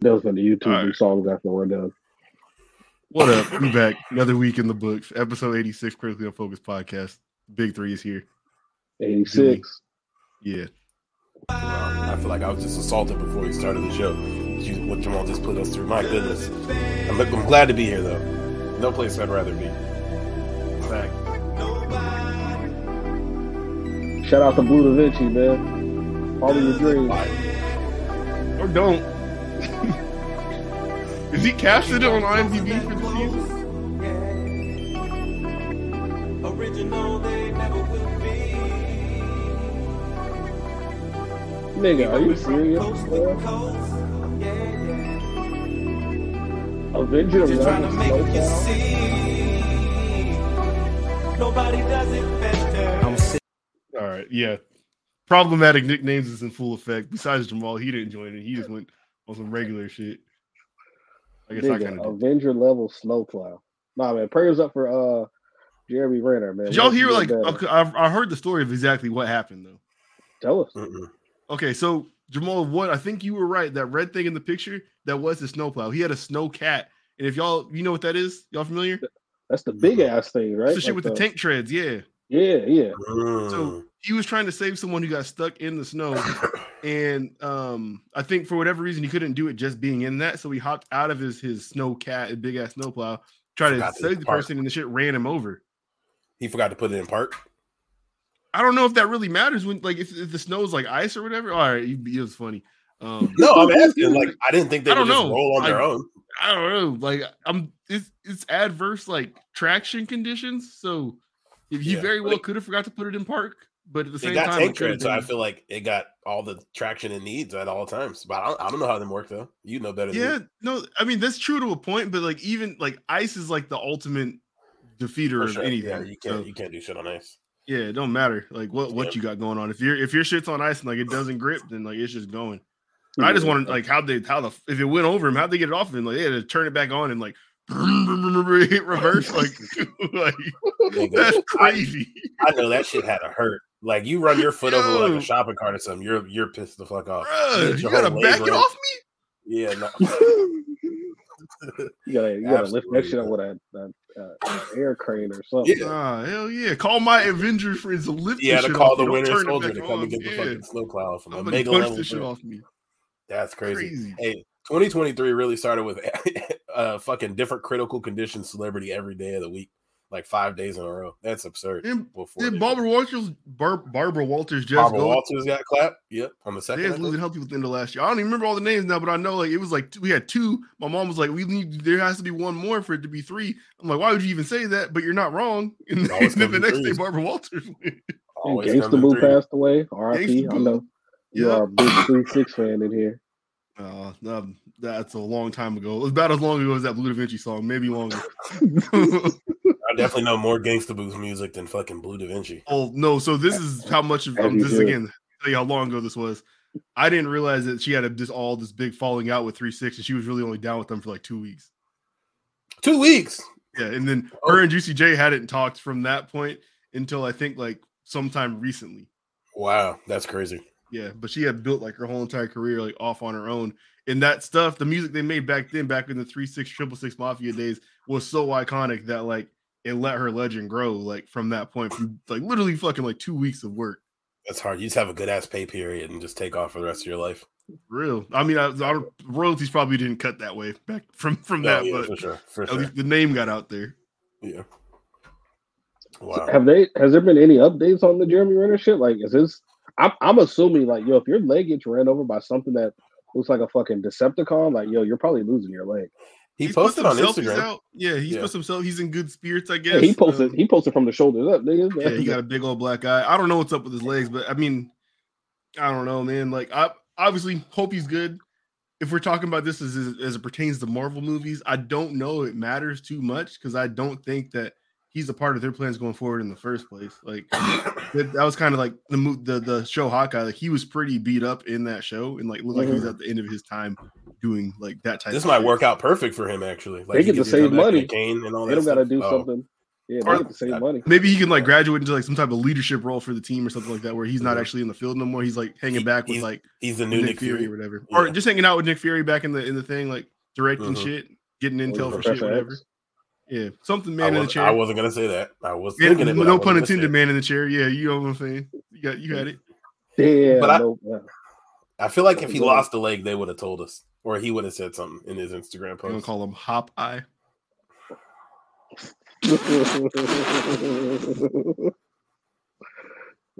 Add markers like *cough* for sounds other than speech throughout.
Those are the YouTube right. songs after we're done. What up? We back. Another week in the books. Episode 86, Critically Unfocused Podcast. Big three is here. 86. Yeah. I feel like I was just assaulted before we started the show. What Jamal just put us through. My goodness. I'm, I'm glad to be here, though. No place I'd rather be. Fact. Shout out to Blue Da Vinci, man. Follow your dreams. Or don't. *laughs* Is he casted on IMDb for the season? Original, they never will be. Nigga, are you serious? Avenger of trying to make you see. Nobody does it better. I'm sick. All right, yeah. Problematic nicknames is in full effect. Besides Jamal, he didn't join it. He just went on some regular shit. I guess Nigga, I kind of Avenger level snowplow. Nah, man. Prayers up for uh Jeremy Renner, man. Did y'all hear like okay, I, I heard the story of exactly what happened though. Tell us. Mm-mm. Okay, so Jamal, what I think you were right. That red thing in the picture that was the snowplow. He had a snow cat, and if y'all you know what that is, y'all familiar? That's the big ass thing, right? the shit like with the, the tank treads, yeah. Yeah, yeah. So he was trying to save someone who got stuck in the snow, *coughs* and um, I think for whatever reason he couldn't do it just being in that, so he hopped out of his his snow cat, big ass snowplow, tried to save the park. person, and the shit ran him over. He forgot to put it in park. I don't know if that really matters when, like, if, if the snow is like ice or whatever. All right, it was funny. Um, no, I'm *laughs* asking. Like, I didn't think they I don't know. roll on their own. I don't know. Like, I'm. It's it's adverse like traction conditions, so if he yeah, very well could have forgot to put it in park but at the same it got time, tread, so I feel like it got all the traction it needs at all times. But I don't, I don't know how them work though. You know better. Yeah, no, I mean that's true to a point, but like even like ice is like the ultimate defeater sure. of anything. Yeah, you can't so, you can't do shit on ice. Yeah, it don't matter like what what yeah. you got going on. If you're if your shit's on ice and like it doesn't grip, then like it's just going. I just wanted like how they how the if it went over him, how'd they get it off of him? Like they had to turn it back on and like *laughs* hit reverse like, *laughs* like that's crazy. I, I, know that shit had to hurt. Like you run your foot Yo. over like a shopping cart or something, you're you're pissed the fuck off. Bruh, you gotta back it off me. Yeah, no. *laughs* you gotta you gotta Absolutely. lift that shit up with a, a, a, air crane or something. Yeah, uh, hell yeah! Call my Avenger friends to lift. Yeah, to call the Winter Soldier to come and get the fucking snow cloud from a mega level. This shit off me. That's crazy. crazy. Hey, 2023 really started with *laughs* a fucking different critical condition celebrity every day of the week like five days in a row. That's absurd. And, did Barbara Walters, Bar- Barbara Walters just Barbara go? Walters got clapped. Yep, on the second. They was losing health people at the last year. I don't even remember all the names now, but I know like it was like we had two. My mom was like, "We need there has to be one more for it to be three. I'm like, "Why would you even say that?" But you're not wrong. *laughs* And then the next day, Barbara Walters. *laughs* Gangsta Boo passed away. R.I.P. I know you are a big three six fan in here. *laughs* Uh, um, that's a long time ago. It was about as long ago as that Blue Da Vinci song, maybe longer. I definitely know more Gangsta Boo's music than fucking Blue Da Vinci. Oh no! So this is how much of um, this is again. Tell you how long ago this was. I didn't realize that she had a, this all this big falling out with Three Six, and she was really only down with them for like two weeks. Two weeks. Yeah, and then oh. her and Juicy J hadn't talked from that point until I think like sometime recently. Wow, that's crazy. Yeah, but she had built like her whole entire career like off on her own. And that stuff, the music they made back then, back in the three six triple six mafia days, was so iconic that like it let her legend grow like from that point from like literally fucking like two weeks of work. That's hard. You just have a good ass pay period and just take off for the rest of your life. Real. I mean, I, I royalties probably didn't cut that way back from from no, that, yeah, but for sure. For at sure. least the name got out there. Yeah. Wow. So have they? Has there been any updates on the Jeremy Renner shit? Like, is this I'm, I'm assuming like yo, if your leg gets ran over by something that looks like a fucking Decepticon, like yo, you're probably losing your leg. He, he posted on Instagram. Out. Yeah, he yeah. put himself. He's in good spirits, I guess. Yeah, he posted. Um, he posted from the shoulders up. Nigga. Yeah, he got a big old black eye. I don't know what's up with his legs, but I mean, I don't know, man. Like, I obviously hope he's good. If we're talking about this as as it pertains to Marvel movies, I don't know it matters too much because I don't think that he's a part of their plans going forward in the first place. Like *coughs* that, was kind of like the the the show Hawkeye. Like he was pretty beat up in that show, and like looked like he's mm-hmm. at the end of his time doing like that type. This might work out perfect for him actually. Like they get to save money. Kane and all they don't got to do oh. something. Yeah, they get the same money. Maybe he can like graduate into like some type of leadership role for the team or something like that, where he's not actually in the field no more. He's like hanging He- back with he's- like He's the new Nick, Fury, Fury. or whatever, Yeah. or just hanging out with Nick Fury back in the in the thing, like directing Mhm. shit, getting Or intel for shit, whatever. X. Yeah, something I, man in the chair. I wasn't gonna say that. I was Yeah, thinking it. no pun intended, man in the chair. Yeah, you know what I'm saying. You got you got it. Yeah, But I- no, yeah. I feel like if he lost a leg, they would have told us, or he would have said something in his Instagram I'm gonna call him Hop Eye.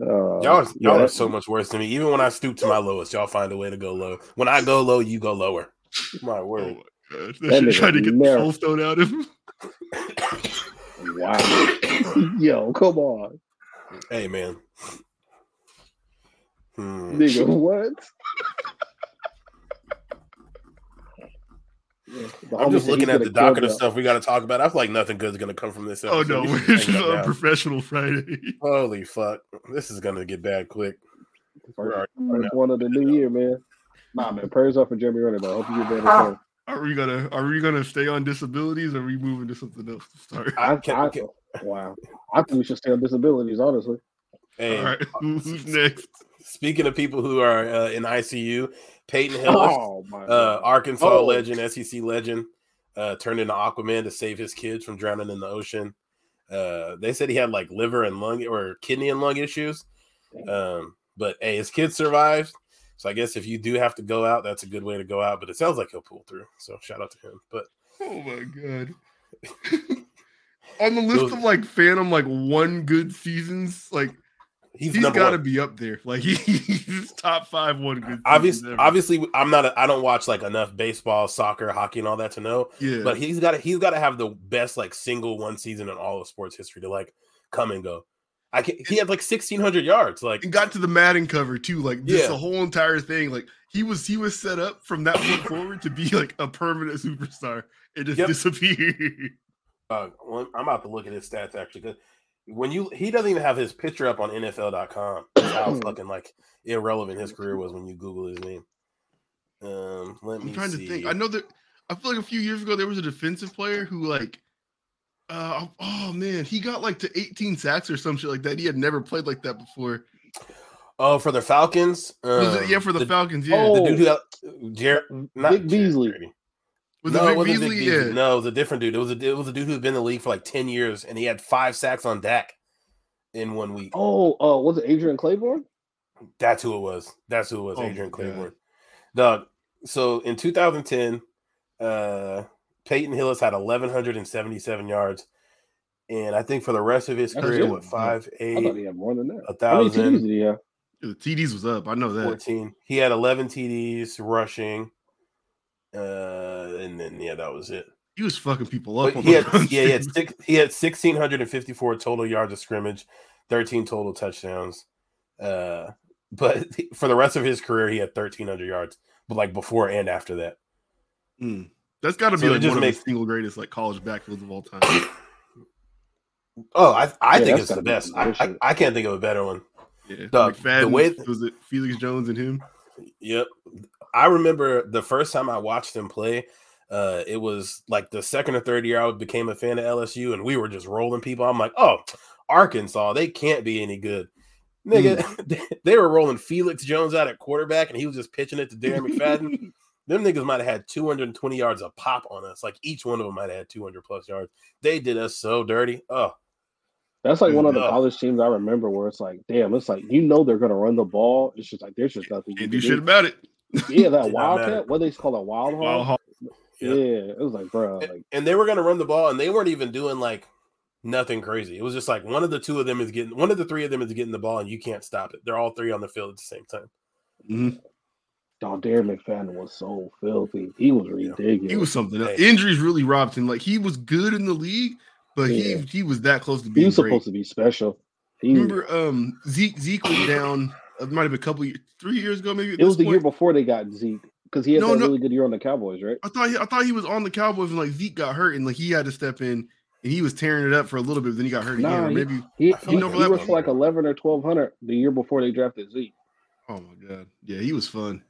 Oh, Y'all, are, y'all are so much worse than me. Even when I stoop to my lowest, y'all find a way to go low. When I go low, you go lower. My word. Oh word. my gosh, That that shit nigga trying to get the soul stone out of him. *laughs* Wow. Yo, come on. Hey, man. Hmm. Nigga, what? Yeah, I'm just looking at the could've docket of stuff we got to talk about. I feel like nothing good's gonna come from this. Oh no, We *laughs* we're just hang on down. professional Friday. *laughs* Holy fuck! This is gonna get bad quick. Where are you? First one of the new year, man. Nah, man. Prayers up for Jeremy Renner, though. Hope you get better. soon. Are we gonna are we gonna stay on disabilities or are we moving to something else Sorry. I I, can- I, can- wow. I think we should stay on disabilities, honestly. Hey, All right, *laughs* who's uh, next? Speaking of people who are uh, in ICU, Peyton *laughs* Hillis, Oh uh, Arkansas Oh. legend, SEC legend, uh, turned into Aquaman to save his kids from drowning in the ocean. Uh, they said he had like liver and lung or kidney and lung issues. Um, but hey, his kids survived. So I guess if you do have to go out, that's a good way to go out. But it sounds like he'll pull through. So shout out to him. But Oh my god. *laughs* on the list of like Phantom like one good seasons, like he's, he's got to be up there. Like he, *laughs* he's top five one good. Obviously, obviously, I'm not. A, I don't watch like enough baseball, soccer, hockey, and all that to know. yeah. But he's got to. He's got to have the best like single one season in all of sports history to like come and go. I can, He had like 1,600 yards. Like and got to the Madden cover too. Like just Yeah. the whole entire thing. Like he was he was set up from that point forward to be like a permanent superstar. It just Yep. disappeared. *laughs* Uh, well, I'm about to look at his stats actually. 'cause when you he doesn't even have his picture up on NFL.com. *clears throat* That's how fucking like irrelevant his career was when you Google his name. Um, let I'm trying see. to think. I know that I feel like a few years ago there was a defensive player who like uh oh man, he got like to 18 sacks or some shit like that. He had never played like that before. Oh, for the Falcons. Was it, um, yeah, for the, the, Falcons, yeah. Oh, the dude who got Jared, not Vic Beasley. Jared Grady. Was no, it it wasn't Beasley? Vic Beasley. Yeah. No, it was a different dude. It was a it was a dude who'd been in the league for like ten years, and he had five sacks on Dak in one week. Oh, uh, was it Adrian Clayborn? That's who it was. That's who it was. Oh Adrian my Clayborn. Dog. So in 2010, uh, Peyton Hillis had 1,177 yards, and I think for the rest of his That's career, good. what five, I thought eight, he had more than that. a How many thousand, TDs did he have? The TDs was up. I know that. 14. He had 11 TDs rushing, uh, and then yeah, that was it. He was fucking people up. But on he the had yeah, he had six, he had *laughs* 1,654 total yards of scrimmage, 13 total touchdowns. Uh, but for the rest of his career, he had 1,300 yards, but like before and after that. Mm. That's got to be So it like just one makes- of the single greatest like college backfields of all time. Oh, I I Yeah, think it's the be best. I, I. I can't think of a better one. Yeah, the McFadden, way- was it Felix Jones and him? Yep. I remember the first time I watched him play, uh, it was like the second or third year I became a fan of LSU, and we were just rolling people. I'm like, oh, Arkansas, they can't be any good. Nigga, *laughs* they were rolling Felix Jones out at quarterback, and he was just pitching it to Darren McFadden. *laughs* Them niggas might have had 220 yards a pop on us. Like each one of them might have had 200 plus yards. They did us so dirty. Oh, That's like one of the Yeah. college teams I remember where it's like, damn, it's like you know they're gonna run the ball. It's just like there's just nothing you Can't do shit about it. Yeah, *laughs* that Did not matter. wildcat. What they call a wild hog? Wild Hog. Yep. Yeah, it was like, bro, and, like and they were going to run the ball, and they weren't even doing like nothing crazy. It was just like one of the two of them is getting one of the three of them is getting the ball, and you can't stop it. They're all three on the field at the same time. Mhm. oh, Darren McFadden was so filthy. He was ridiculous. He was something. else. Injuries really robbed him. Like he was good in the league, but Yeah. he he was that close to He being was great. supposed to be special. He, Remember, um, Zeke Zeke was down. It might have been a couple, years, three years ago, maybe. it was the year before they got Zeke because he had No, that no. really good year on the Cowboys, right? I thought he, I thought he was on the Cowboys and like Zeke got hurt and like he had to step in and he was tearing it up for a little bit. But then he got hurt again. Nah, or he- maybe. He, he, he was for like eleven or twelve hundred the year before they drafted Zeke Oh my god, yeah, he was fun.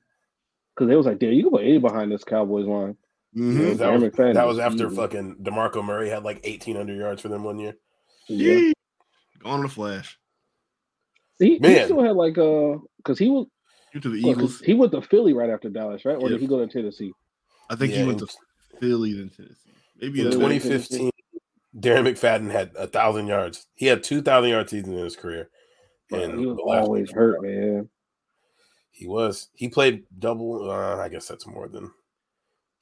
because they was like, damn, you can put any behind this Cowboys line. Mhm. Yeah, that was, that was was after easy. fucking DeMarco Murray had like eighteen hundred yards for them one year. Yeah. Gone in a flash. He, he still had like uh because he was to the Eagles. He went to Philly right after Dallas, right? Or yeah. did he go to Tennessee? I think yeah, he went to Philly then Tennessee. Maybe in 2015. Darren McFadden had a thousand yards. He had two thousand yard seasons in his career. And he was always hurt, man. He was. He played double. Uh, I guess that's more than.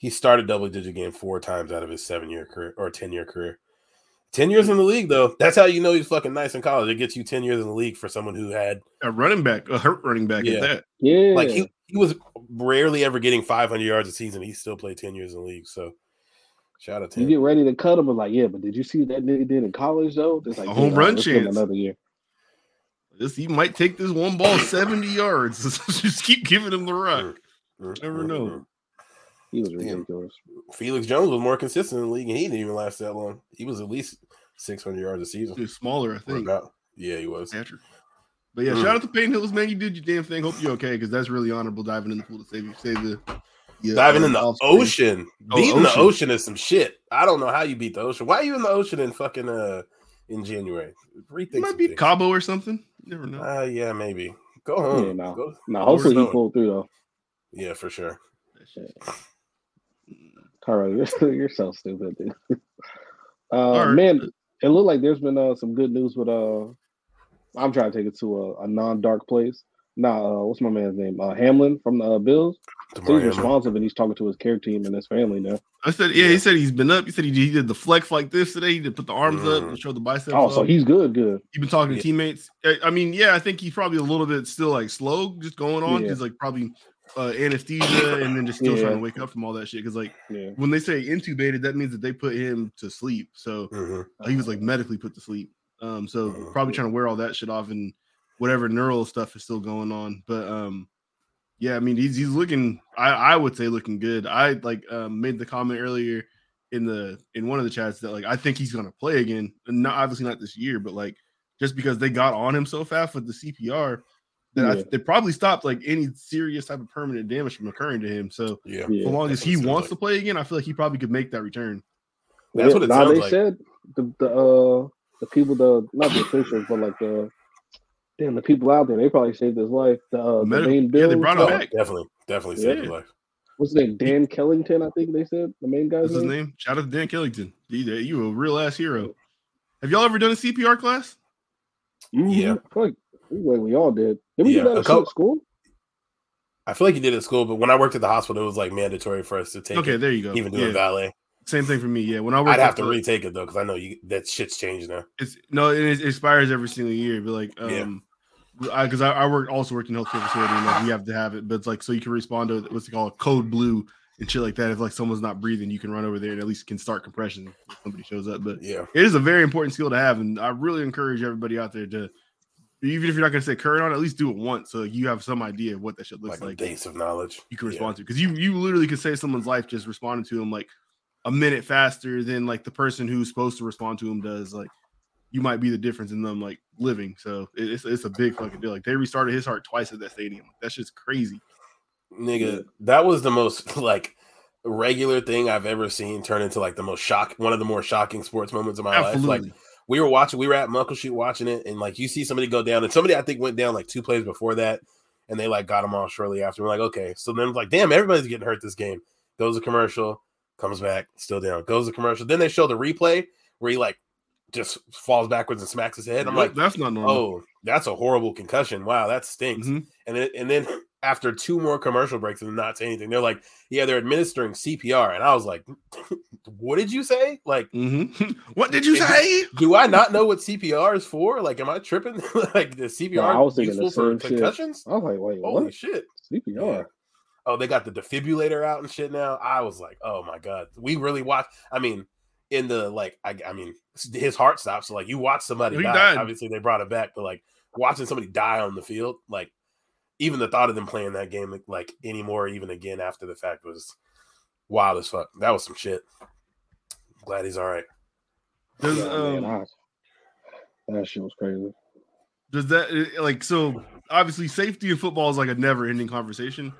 He started double digit game four times out of his seven year career or ten year career. Ten years in the league, though. That's how you know he's fucking nice in college. It gets you ten years in the league for someone who had a running back, a hurt running back. Yeah, that. yeah. Like he, he was rarely ever getting 500 yards a season. He still played ten years in the league. So shout out to you. Him. Get ready to cut him, and like, yeah, but did you see that nigga did in college though? It's like a home run chance. Another year. This he might take this one ball 70 yards. *laughs* Just keep giving him the rock. Mm-hmm. Never know. Mm-hmm. He was ridiculous. Felix Jones was more consistent in the league, and he didn't even last that long. He was at least 600 yards a season. He's smaller, I think. Yeah, he was. But yeah, mm. shout out to Peyton Hillis, man. You did your damn thing. Hope you're okay because that's really honorable diving in the pool to save you, save the. Yeah, diving in the ocean, oh, beating ocean. the ocean is some shit. I don't know how you beat the ocean. Why are you in the ocean in fucking uh in January? Rethink might be Cabo or something. You never know. Uh, yeah, maybe. Go home. Yeah, no, Go, no. Hopefully he pulled through though. Yeah, for sure. Carl, *laughs* you're, you're so stupid, dude. *laughs* Uh, right. Man, it looked like there's been uh, some good news with uh. I'm trying to take it to a, a non-dark place. Nah, uh, what's my man's name? Uh, Hamlin from the uh, Bills. So he's responsive and he's talking to his care team and his family now. I said, yeah, yeah. he said he's been up. He said he, he, did the flex like this today. He did put the arms mm. up and show the biceps. Oh, so he's good, good. He's been talking yeah. to teammates. I mean, yeah, I think he's probably a little bit still like slow, just going on. Yeah. He's like probably uh, anesthesia and then just still yeah. trying to wake up from all that shit. Because like yeah. when they say intubated, that means that they put him to sleep. So mm-hmm. uh, he was like medically put to sleep. Um, so mm-hmm. probably trying to wear all that shit off and whatever neural stuff is still going on. But um, yeah, I mean he's he's looking. I I would say looking good. I like um, made the comment earlier in the in one of the chats that like I think he's gonna play again. And not obviously not this year, but like just because they got on him so fast with the CPR that yeah. I, they probably stopped like any serious type of permanent damage from occurring to him. So yeah, as long as he wants like. to play again, I feel like he probably could make that return. That's what it now they like. said. The the uh the people the not the officials but like the damn the people out there they probably saved his life. The, uh, the main bill, yeah, they brought him oh, back. Definitely, definitely saved his life. What's his name? Dan Kellington, I think they said the main guy's What's his name? Shout out to Dan Kellington. You a real ass hero. Have y'all ever done a CPR class? Mm-hmm. Yeah, like well, we all did. Did we yeah, do that at school? I feel like you did at school, but when I worked at the hospital, it was like mandatory for us to take. Okay, there you go. Even doing yeah. valet. Same thing for me. Yeah, when I worked, I'd have to the, retake it though because I know you that shit's changed now. It's no, it, expires every single year. But like, um, because I, I, I worked also worked in healthcare facility and like we have to have it, but it's like so you can respond to what's it called code blue and shit like that. If like someone's not breathing, you can run over there and at least can start compression if somebody shows up. But yeah, it is a very important skill to have, and I really encourage everybody out there to even if you're not going to say current on, at least do it once so you have some idea of what that shit looks like. like. base of knowledge you can respond yeah. to because you you literally could save someone's life just responding to them like a minute faster than like the person who's supposed to respond to him does. Like you might be the difference in them like living. So it's it's a big fucking deal. Like they restarted his heart twice at that stadium. That's just crazy. Nigga, that was the most *laughs* like regular thing I've ever seen turn into like the most shock, one of the more shocking sports moments of my Absolutely. life. Like we were watching, we were at Muckleshoot watching it, and like you see somebody go down, and somebody I think went down like two plays before that, and they like got him off shortly after. We're like, okay, so then like, damn, everybody's getting hurt this game. Goes a commercial, comes back, still down. Goes a commercial. Then they show the replay where he like just falls backwards and smacks his head. I'm like, that's not normal. Oh, that's a horrible concussion. Wow, that stinks. Mm-hmm. And then, and then after two more commercial breaks and not say anything, they're like, yeah, they're administering CPR. And I was like, *laughs* what did you say? Like, mm-hmm. *laughs* what did you say? *laughs* Do I not know what CPR is for? Like, am I tripping? like, the CPR no, I was useful for concussions? I was like, wait, Holy what? shit. CPR. Yeah. Oh, they got the defibrillator out and shit now. I was like, oh my God. We really watched. I mean, in the like, I, I mean, his heart stops. So, like, you watch somebody die. Died. Obviously, they brought it back, but like, watching somebody die on the field, like, even the thought of them playing that game like anymore, even again after the fact, was wild as fuck. That was some shit. Glad he's all right. Does, um, that shit was crazy. Does that eh, like so? Obviously, safety in football is like a never-ending conversation,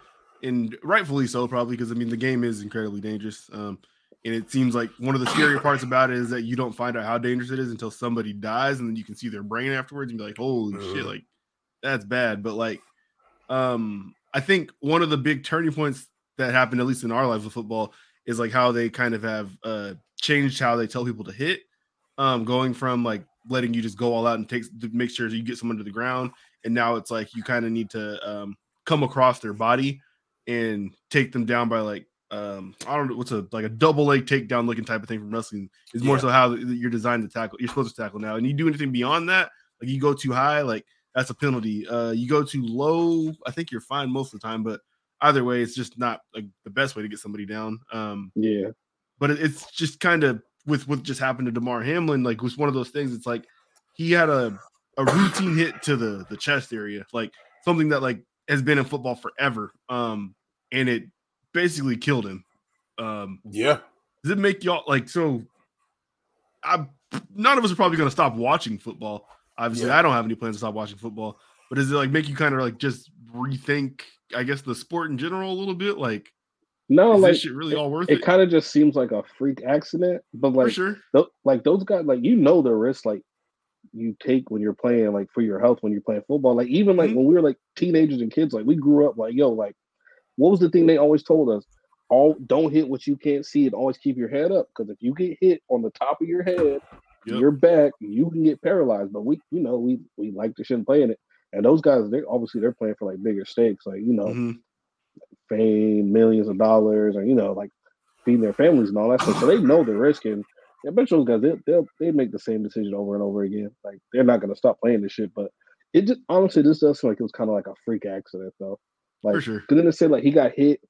and rightfully so, probably because I mean the game is incredibly dangerous. Um, And it seems like one of the scarier parts about it is that you don't find out how dangerous it is until somebody dies, and then you can see their brain afterwards and be like, "Holy mm-hmm. shit!" Like that's bad. But like, um, I think one of the big turning points that happened, at least in our lives with football, is like how they kind of have uh changed how they tell people to hit. Um, going from like letting you just go all out and take to make sure you get someone to the ground, and now it's like you kind of need to um come across their body and take them down by like um I don't know what's a like a double leg takedown looking type of thing from wrestling is more yeah. so how you're designed to tackle. You're supposed to tackle now, and you do anything beyond that, like you go too high, like that's a penalty. Uh, you go too low, I think you're fine most of the time, but either way, it's just not like the best way to get somebody down. Um, yeah, but it, it's just kind of with what just happened to Damar Hamlin, like was one of those things. It's like he had a a routine hit to the the chest area, like something that like has been in football forever. Um, and it basically killed him. Um, yeah. Does it make y'all like so? I none of us are probably going to stop watching football. Obviously, yeah. I don't have any plans to stop watching football. But does it like make you kind of like just rethink, I guess, the sport in general a little bit? Like, no, like shit really it, all worth it? It kind of just seems like a freak accident, but like, sure. th- like those guys, like you know the risk, like you take when you're playing, like for your health when you're playing football. Like even like mm-hmm. when we were like teenagers and kids, like we grew up like yo, like what was the thing they always told us? All don't hit what you can't see and always keep your head up because if you get hit on the top of your head, yep. your back, you can get paralyzed. But we, you know, we we like to shouldn't play in it. And those guys, they're obviously they're playing for like bigger stakes, like you know, mm-hmm. fame, millions of dollars, or you know, like feeding their families and all that stuff. So they know the risk, and I bet those guys they they'll they make the same decision over and over again. Like they're not gonna stop playing this shit. But it just honestly, this does seem like it was kind of like a freak accident, though. Like, sure. Didn't it say like he got hit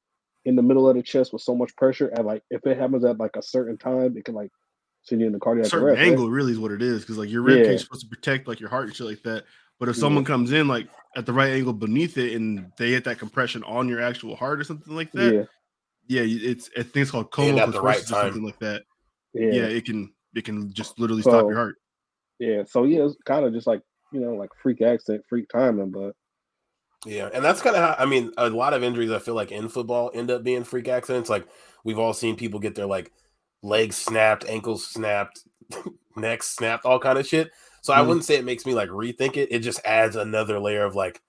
in the middle of the chest with so much pressure, and like if it happens at like a certain time, it can like send you in the cardiac certain arrest, angle. Right? Really is what it is because like your rib yeah. cage supposed to protect like your heart and shit like that. But if mm-hmm. someone comes in like at the right angle beneath it and they hit that compression on your actual heart or something like that, yeah, yeah it's I think it's called coma at the right time. something like that. Yeah. yeah, it can it can just literally so, stop your heart. Yeah, so yeah, it's kind of just like you know like freak accident, freak timing, but yeah, and that's kind of how I mean a lot of injuries I feel like in football end up being freak accidents. Like we've all seen people get their like legs snapped, ankles snapped, *laughs* necks snapped, all kind of shit. So mm I mm-hmm. wouldn't say it makes me like rethink it. It just adds another layer of like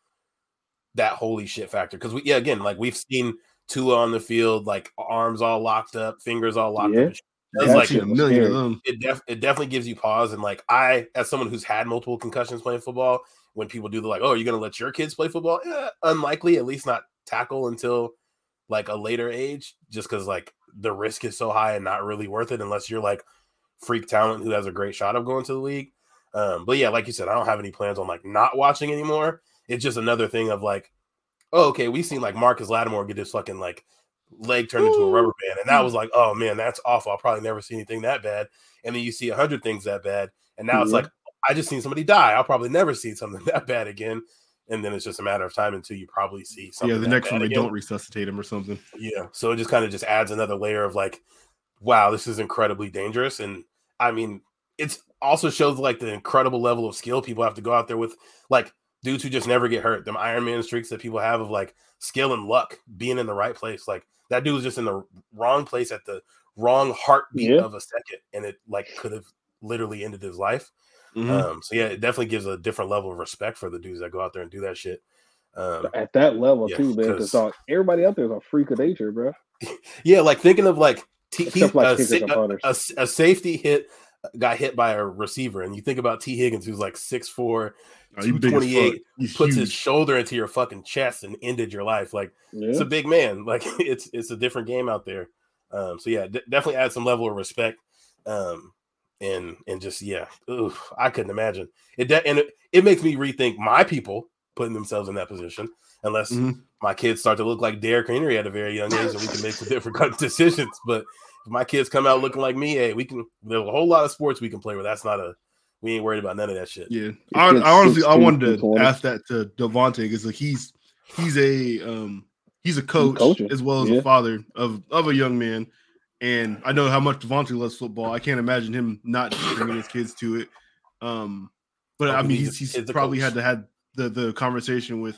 that holy shit factor. Because we yeah, again, like we've seen Tua on the field, like arms all locked up, fingers all locked yeah. up. It's like a million of them. It, def- it definitely gives you pause. And like I, as someone who's had multiple concussions playing football, when people do the like, oh, you're gonna let your kids play football? Yeah, unlikely, at least not tackle until like a later age, just because like the risk is so high and not really worth it unless you're like freak talent who has a great shot of going to the league. Um, but yeah, like you said, I don't have any plans on like not watching anymore. It's just another thing of like, oh, okay, we've seen like Marcus Lattimore get his fucking like leg turned into a rubber band, and that was like, oh man, that's awful. I'll probably never see anything that bad. And then you see a hundred things that bad, and now mm-hmm. it's like, I just seen somebody die. I'll probably never see something *laughs* that bad again. And then it's just a matter of time until you probably see something. Yeah, the next one they again. don't resuscitate him or something. Yeah. So it just kind of just adds another layer of like, wow, this is incredibly dangerous. And I mean, it's also shows like the incredible level of skill people have to go out there with, like dudes who just never get hurt. Them Iron Man streaks that people have of like skill and luck, being in the right place. Like that dude was just in the wrong place at the wrong heartbeat yeah. of a second, and it like could have literally ended his life. Mm-hmm. Um, so yeah, it definitely gives a different level of respect for the dudes that go out there and do that shit. Um, At that level yeah, too, man. Because everybody out there is a freak of nature, bro. *laughs* yeah, like thinking of like, T- he, like a, a, a, safety hit uh, got hit by a receiver, and you think about Tee Higgins, who's like 6'4", oh, 228, puts huge. his shoulder into your fucking chest and ended your life. Like yeah. it's a big man. *laughs* Like it's it's a different game out there. Um, so yeah, d- definitely add some level of respect. Um, and and just yeah, oof, I couldn't imagine it. De- and it, it makes me rethink my people putting themselves in that position. Unless mm-hmm. my kids start to look like Derrick Henry at a very young age, and we can make some different decisions. But if my kids come out looking like me, hey, we can. There's a whole lot of sports we can play with. That's not a. We ain't worried about none of that shit. Yeah, I, I honestly I wanted to ask that to Davante because like he's he's a um he's a coach as well as yeah. a father of of a young man and I know how much Davante loves football. I can't imagine him not bringing his kids to it. Um, but I mean, he's, he's probably had to had the the conversation with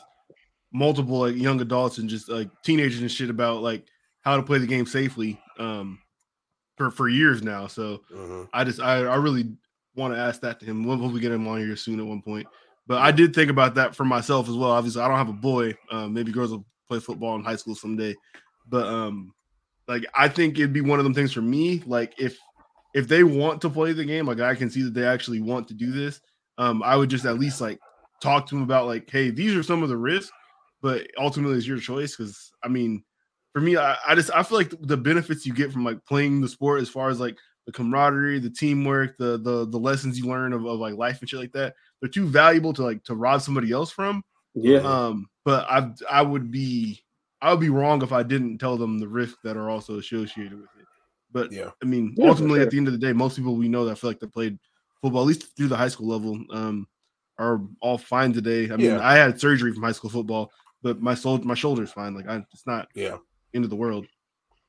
multiple like young adults and just like teenagers and shit about like how to play the game safely. Um, for for years now. So mm-hmm. I just I, I really want to ask that to him. We'll hopefully get him on here soon at one point. But I did think about that for myself as well. Obviously, I don't have a boy. Um, maybe girls will play football in high school someday. But um, like I think it'd be one of them things for me. Like if if they want to play the game, like I can see that they actually want to do this. Um, I would just at least like talk to them about like, hey, these are some of the risks, but ultimately it's your choice. Because I mean, for me, I, I just I feel like the benefits you get from like playing the sport, as far as like the camaraderie, the teamwork, the the the lessons you learn of, of like life and shit like that, they're too valuable to like to rob somebody else from. Yeah. Um, but I I would be I would be wrong if I didn't tell them the risks that are also associated with it. But yeah, I mean, yeah, ultimately, sure. at the end of the day, most people we know that feel like they played football, at least through the high school level, um, are all fine today. I mean, yeah. I had surgery from high school football, but my soul, my shoulder's fine. Like, I, it's not yeah into the world.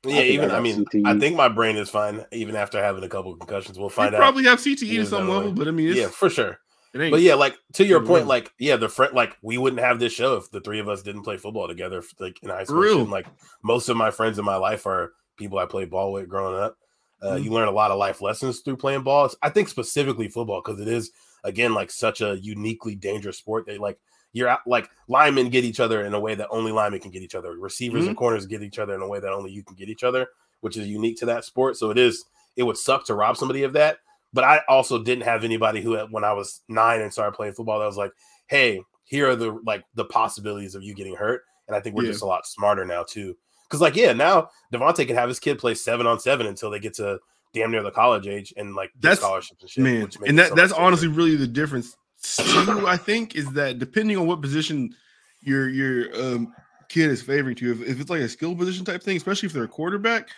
Yeah, I even I, I mean, CTE. I think my brain is fine even after having a couple concussions. We'll find you out. Probably have CTE to some level, but I mean, yeah, for sure. But yeah, like to your point, like yeah, the friend, like we wouldn't have this show if the three of us didn't play football together, like in high school. Real. Like most of my friends in my life are people I played ball with growing up. Uh, mm-hmm. You learn a lot of life lessons through playing ball. I think specifically football because it is again like such a uniquely dangerous sport. They like you're out, like linemen get each other in a way that only linemen can get each other. Receivers mm-hmm. and corners get each other in a way that only you can get each other, which is unique to that sport. So it is it would suck to rob somebody of that. But I also didn't have anybody who, when I was nine and started playing football, that was like, "Hey, here are the like the possibilities of you getting hurt." And I think we're yeah. just a lot smarter now too. Because like, yeah, now Devontae can have his kid play seven on seven until they get to damn near the college age and like that's scholarships and shit. Man, and that, so that's honestly really the difference too. I think is that depending on what position your your um, kid is favoring to, if, if it's like a skill position type thing, especially if they're a quarterback,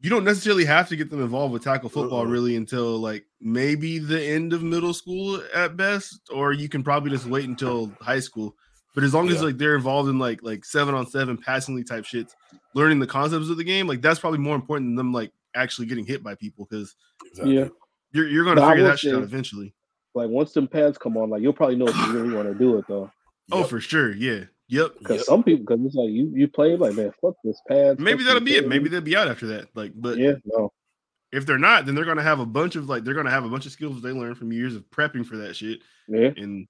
you don't necessarily have to get them involved with tackle football uh-uh. really until like maybe the end of middle school at best, or you can probably just wait until high school. But as long yeah. as like they're involved in like like seven on seven passingly type shits, learning the concepts of the game, like that's probably more important than them like actually getting hit by people because exactly. yeah, you're you're gonna figure that shit out eventually. Like once them pads come on, like you'll probably know if you really want to do it though. Oh, yep. for sure, yeah. Yep. Because yep. some people, because it's like you you play like man, fuck this pad. Maybe that'll be pad. it. Maybe they'll be out after that. Like, but yeah, no. If they're not, then they're gonna have a bunch of like they're gonna have a bunch of skills they learned from years of prepping for that shit. Yeah. And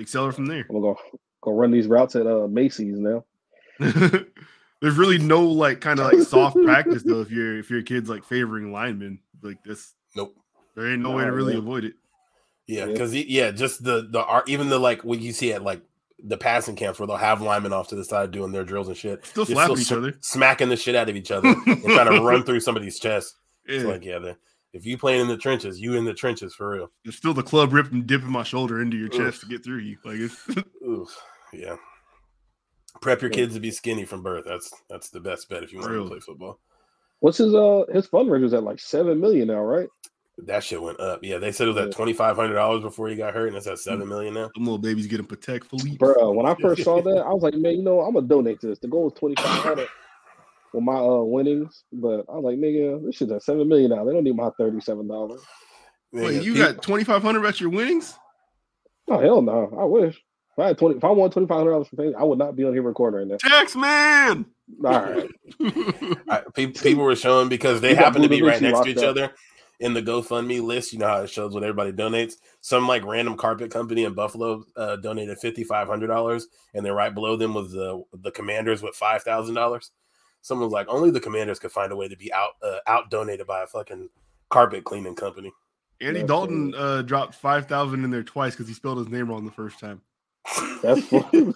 accelerate from there. I'm gonna go, go run these routes at uh Macy's now. *laughs* There's really no like kind of like soft *laughs* practice though if you're if your kid's like favoring linemen like this. Nope. There ain't no, no way to really avoid it. Yeah, because yeah. yeah, just the the art, even the like what you see at like the passing camps where they'll have linemen off to the side doing their drills and shit. Still slapping each other, smacking the shit out of each other, and trying to run *laughs* through somebody's chest. Yeah. It's like, yeah, the, if you playing in the trenches, you in the trenches for real. It's still the club ripping, dipping my shoulder into your chest to get through you. Like it's *laughs* Oof. yeah. Prep your kids to be skinny from birth. That's that's the best bet if you want to play football. What's his uh his fundraiser's at like seven million now, right? That shit went up. Yeah, they said it was at twenty five hundred dollars before he got hurt, and it's at seven million now. Them little babies getting protect Philippe. Bro, when I *laughs* first saw that, I was like, man, you know, I'm gonna donate to this. The goal is twenty five hundred for my uh winnings, but I was like, nigga, this shit's at seven million now. They don't need my thirty seven dollars. Wait, you got twenty five hundred at your winnings? Oh hell no! I wish. If I had twenty, if I won twenty five hundred dollars for things, I would not be on here recording right now. Tax man. All right. *laughs* people were showing because they happen to be right next to each up. other in the GoFundMe list, you know how it shows what everybody donates. Some like random carpet company in Buffalo uh, donated fifty five hundred dollars, and then right below them was the the Commanders with five thousand dollars. Someone was like, only the Commanders could find a way to be out uh, out donated by a fucking carpet cleaning company. Andy That's Dalton uh, dropped five thousand in there twice because he spelled his name wrong the first time. That's *laughs* funny.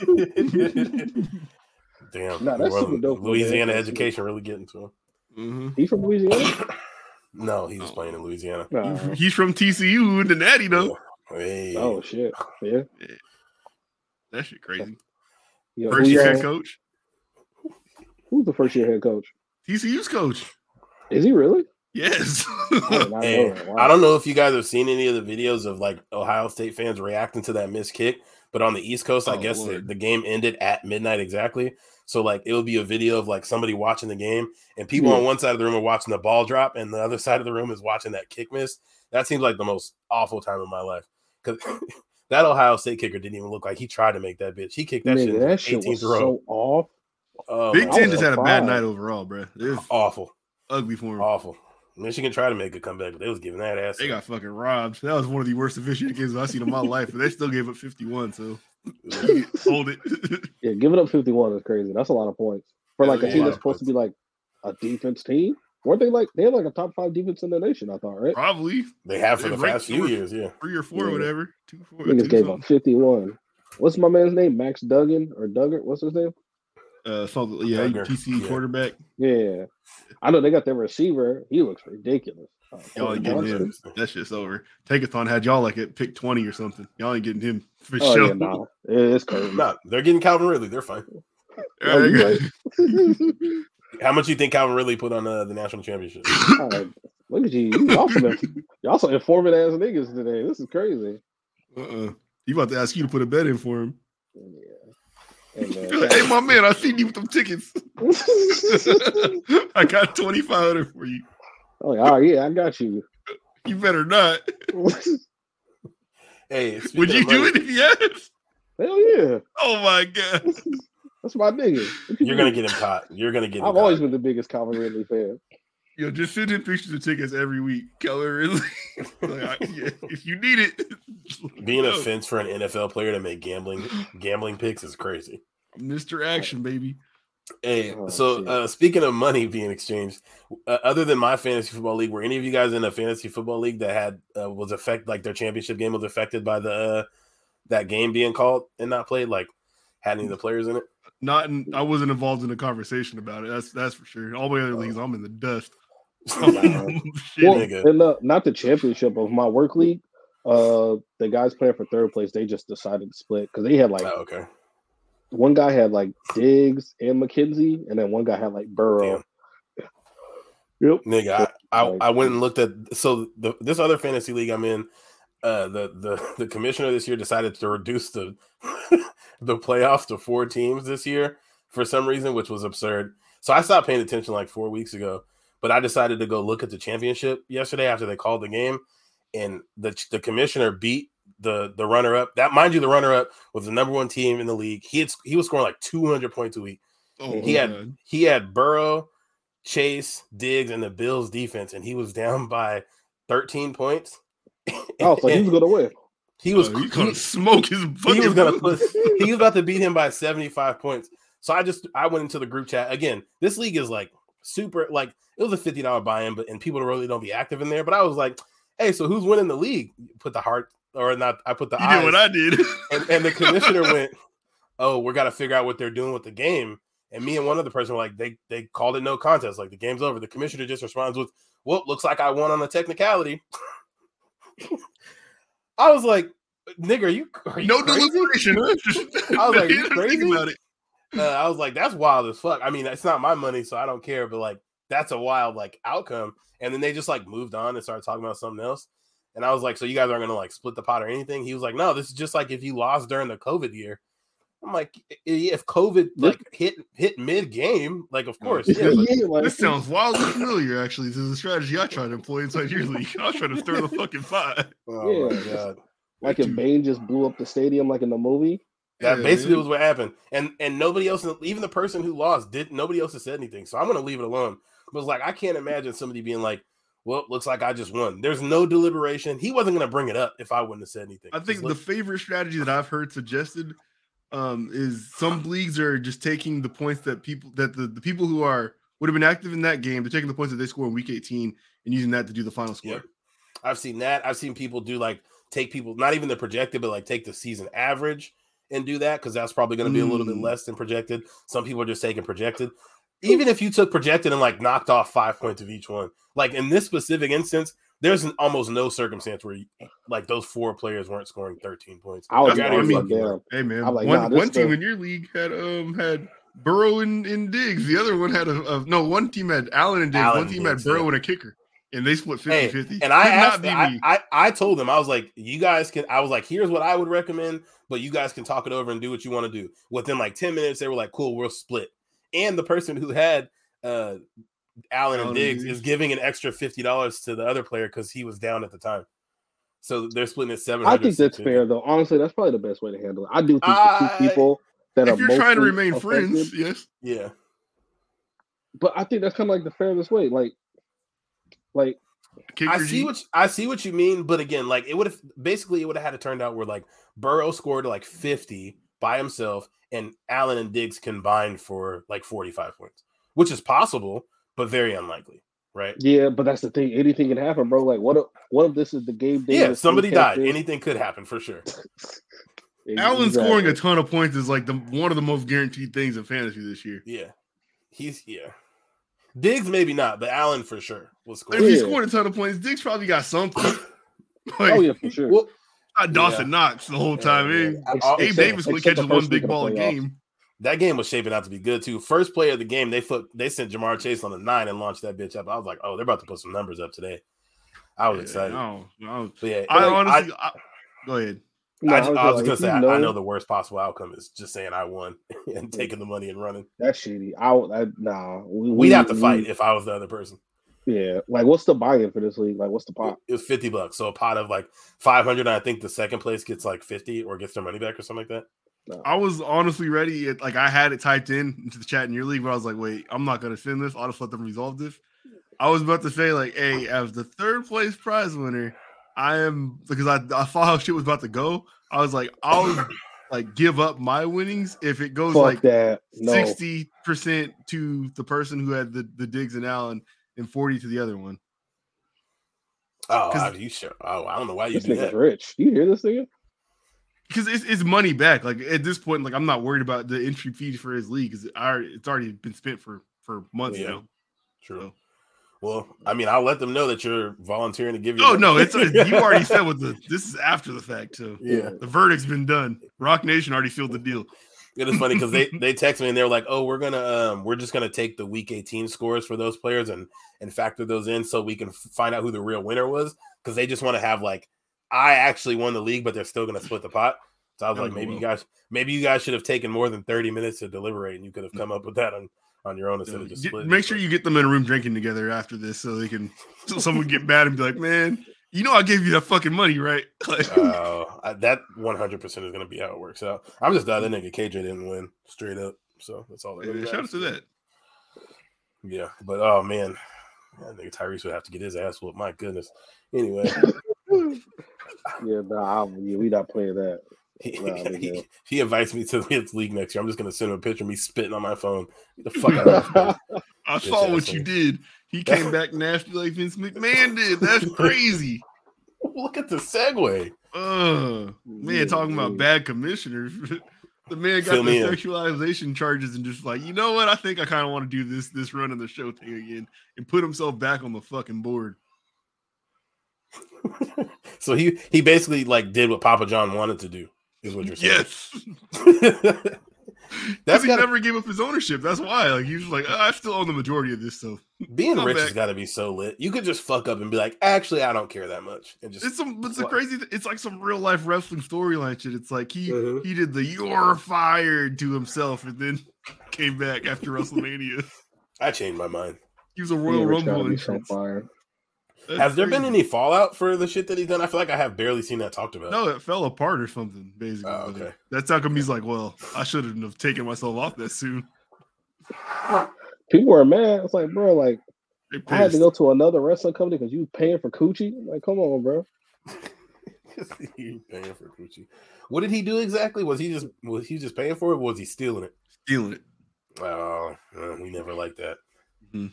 Damn, nah, that's super dope, Louisiana education really getting to him. Mm-hmm. He from Louisiana? No, he was oh. playing in Louisiana. Uh, He's from TCU, the Natty though. Hey. Oh shit! Yeah. yeah. That shit crazy. Yo, first year head coach. Who's the first year head coach? TCU's coach. Is he really? Yes. hey, wow. I don't know if you guys have seen any of the videos of like Ohio State fans reacting to that missed kick, but on the East Coast, oh, I guess the, the, game ended at midnight exactly. So like it would be a video of like somebody watching the game, and people yeah. on one side of the room are watching the ball drop, and the other *laughs* side of the room is watching that kick miss. That seems like the most awful time of my life because *laughs* that Ohio State kicker didn't even look like he tried to make that bitch. He kicked that Man, shit. That shit was row. so off. Um, Big Ten just had a bad night overall, bro. It was awful, ugly for him. Awful. Michigan tried to make a comeback, but they was giving that ass. They got fucking robbed. That was one of the worst officiating *laughs* games I've seen in my life, but they still gave up 51. So *laughs* hold it. *laughs* yeah, giving up 51 is crazy. That's a lot of points for like a team that's supposed to be like a defense team. Weren't they like they had like a top five defense in the nation? I thought, right? Probably. They have for the past few years, yeah. Three or four, yeah. whatever. Two, four. Niggas gave up 51. What's my man's name? Max Duggan or Duggar? What's his name? Uh, so yeah, TC yeah. quarterback. Yeah, I know they got their receiver. He looks ridiculous. Uh, y'all ain't getting him. That shit's over. Tankathon had y'all like at pick twenty or something. Y'all ain't getting him for oh, sure. Yeah, no. It's crazy. No, they're getting Calvin Ridley. They're fine. right. *laughs* How much you think Calvin Ridley put on uh, the national championship? *laughs* Right. Look at you. You also, you also informant ass niggas today. This is crazy. Uh uh-uh. uh You about to ask you to put a bet in for him. Yeah. Hey, my man, I seen you with them tickets. *laughs* I got twenty five hundred for you. Oh, oh yeah, I got you. You better not. *laughs* hey, would you do it if yes? Hell yeah! Oh my god, *laughs* that's my nigga. You're gonna get him caught. You're gonna get. I've always been the biggest Calvin Ridley fan. Yo, just send in pictures of tickets every week. Keller Ridley. *laughs* like, yeah, if you need it. Being a fence for an NFL player to make gambling gambling picks is crazy. Mr. Action, baby. Hey, oh, so uh, speaking of money being exchanged, uh, other than my fantasy football league, were any of you guys in a fantasy football league that had uh, was affected like their championship game was affected by the uh, that game being called and not played? Like, had any of the players in it? Not, in, I wasn't involved in a conversation about it. That's that's for sure. All my other oh. leagues, I'm in the dust. *laughs* *laughs* well, and, uh, not the championship of my work league. Uh, the guys playing for third place, they just decided to split because they had like oh, okay. One guy had like Diggs and McKenzie, and then one guy had like Burrow. Damn. Yep. Nigga, I, I, I, went and looked at so the this other fantasy league I'm in. Uh, the the the commissioner this year decided to reduce the *laughs* the playoffs to four teams this year for some reason, which was absurd. So I stopped paying attention like four weeks ago, but I decided to go look at the championship yesterday after they called the game, and the the commissioner beat the the runner up. That mind you, the runner up was the number one team in the league. He had he was scoring like 200 points a week. Oh, he had he had Burrow, Chase, Diggs, and the Bills defense, and he was down by 13 points. *laughs* Oh, so he was gonna win. He was uh, gonna smoke his. He was gonna put. he was about to beat him by *laughs* 75 points. So I just I went into the group chat again. This league is like super like it was a fifty dollar buy-in, but and people really don't be active in there. But I was like, hey, so who's winning the league? Put the heart or not. I put the. You eyes, did what I did, *laughs* and, and the commissioner *laughs* went, "Oh, we're gotta figure out what they're doing with the game." And me and one other person were like, "They they called it no contest. Like the game's over." The commissioner just responds with, "Well, looks like I won on a technicality." *laughs* I was like, "Nigga, are you, are you no crazy? deliberation?" I was like, "You crazy?" About it. Uh, I was like, "That's wild as fuck." I mean, it's not my money, so I don't care. But like, that's a wild like outcome. And then they just like moved on and started talking about something else. And I was like, so you guys aren't gonna like split the pot or anything? He was like, no, this is just like if you lost during the COVID year. I'm like, if COVID like hit hit mid game, like of course. Yeah, yeah like, this sounds wildly familiar. Actually, this is a strategy I try to employ inside your league. I was trying to stir the fucking pot. *laughs* Oh yeah. my god! Like if Bane just blew up the stadium, like in the movie. That yeah, basically was what happened, and and nobody else, even the person who lost, did nobody else has said anything. So I'm gonna leave it alone. But was like, I can't imagine somebody being like, well, looks like I just won. There's no deliberation. He wasn't going to bring it up if I wouldn't have said anything. I think the favorite strategy that I've heard suggested um, is some leagues are just taking the points that people that the, the people who are would have been active in that game, they're taking the points that they score in week 18 and using that to do the final score. Yeah. I've seen that. I've seen people do like take people, not even the projected, but like take the season average and do that because that's probably going to be mm. a little bit mm. less than projected. Some people are just taking projected even if you took projected and like knocked off five points of each one, like in this specific instance, there's an, almost no circumstance where you, like those four players weren't scoring 13 points. I was, I mean, hey man, like, one, nah, one team in your league had um had Burrow and, and Diggs. The other one had a, a no. One team had Allen and Diggs. Allen one team Diggs, had Burrow yeah. and a kicker, and they split 50 hey, 50. And I asked, I, I, I told them I was like, you guys can. I was like, here's what I would recommend, but you guys can talk it over and do what you want to do. Within like 10 minutes, they were like, cool, we'll split. And the person who had uh, Allen and Diggs is giving an extra fifty dollars to the other player because he was down at the time. So they're splitting it seven. I think that's fair, though. Honestly, that's probably the best way to handle it. I do think uh, two people that are if you're trying to remain affected, friends, yes, yeah. But I think that's kind of like the fairest way. Like, Like I see what I see what you mean, but again, like it would have basically it would have had to turned out where like Burrow scored like 50 by himself and Allen and Diggs combined for like 45 points, which is possible, but very unlikely, right? Yeah, but that's the thing. Anything can happen, bro. Like what if what if this is the game day? Yeah, somebody died. Anything could happen for sure. *laughs* Allen scoring a ton of points is like the one of the most guaranteed things in fantasy this year. Yeah. He's yeah. Diggs maybe not, but Allen for sure will score. If he scored a ton of points, Diggs probably got something. *laughs* *laughs* like, oh yeah, for sure. Well, not Dawson yeah. Knox the whole time. Yeah, yeah. Gabe Davis only catches one big ball a game. That game was shaping out to be good too. First play of the game, they put they sent Ja'Marr Chase on the nine and launched that bitch up. I was like, oh, they're about to put some numbers up today. I was excited. No, no. But yeah, I like, honestly, I, I, go ahead. No, I, I, was, I was like, gonna say I, know, I, know the worst possible outcome is just saying I won *laughs* and taking the money and running. That's shitty. I, I nah. We, would have to fight we, if I was the other person. Yeah, like what's the buy-in for this league? Like, what's the pot? It was fifty bucks, so a pot of like five hundred. I think the second place gets like fifty or gets their money back or something like that. No. I was honestly ready. Like I had it typed in into the chat in your league, but I was like, wait, I'm not gonna send this. I'll just let them resolve this. I was about to say like, hey, as the third place prize winner, I am because I, I saw how shit was about to go. I was like, I'll like give up my winnings if it goes Fuck like that. sixty percent to the person who had the the Diggs and Allen and forty to the other one. Oh, are you sure? Oh, I don't know why you this do that. Rich, you hear this thing? Because it's, it's money back. Like at this point, like I'm not worried about the entry fees for his league because it's already been spent for for months yeah. now. True. So. Well, I mean, I'll let them know that you're volunteering to give you. Oh no, it's *laughs* a, you already said what the this is after the fact too. Yeah, the verdict's been done. Rock Nation already sealed the deal. It is funny because they *laughs* they text me and they're like, "Oh, we're gonna um we're just gonna take the week 18 scores for those players and and factor those in so we can find out who the real winner was because they just want to have like I actually won the league, but they're still gonna split the pot." So I was like, maybe you guys maybe you guys should have taken more than 30 minutes to deliberate and you could have come up with that on on your own instead of just splitting. Make sure you get them in a room drinking together after this, so they can so someone get mad and be like, "Man, you know I gave you that fucking money, right?" *laughs* uh, that one hundred percent is gonna be how it works out. I'm just glad that nigga KJ didn't win straight up. So that's all. Yeah, shout out to that. Yeah, but oh man, I think Tyrese would have to get his ass whooped. My goodness. Anyway. *laughs* *laughs* yeah, nah, yeah, we not playing that. He, he, he, invites me to his league next year. I'm just gonna send him a picture of me spitting on my phone. Get the fuck out I saw what you did. He came back nasty like Vince McMahon did. That's crazy. *laughs* Look at the segue. Uh, man, talking about bad commissioners. *laughs* the man got Fill the sexualization charges and just like, you know what? I think I kind of want to do this this run of the show thing again and put himself back on the fucking board. *laughs* so he he basically like did what Papa John wanted to do is what you're saying. Yes. That's he gotta, never gave up his ownership. That's why. Like he was like, oh, I still own the majority of this stuff. *laughs* Being rich back. has got to be so lit. You could just fuck up and be like, actually, I don't care that much, and just. It's some. It's a crazy. It's like some real life wrestling storyline shit. It's like he uh-huh. he did the "you're fired" to himself, and then *laughs* came back after *laughs* WrestleMania. I changed my mind. He was a Royal Rumble entrance. That's Has there crazy. been any fallout for the shit that he's done? I feel like I have barely seen that talked about. No, it fell apart or something. Basically, oh, okay. That's how come he's like, well, I shouldn't have taken myself off that soon. People are mad. It's like, bro, like I had to go to another wrestling company because you paying for coochie. Like, come on, bro. *laughs* you paying for coochie. What did he do exactly? Was he just was he just paying for it? was he stealing it? Stealing it. Oh, uh, we never like that. Mm-hmm.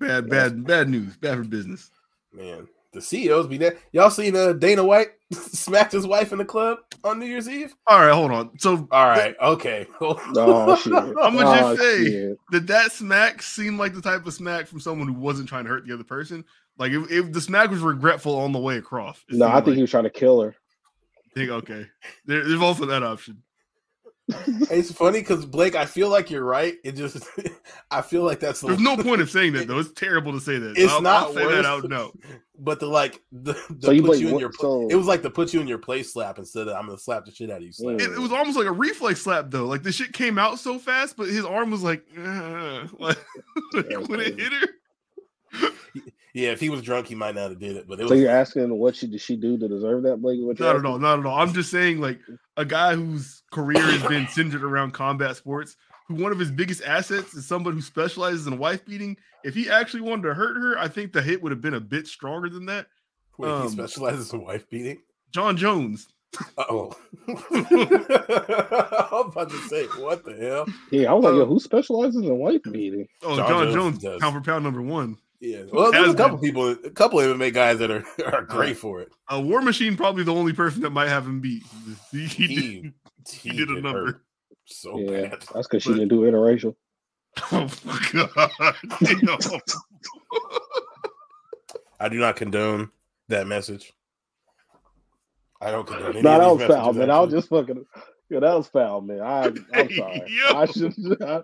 Bad, bad, bad news. Bad for business. Man, the CEOs be there. Y'all seen uh, Dana White *laughs* smacked his wife in the club on New Year's Eve? All right, hold on. So, all right, okay. *laughs* oh, shit. *laughs* I'm gonna oh, just say, shit. did that smack seem like the type of smack from someone who wasn't trying to hurt the other person? Like, if, if the smack was regretful on the way across. No, I think like, he was trying to kill her. I think okay. There, there's also that option it's funny because Blake, I feel like you're right. It just, *laughs* I feel like that's the there's no *laughs* point of saying that though. It's terrible to say that. It's I'll, not I'll say that out. No, but the like the, the so you put you in your so... it was like the put you in your place slap instead of I'm gonna slap the shit out of you. Slap. It, it, was almost like a reflex slap though. Like the shit came out so fast, but his arm was like, uh, *laughs* like when it hit her. Yeah, if he was drunk, he might not have did it. But it so was... you're asking what she did she do to deserve that, Blake? Not at all, not at all. I'm just saying, like a guy whose career has been centered around combat sports, who one of his biggest assets is somebody who specializes in wife beating. If he actually wanted to hurt her, I think the hit would have been a bit stronger than that. Wait, um, he specializes in wife beating. Jon Jones. Oh, *laughs* *laughs* I'm about to say, what the hell? Yeah, I was like, yo, who specializes in wife beating? Oh, Jon, Jon Jones, Jones pound for pound number one. Yeah, well, there's a couple been. people, a couple of MMA guys that are, *laughs* are great for it. A uh, War Machine probably the only person that might have him beat. He, *laughs* he, he did, he did a number so yeah, bad. That's because she didn't do interracial. *laughs* Oh my god! I do not condone that message. I don't condone. no, that was foul, man. I was just fucking. Yeah, that was foul, man. I, I'm sorry. I should. I,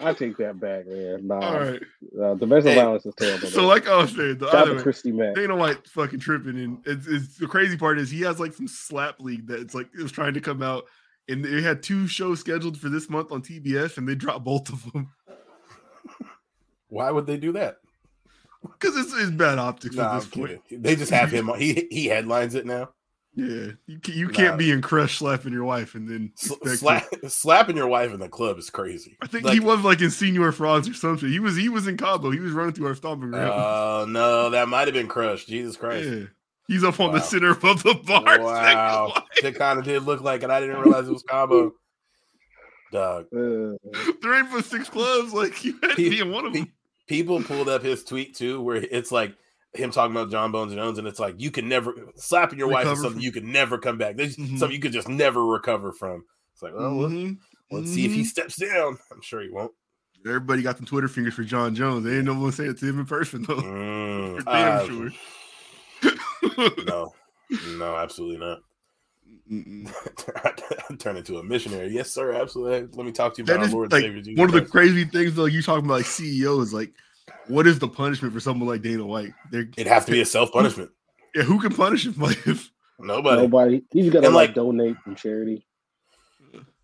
I take that back, man. Nah, All right. Uh, domestic hey, violence is terrible. So, like I was saying, the Shout other Christy Mack. Dana White fucking tripping, and it's, it's, the crazy part is he has like some slap league that it's like it was trying to come out, and they had two shows scheduled for this month on TBS, and they dropped both of them. *laughs* Why would they do that? Because it's, it's bad optics nah, at this point. They just have him. He he headlines it now. Yeah, you, you can't be in crush slapping your wife and then Sla- *laughs* slapping your wife in the club is crazy. I think like, he was like in Señor Frog's or something. He was he was in Cabo. He was running through our stomping ground. Oh uh, no, that might have been crush. Jesus Christ. Yeah. He's up wow. on the center of the *laughs* bar. Wow, it kind of did look like, and I didn't realize it was Cabo. Dog, *laughs* uh, there ain't six clubs. Like you had to be in one of them. People pulled up his tweet too, where it's like him talking about Jon Bones Jones, and it's like you can never slapping your recover wife is something from. you can never come back. There's mm-hmm. something you could just never recover from. It's like, well, mm-hmm. let's, mm-hmm. see if he mm-hmm. steps down. I'm sure he won't. Everybody got the Twitter fingers for Jon Jones. They ain't no one say it to him in person though. Mm, *laughs* uh, sure. *laughs* no, no, absolutely not. *laughs* Turn into a missionary. Yes, sir. Absolutely. Let me talk to you about our Lord like, Savior Jesus. One of the crazy things, though, you talking about like CEOs, like what is the punishment for someone like Dana White? They're, it has to be a *laughs* self punishment. Yeah, who can punish him? *laughs* Like nobody. Nobody. He's gonna like, like donate from charity.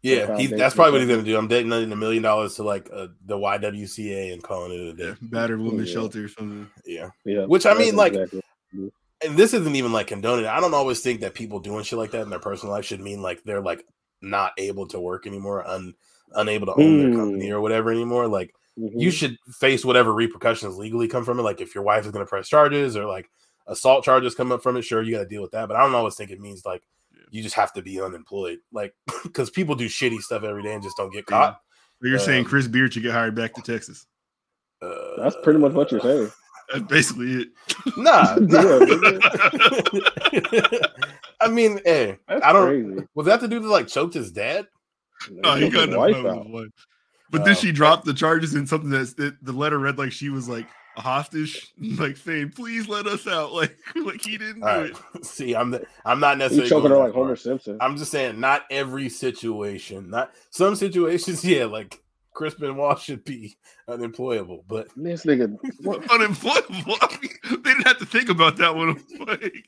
Yeah, he, that's probably what he's gonna do. I'm donating a million dollars to like uh, the YWCA and calling it a day. Yeah, battered women's yeah. shelter or something. Yeah, yeah. Which I mean, like, exactly. and this isn't even like condoning. I don't always think that people doing shit like that in their personal life should mean like they're like not able to work anymore, un, unable to own mm. their company or whatever anymore. Like mm-hmm. you should face whatever repercussions legally come from it. Like if your wife is going to press charges or like assault charges come up from it, sure, you got to deal with that. But I don't always think it means like you just have to be unemployed, like *laughs* because people do shitty stuff every day and just don't get caught. Yeah. You're um, saying Chris Beard should get hired back to Texas? Uh, That's pretty much what you're saying. *laughs* That's basically it. Nah. *laughs* I mean, hey, That's I don't. Crazy. Was that the dude that like choked his dad? No, he got the wife out. But then she dropped the charges in something that the letter read like she was like a hostage, *laughs* like saying, "Please let us out." *laughs* Like, like he didn't All do right. it. *laughs* See, I'm the, I'm not necessarily He's choking her like Homer Simpson. I'm just saying, not every situation. Not some situations, yeah, like Chris Benoit should be unemployable, but this nigga unemployable. I mean, they didn't have to think about that one. Like,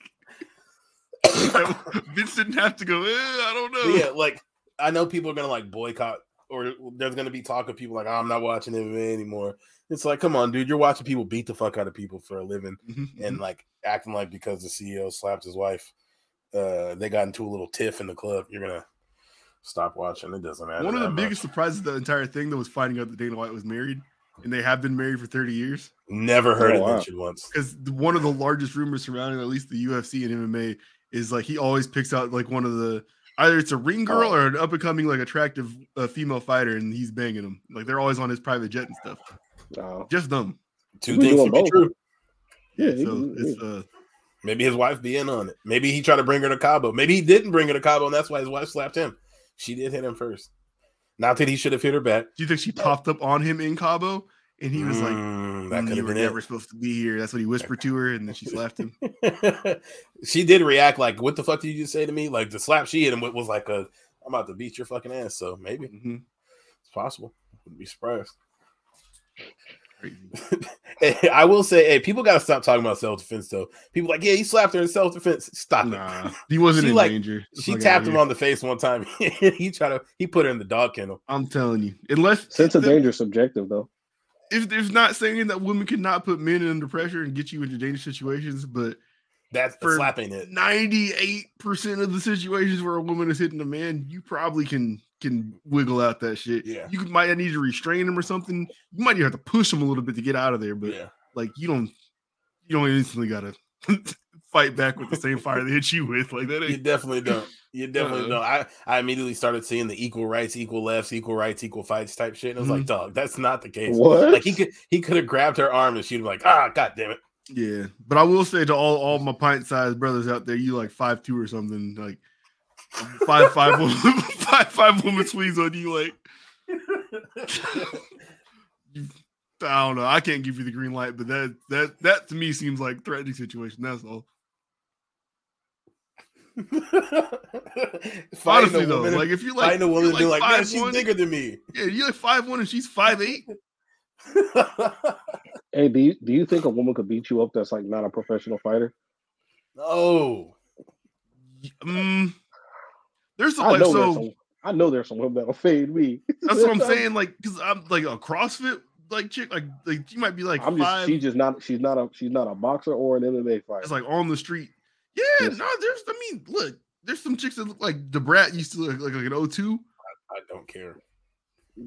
*coughs* Vince didn't have to go. Eh, I don't know. Yeah, like I know people are gonna like boycott or there's going to be talk of people like, oh, I'm not watching MMA anymore. It's like, come on, dude, you're watching people beat the fuck out of people for a living mm-hmm. and mm-hmm. like acting like because the CEO slapped his wife, uh, they got into a little tiff in the club. You're going to stop watching. It doesn't matter. One of the biggest surprises of the entire thing that was finding out that Dana White was married and they have been married for 30 years. Never heard oh, it wow. mentioned once. Because one of the largest rumors surrounding at least the UFC and MMA is like he always picks out like one of the either it's a ring girl oh. or an up and coming like attractive uh, female fighter, and he's banging them. Like they're always on his private jet and stuff. Just them. Two things to be true. Yeah, so it's uh. Maybe his wife be in on it. Maybe he tried to bring her to Cabo. Maybe he didn't bring her to Cabo, and that's why his wife slapped him. She did hit him first. Not that he should have hit her back. Do you think she popped up on him in Cabo? And he was mm, like, that mm, "You were never it. supposed to be here." That's what he whispered to her, and then she slapped him. *laughs* she did react like, "What the fuck did you just say to me?" Like the slap she hit him with was like a, "I'm about to beat your fucking ass." So maybe mm-hmm. it's possible. Wouldn't be surprised. *laughs* I will say, hey, people gotta stop talking about self defense though. People like, yeah, he slapped her in self defense. Stop nah, it. He wasn't she, in like, danger. she tapped him on the face one time. *laughs* he tried to he put her in the dog kennel. I'm telling you, unless sense of danger subjective though if it's not saying that women cannot put men under pressure and get you into dangerous situations, but that's for slapping it. Ninety-eight percent of the situations where a woman is hitting a man, you probably can can wiggle out that shit. Yeah. You might need to restrain him or something. You might even have to push him a little bit to get out of there, but Yeah. like you don't you don't instantly gotta *laughs* fight back with the same fire they hit you with. Like that You definitely don't. You definitely Uh-uh. don't. I, I immediately started seeing the equal rights, equal lefts, equal rights, equal fights type shit. And I was like, dog, that's not the case. What? Like he could he could have grabbed her arm and she'd be like, ah, god damn it. yeah. But I will say to all all my pint sized brothers out there, you like five two or something, like five five woman, *laughs* five five woman squeeze on you, like *laughs* I don't know. I can't give you the green light, but that that that to me seems like threatening situation. That's all. *laughs* Fighting Honestly though, woman, like if you like, fighting a woman, you're be like, man, 5'1", she's bigger than me. *laughs* Yeah, you like five one and she's five eight. *laughs* Hey, do you do you think a woman could beat you up that's like not a professional fighter? oh, Um, there's some I like know there's so some. I know there's some women that'll fade me. that's what I'm saying. Like, cause I'm like a CrossFit like chick, like like you might be like I'm just she's just not she's not a she's not a boxer or an MMA fighter. it's like on the street. Yeah, Yes. no, there's I mean, look, there's some chicks that look like the brat used to look like, like an O2. I don't care.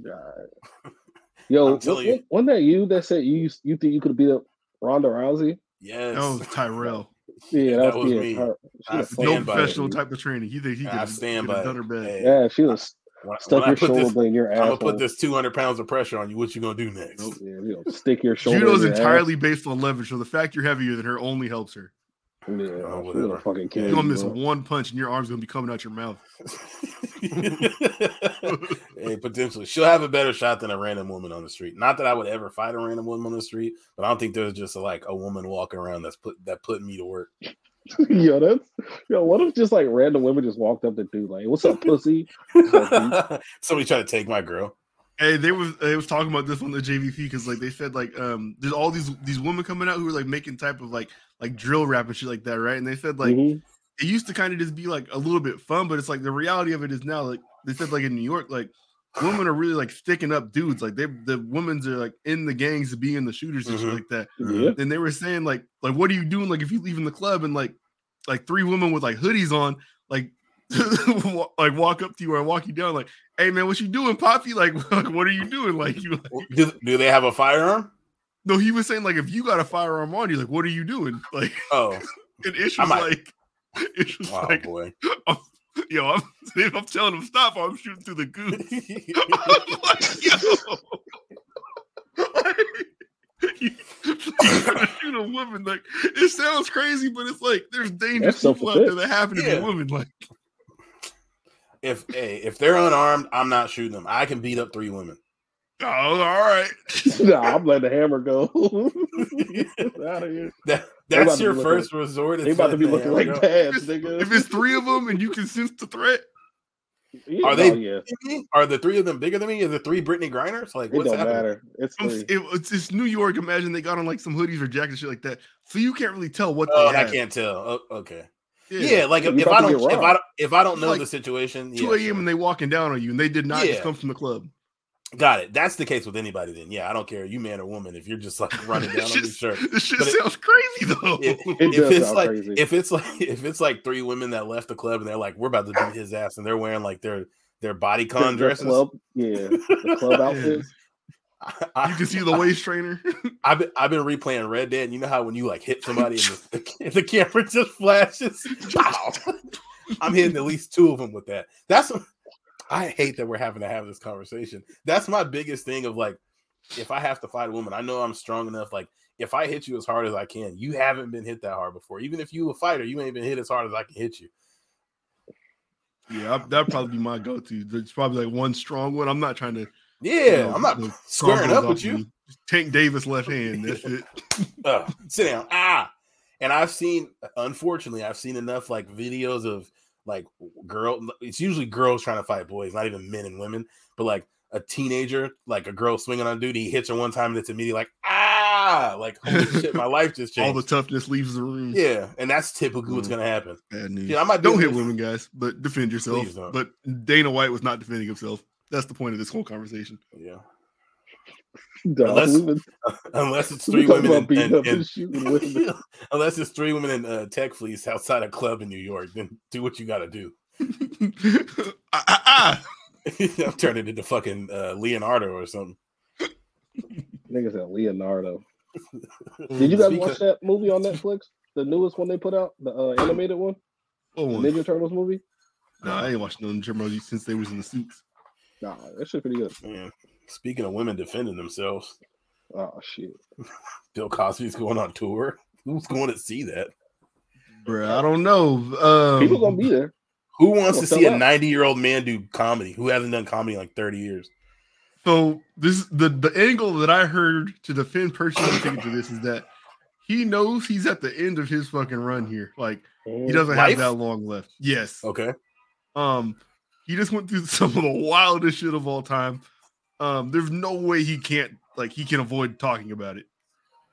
God. *laughs* Yo, I'm you. wasn't that you that said you you think you could beat up Ronda Rousey? Yes, That was Tyrell. Yeah, That that, was was, yeah, me. her. She I was stand No fucking it. professional type of training. You think he could I have stand done by her it. bad? Yeah, she was when, stuck when I your put shoulder this, blade in your I'm gonna put this 200 pounds of pressure on you. What you gonna do next? Nope. Yeah, you know, stick your shoulder. Judo's in your entirely based on leverage, so the fact you're heavier than her only helps her. Ass. Yeah, Oh, whatever. fucking kill You're gonna miss bro. one punch and your arm's gonna be coming out your mouth. *laughs* hey, potentially, she'll have a better shot than a random woman on the street. Not that I would ever fight a random woman on the street, but I don't think there's just like a woman walking around that's put that put me to work. *laughs* yo, that's yo. What if just like random women just walked up to dude like, "What's up, *laughs* pussy?" Somebody try to take my girl. Hey, they was they was talking about this on the JBP because like they said like um there's all these these women coming out who are like making type of like like drill rap and shit like that, right? And they said like Mhm. it used to kind of just be like a little bit fun, but it's like the reality of it is now like they said like in New York, like women are really like sticking up dudes. Like they the women's are like in the gangs to be in the shooters and shit Mhm. like that. Yeah, And they were saying like like what are you doing? Like if you leave in the club and like like three women with like hoodies on, like wa- *laughs* like walk up to you or walk you down, like, hey man, what you doing, Poppy? *laughs* Like, like what are you doing? Like you like, Do, do they have a firearm? no, he was saying like if you got a firearm on, you like, what are you doing? *laughs* Like Oh, and Ish I was might- like Ish was wow, like, boy. yo, I'm, I'm telling him stop, or I'm shooting through the goose. I'm like, yo. you, you gonna shoot a woman like it sounds crazy, but it's like there's dangerous That's people out there self-defense. that happen to Yeah. be women. Like if hey, if they're unarmed, I'm not shooting them. I can beat up three women. oh, all right. *laughs* nah, I'm letting the hammer go. *laughs* *laughs* out of here. That that's your be looking- first resort. They about to be looking like hammer pads, nigga. If it's three of them and you can sense the threat, Yeah, Are they- no, yeah, Are the three of them bigger than me? Is the three Brittney Griners? Like it what's don't happening? matter. It's I'm, it, it's, it's New York. Imagine they got on like some hoodies or jackets, shit like that. So you can't really tell what Oh, they I have. can't tell. Oh, okay. Yeah. Yeah, like if, if I don't if I don't if I don't know Like the situation, 2 yeah, a.m. sure. and they walking down on you, and they did not Yeah. just come from the club. got it. That's the case with anybody. Then yeah, I don't care, you man or woman. If you're just like *laughs* running down on me, Shit- sure. This shit But it- sounds crazy though. If, *laughs* It if does it's sound like crazy. if it's like if it's like three women that left the club and they're like, we're about to beat his ass, and they're wearing like their their bodycon The- the dresses. club, yeah, the club *laughs* outfits. I, you can see the waist trainer. I've been I've been replaying Red Dead. And you know how when you like hit somebody and *laughs* the, *laughs* the camera just flashes. *laughs* I'm hitting at least two of them with that. That's I hate that we're having to have this conversation. That's my biggest thing of like, if I have to fight a woman, I know I'm strong enough. Like, if I hit you as hard as I can, you haven't been hit that hard before. Even if you a fighter, you ain't been hit as hard as I can hit you. yeah, that'd probably be my go-to. It's probably like one strong one. I'm not trying to. Yeah, you know, I'm not squaring up with you. Tank Davis left hand. That's it. *laughs* uh, sit down. Ah, and I've seen, unfortunately, I've seen enough like videos of like girl. It's usually girls trying to fight boys, not even men and women, but like a teenager, like a girl swinging on dude. He hits her one time, and it's immediately like ah, like holy *laughs* shit, my life just changed. All the toughness leaves the room. yeah, and that's typically what's Mm. gonna happen. Bad news. Yeah, I might don't hit women, guys, but defend yourself. But Dana White was not defending himself. That's the point of this whole conversation. Yeah, *laughs* Dog, Unless- been, *laughs* *laughs* unless it's three women about and, and- and and- shooting women. unless it's three women in uh, tech fleece outside a club in New York, then do what you got to do. ah, ah, ah. I'm turning into fucking uh, Leonardo or something. Niggas said Leonardo. Did you guys Speak watch that movie on Netflix? The newest one they put out, the uh, animated one, oh, the Ninja Turtles movie. No, I ain't watched no Ninja Turtles since they was in the suits. Nah, that shit pretty good. Man, speaking of women defending themselves, oh shit, *laughs* Bill Cosby's going on tour. Who's going to see that? Bro, I don't know. Um, People gonna be there. Who wants to see a 90 year old man do comedy who hasn't done comedy in like 30 years? So this the the angle that I heard to defend personal ticket to this is that he knows he's at the end of his fucking run here. Like he doesn't Life? have that long left. Yes. Okay. Um, he just went through *laughs* some of the wildest shit of all time. Um, there's no way he can't like he can avoid talking about it.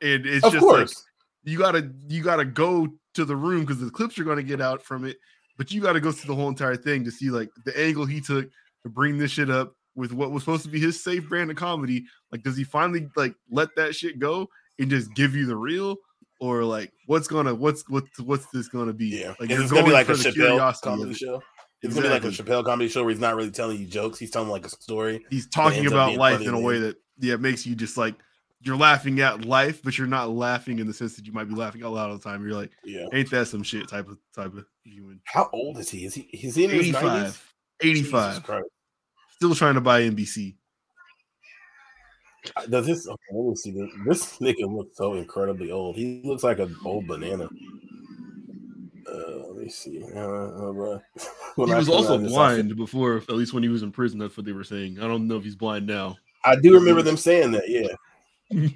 And it's of just course. like you gotta you gotta go to the room because the clips are gonna get out from it, but you gotta go through the whole entire thing to see like the angle he took to bring this shit up with what was supposed to be his safe brand of comedy. Like, does he finally like let that shit go and just give you the real? Or like, what's gonna what's what's what's this gonna be? Yeah, like it's gonna be like a Chappelle comedy show. It's exactly. gonna be like a Chappelle comedy show where he's not really telling you jokes. He's telling like a story. He's talking about life in a way that yeah makes you just like you're laughing at life, but you're not laughing in the sense that you might be laughing out loud all the time. You're like, yeah, ain't that some shit type of type of human. How old is he? Is he? Is he in 85. his 90s? 85 still trying to buy NBC. Does this? Okay, let me see. This, this nigga looks so incredibly old. He looks like an old banana. Uh, let me see. Uh, uh, *laughs* he was also blind before, at least when he was in prison. That's what they were saying. I don't know if he's blind now. I do remember them saying that. Yeah. *laughs*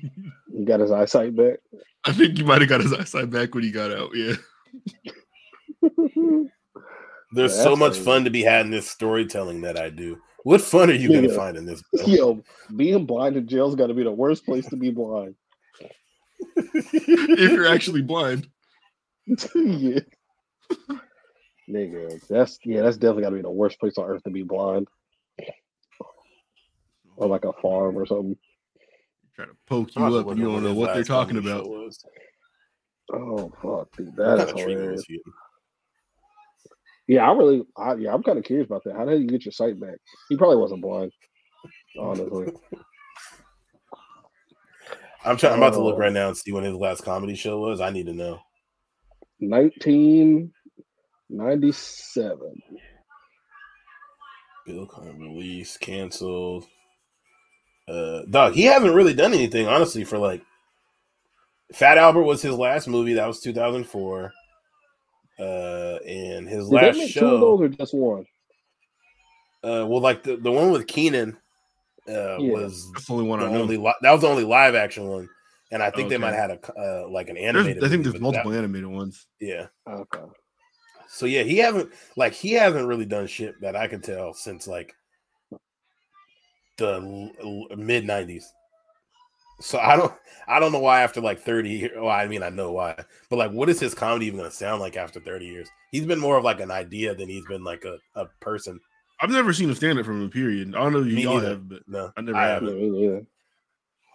he got his eyesight back. I think he might have got his eyesight back when he got out. Yeah. There's so much crazy. fun to be had in this storytelling that I do. What fun are you yeah. gonna find in this? Bro? Yo, being blind in jail's got to be the worst place to be blind. *laughs* if you're actually blind. yeah. Nigga, that's yeah, that's definitely got to be the worst place on earth to be blind. Or like a farm or something. Trying to poke you up and you don't know what they're talking about. Oh fuck, dude, that is hilarious. Yeah, I really, I, yeah, I'm kind of curious about that. How did you get your sight back? He probably wasn't blind, honestly. *laughs* I'm trying. I'm about to look uh, right now and see when his last comedy show was. I need to know. 1997. Bill Clinton release canceled. Uh, dog, he hasn't really done anything honestly for like. Fat Albert was his last movie. That was 2004. Uh, and his Did last show. Two of those or just one? Uh, well, like the, the one with Kenan uh, yeah. was That's the only one the I know. Only li- that was the only live action one, and I think okay. they might have had a uh, like an animated. There's, I think there's multiple that, animated ones. Yeah. Okay. So yeah, he haven't like he hasn't really done shit that I can tell since like the mid '90s. So I don't I don't know why after like 30 well, I mean I know why, but like what is his comedy even gonna sound like after 30 years? He's been more of like an idea than he's been like a, a person. I've never seen a stand up from him, period. I don't know if you all have, but no, I never I have. Haven't.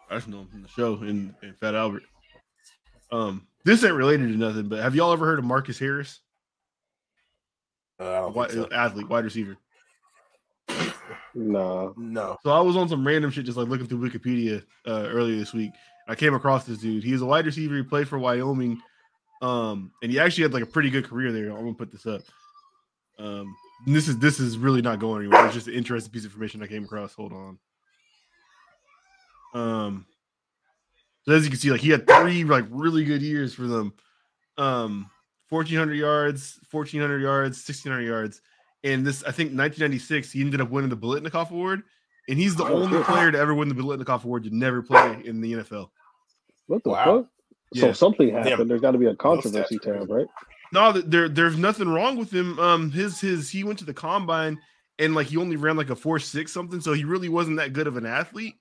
I just know him from the show in, in Fat Albert. Um, this ain't related to nothing, but have y'all ever heard of Marcus Harris? Uh, wide, so. athlete, wide receiver. No, no. So I was on some random shit, just like looking through Wikipedia uh, earlier this week. I came across this dude. He's a wide receiver. He played for Wyoming, um, and he actually had like a pretty good career there. I'm gonna put this up. Um, this is this is really not going anywhere. It's just an interesting piece of information I came across. Hold on. Um, so as you can see, like he had three like really good years for them. Um, 1400 yards, 1400 yards, 1600 yards. And this, I think, 1996, he ended up winning the Biletnikoff Award, and he's the only *laughs* player to ever win the Biletnikoff Award to never play in the NFL. What the wow. fuck? So something happened. Damn. There's got to be a controversy tab, right? No, there, there's nothing wrong with him. Um, his, his, he went to the combine and like he only ran like a four six something, so he really wasn't that good of an athlete.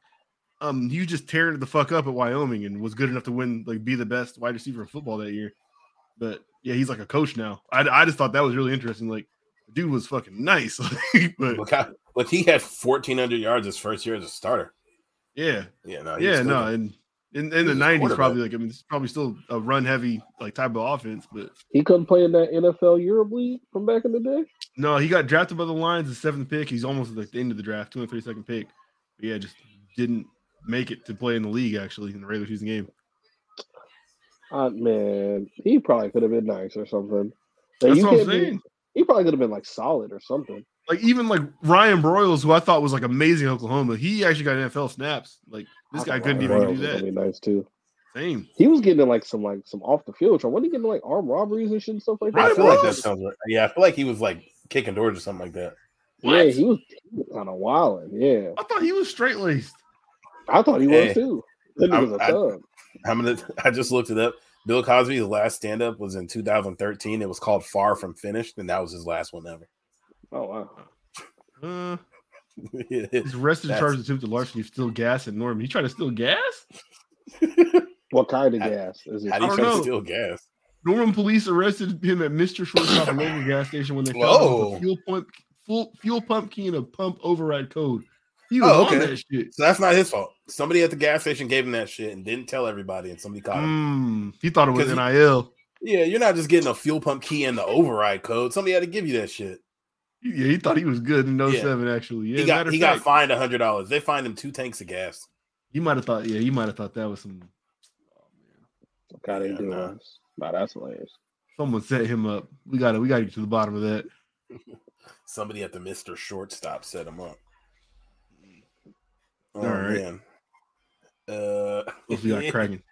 Um, he was just tearing the fuck up at Wyoming and was good enough to win, like, be the best wide receiver in football that year. But yeah, he's like a coach now. I, I just thought that was really interesting. Like, dude was fucking nice. *laughs* but look, how, look, he had 1,400 yards his first year as a starter. Yeah, yeah, no, yeah, no, and In, in the nineties, probably like I mean, it's probably still a run heavy like type of offense, but he couldn't play in that NFL Europe league from back in the day. No, he got drafted by the Lions, the seventh pick. He's almost at the end of the draft, two and three second pick. But yeah, just didn't make it to play in the league actually in the regular season game. Uh, man, he probably could have been nice or something. That's what I'm saying. Be, he probably could have been like solid or something. Like even like Ryan Broyles, who I thought was like amazing Oklahoma, he actually got NFL snaps. Like this guy couldn't even do that. Be nice too. Same. He was getting like some like some off the field. Wasn't he getting like armed robberies and shit and stuff like that? I feel like that sounds right. Yeah, I feel like he was like kicking doors or something like that. Yeah, he was, was kind of wild. Yeah, I thought he was straight laced. I thought he hey, was too. That was a thug. I, I'm gonna. *laughs* I just looked it up. Bill Cosby's last stand up was in 2013. It was called Far From Finished, and that was his last one ever. Oh wow. Uh, *laughs* he's arrested and charged with attempted larceny, steal gas in Norman. He tried to steal gas. *laughs* what kind of gas is it? How do you try to steal gas? Norman police arrested him at Mr. Shortstop, local gas station, when they found a fuel pump, full, fuel pump key and a pump override code. He was oh, okay. on that shit. So that's not his fault. Somebody at the gas station gave him that shit and didn't tell everybody, and somebody caught him. Mm, he thought it was NIL. He, yeah, you're not just getting a fuel pump key and the override code. Somebody had to give you that shit. Yeah, he thought he was good in 07, yeah. actually. Yeah, he got he fact, got fined hundred dollars. They fined him two tanks of gas. You might have thought, yeah, you might have thought that was some. Oh man, what kind of nah. Nah, that's hilarious. Someone set him up. We got to we got to get to the bottom of that. *laughs* Somebody at the Mister Shortstop set him up. Oh, All right. Man. Uh, we got *laughs* cracking.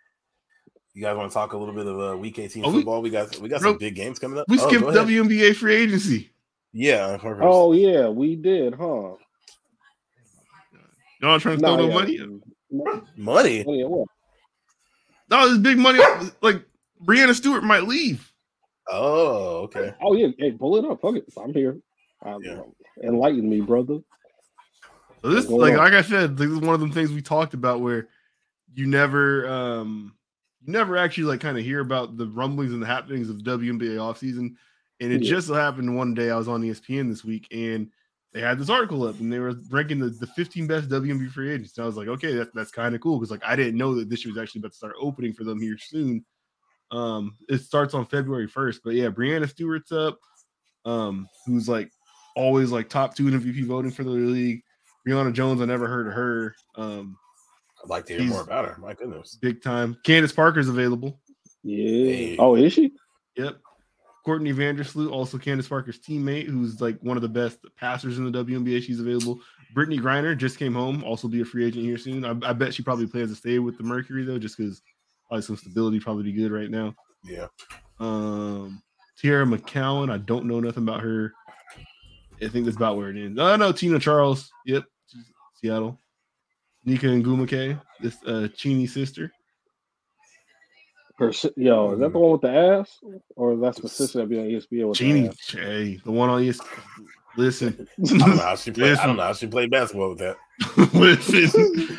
You guys want to talk a little bit of uh, Week 18 oh, football? We, we got we got bro, some big games coming up. We oh, skipped WNBA free agency. Yeah. Oh yeah, we did, huh? Y'all trying to throw no money? Money? money what? No, this big money. like Breanna Stewart might leave. Oh, okay. Oh yeah, hey, pull it up. Fuck it, I'm here. Um, yeah. Enlighten me, brother. This, like, on? like I said, this is one of the things we talked about where you never, um, you never actually like kind of hear about the rumblings and the happenings of WNBA offseason. And it yeah. just so happened one day I was on ESPN this week and they had this article up and they were ranking the, the 15 best WNBA free agents. And I was like, okay, that, that's kind of cool because like I didn't know that this was actually about to start opening for them here soon. Um, it starts on February 1st, but yeah, Breanna Stewart's up, um, who's like always like top two in MVP voting for the league. Brionna Jones, I never heard of her. Um, I'd like to hear more about her. My goodness, big time. Candace Parker's available. Yeah. Hey. Oh, is she? Yep. Courtney Vandersloot, also Candace Parker's teammate, who's like one of the best passers in the WNBA. She's available. Brittney Griner just came home, also be a free agent here soon. I, I bet she probably plans to stay with the Mercury though, just because probably some stability probably be good right now. Yeah. Um, Teaira McCowan, I don't know nothing about her. I think that's about where it ends. Oh no, Tina Charles. Yep, Seattle. Nneka Ogwumike, this uh Chiney sister. Her, yo, is that the one with the ass, or that's my sister that be on ESPN with Chiney? The hey, the one on ESPN. Listen, I don't know how she played. I don't know how she played basketball with that. *laughs* Listen,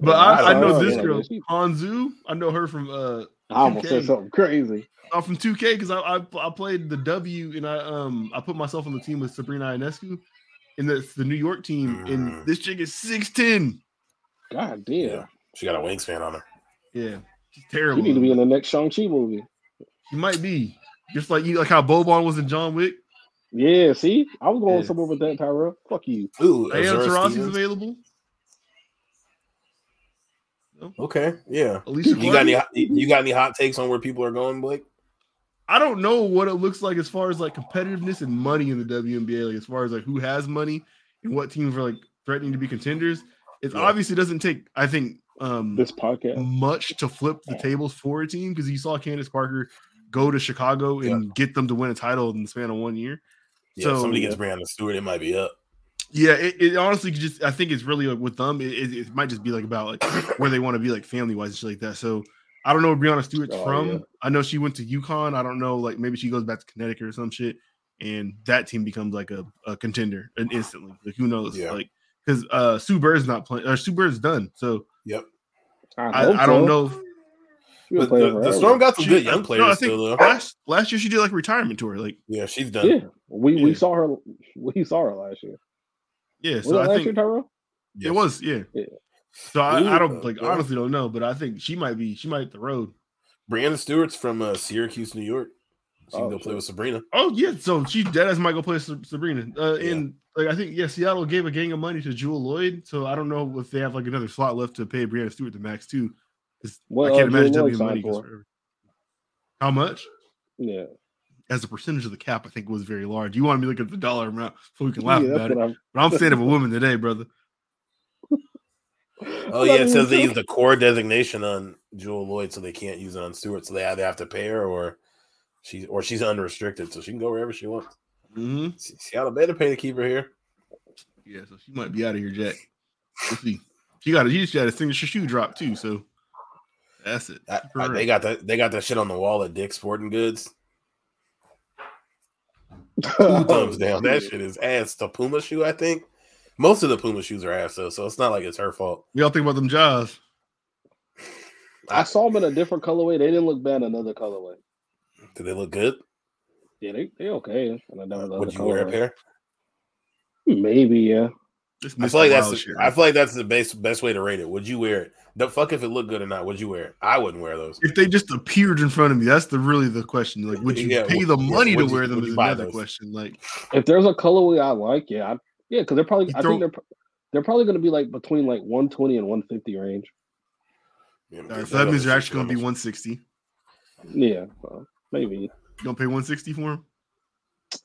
but I, I, know this girl, Han Xu. I know her from. uh I almost said something crazy. I'm from 2K because I, I, I played the W and I um I put myself on the team with Sabrina Ionescu, and that's the New York team. Mm. And this chick is six ten. God damn, yeah. she got a wingspan on her. Yeah, she's terrible. You need to be in the next Shang Chi movie. You might be just like you, like how Boban was in John Wick. Yeah, see, I was going yeah. somewhere with that, Tyra. Fuck you. Ooh, Diana Taurasi's available. Okay, yeah. Alicia you got any you got any hot takes on where people are going, Blake? I don't know what it looks like as far as like competitiveness and money in the WNBA, like as far as like who has money and what teams are like threatening to be contenders. It yeah. obviously doesn't take, I think, um this podcast much to flip the tables for a team because you saw Candace Parker go to Chicago and yeah. get them to win a title in the span of one year. Yeah, so somebody gets Breanna Stewart, it might be up. Yeah, it, it, honestly just I think it's really like with them, it, it, it might just be like about like where they want to be like family wise and shit like that. So I don't know where Breanna Stewart's oh, from. Yeah. I know she went to UConn. I don't know, like maybe she goes back to Connecticut or some shit, and that team becomes like a, a contender and instantly. Like who knows? Yeah. Like because uh Sue Bird's not playing or Sue Bird's done. So yep. I, I, I don't know. But the, the, Storm got some she, good young players. No, I think still, last last year she did like a retirement tour. Like yeah, she's done. Yeah, we yeah. we saw her. *laughs* We saw her last year. Yeah, was so I last think year, Tyrell? Yes. It was. Yeah. Yeah. So I, I don't like honestly don't know, but I think she might be she might hit the road. Breanna Stewart's from uh, Syracuse, New York. She can oh, go play with Sabrina. Oh yeah, so she dead as might go play Sabrina. Uh, yeah. and like I think yeah, Seattle gave a gang of money to Jewell Loyd, so I don't know if they have like another slot left to pay Breanna Stewart the max too. Well, I can't uh, imagine that money for. How much? Yeah. As a percentage of the cap, I think was very large. You want me to look at the dollar amount so we can laugh yeah, about it. I'm... But I'm saying of *laughs* a woman today, brother. Oh yeah, it says they use *laughs* the core designation on Jewell Loyd, so they can't use it on Stewart. So they either have to pay her or she's or she's unrestricted, so she can go wherever she wants. Mm-hmm. Seattle better pay to keep her here. Yeah, so she might be out of here, Jack. We'll see. She got a she got a signature shoe drop too, so that's it. I, I, they got that they got that shit on the wall at Dick's Sporting Goods. Two *laughs* thumbs down. That shit is ass. The Puma shoe, I think. Most of the Puma shoes are ass though, so it's not like it's her fault. Y'all think about them jaws? *laughs* I saw them in a different colorway. They didn't look bad another colorway. Did they look good? Yeah, they they okay. Would you wear a pair? Maybe, yeah. I feel like that's the, I feel like that's the best best way to rate it. Would you wear it? The fuck if it looked good or not? Would you wear it? I wouldn't wear those. If they just appeared in front of me, that's the really the question. Like, would you yeah, pay the money yeah, to wear them? Is another those? question. Like, if there's a colorway I like, yeah, I, yeah, because they're probably I think they're they're probably going to be like between like 120 and 150 range. Yeah, right, so that means they're actually going to be 160. Yeah, well, maybe. You gonna pay 160 for them?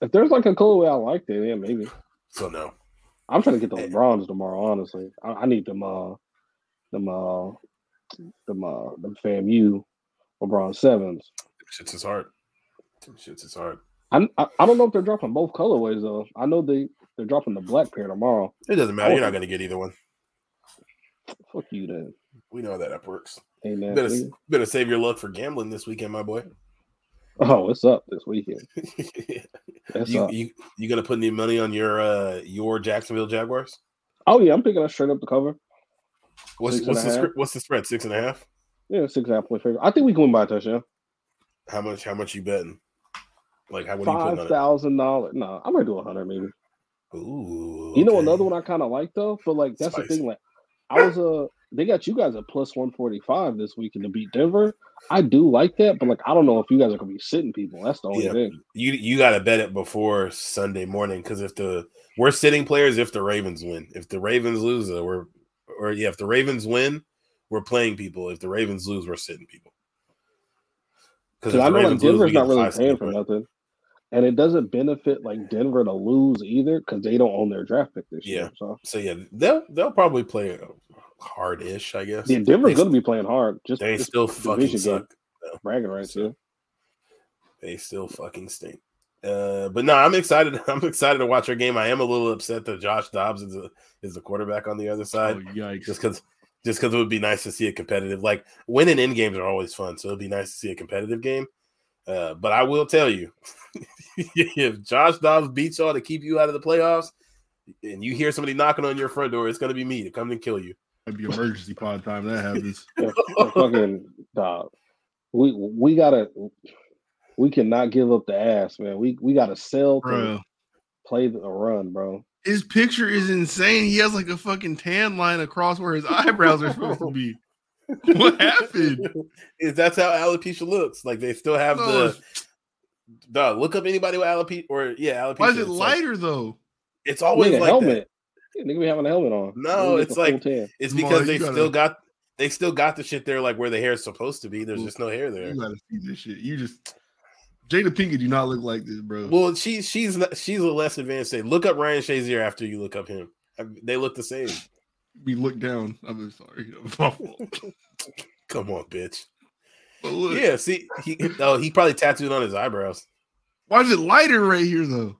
If there's like a colorway I like, then yeah, maybe. So no. I'm trying to get those bronze tomorrow. Honestly, I, I, need them. Uh, them. Uh, them. Uh, them FAMU LeBron sevens. Shits is hard. Shits is hard. I, I, I don't know if they're dropping both colorways though. I know they they're dropping the black pair tomorrow. It doesn't matter. You're not going to get either one. Fuck you then. We know that that works. Hey man, better, better save your luck for gambling this weekend, my boy. Oh, what's up this weekend? *laughs* you, you, you gonna put any money on your uh your Jacksonville Jaguars? Oh yeah, I'm picking up straight up the cover. What's what's the what's the spread? Six and a half. Yeah, six and a half point favorite. I think we can win by a touchdown. How much? How much you betting? Like how? Five thousand dollars. No, I'm gonna do a hundred maybe. Ooh. Okay. You know another one I kind of like though, but like that's Spicy. the thing. Like I was a. Uh, they got you guys at plus one forty five this weekend to beat Denver. I do like that, but like I don't know if you guys are gonna be sitting people. That's the only yeah. thing. You you gotta bet it before Sunday morning because if the we're sitting players if the Ravens win. If the Ravens lose, uh, we're or yeah, if the Ravens win, we're playing people. If the Ravens lose, we're sitting people. Because I know like Denver's lose, not really paying for nothing, and it doesn't benefit like Denver to lose either because they don't own their draft pick this yeah. year. So. so yeah, they'll they'll probably play hard-ish, I guess. Yeah, Denver's going to be playing hard. Just they still fucking suck. No. Bragging rights, yeah. They still fucking stink. Uh, but no, I'm excited. *laughs* I'm excited to watch our game. I am a little upset that Josh Dobbs is a, is the quarterback on the other side. Oh, yikes. Just because just because it would be nice to see a competitive like winning in games are always fun. So it'd be nice to see a competitive game. Uh, but I will tell you, *laughs* if Josh Dobbs beats y'all to keep you out of the playoffs, and you hear somebody knocking on your front door, it's gonna be me to come and kill you. It'd be emergency pod time that happens. *laughs* fucking dog. We we gotta we cannot give up the ass, man. We we gotta sell to play the run, bro. His picture is insane. He has like a fucking tan line across where his eyebrows are supposed to be. *laughs* What happened? Is that's how alopecia looks? Like they still have no. the oh, dog. Look up anybody with alopecia or yeah, alopecia. Why is it lighter like, though? It's always like helmet. That. Yeah, nigga be having a helmet on. No, it's like it's because they gotta, still got they still got the shit there like where the hair is supposed to be. There's just no hair there. You gotta see this shit. You just Jada Pinkett do not look like this, bro. Well, she she's not, she's a less advanced state. Look up Ryan Shazier after you look up him. They look the same. We look down. I'm sorry. *laughs* Come on, bitch. Yeah, see, he oh he probably tattooed on his eyebrows. Why is it lighter right here though?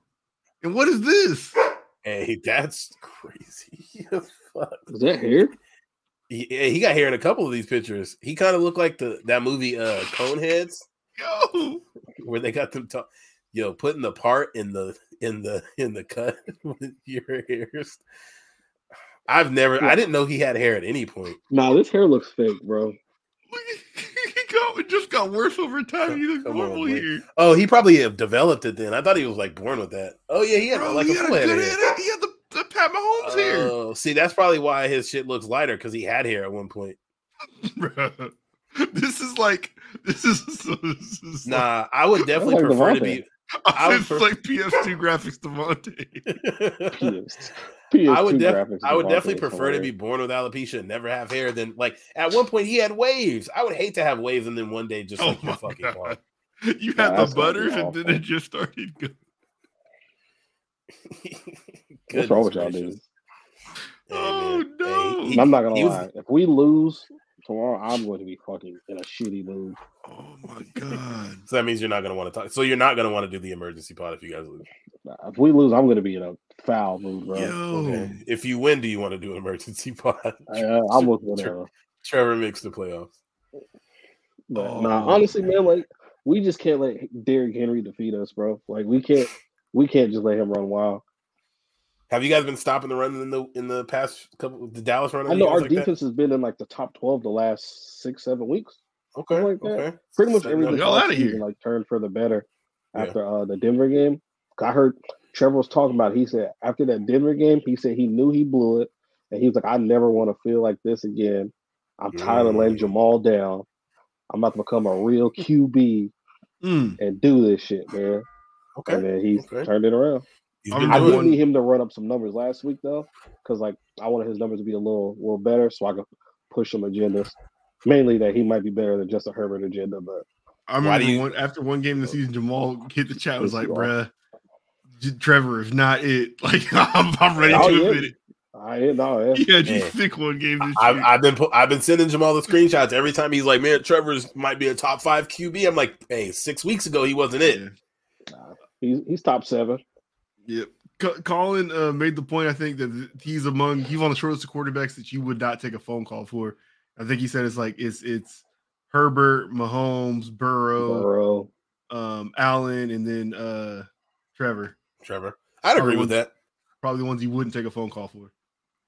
And what is this? Hey, that's crazy. *laughs* Is that hair? He, he got hair in a couple of these pictures. He kind of looked like the that movie uh Coneheads. Yo, where they got them talk, yo, putting the part in the in the in the cut *laughs* with your hairs. I've never I didn't know he had hair at any point. Nah, this hair looks fake, bro. *laughs* he got it just got worse over time. He looks normal here. Oh, he probably have developed it then. I thought he was like born with that. Oh yeah, he had Bro, like he a full head. He had the, the Pat Mahomes here. Oh, see, that's probably why his shit looks lighter because he had hair at one point. *laughs* this is like this is, *laughs* this is nah. Like, I would definitely like prefer to be. I would prefer, like PS2 graphics Davante. PS, PS2 I would, def- I would definitely prefer to be born with alopecia and never have hair than like at one point he had waves. I would hate to have waves and then one day just oh like oh your fucking car. *laughs* You had the butters and then it just started going. *laughs* What's wrong with y'all dudes? oh no! Hey, he, I'm not gonna lie. Was... If we lose tomorrow, I'm going to be fucking in a shitty mood. Oh my god! so that means you're not gonna want to talk. So you're not gonna want to do the emergency pod if you guys lose. If we lose, I'm gonna be in a foul mood, bro. Yo. Okay. If you win, do you want to do an emergency pod? *laughs* Uh, I'm with whatever. Trevor makes the playoffs. But oh. nah, honestly, man, like we just can't let Derrick Henry defeat us, bro. Like we can't, we can't just let him run wild. Have you guys been stopping the run in the in the past couple the Dallas run? I know our like defense that? has been in like the top twelve the last six seven weeks. Okay, like okay. Pretty much everything y'all out of here. like turned for the better after yeah. uh, the Denver game. I heard Trevor was talking about. It. He said after that Denver game, he said he knew he blew it, and he was like, "I never want to feel like this again. I'm tired mm. of letting mm. Jamal down. I'm about to become a real QB mm. and do this shit, man." Okay, and then he okay. turned it around. I did need him to run up some numbers last week though, because like I wanted his numbers to be a little, little better, so I could push some agendas. Mainly that he might be better than just a Herbert agenda, but I remember you... one, after one game of the season, Jamal hit the chat was like, "Bruh, Trevor is not it. *laughs* Like I'm, I'm oh, ready oh, to yeah. admit it." I know. Yeah, *laughs* just sick one game. I've, I've, been I've been sending Jamal the screenshots every time he's like, "Man, Trevor's might be a top five QB." I'm like, "Hey, six weeks ago he wasn't it." Nah, he's he's top seven. Yep. Colin uh, made the point. I think that he's among he's on the shortest of quarterbacks that you would not take a phone call for. I think he said it's like it's it's Herbert, Mahomes, Burrow, Burrow. Um, Allen, and then uh, Trevor. Trevor, I'd agree with that. Probably the ones you wouldn't take a phone call for.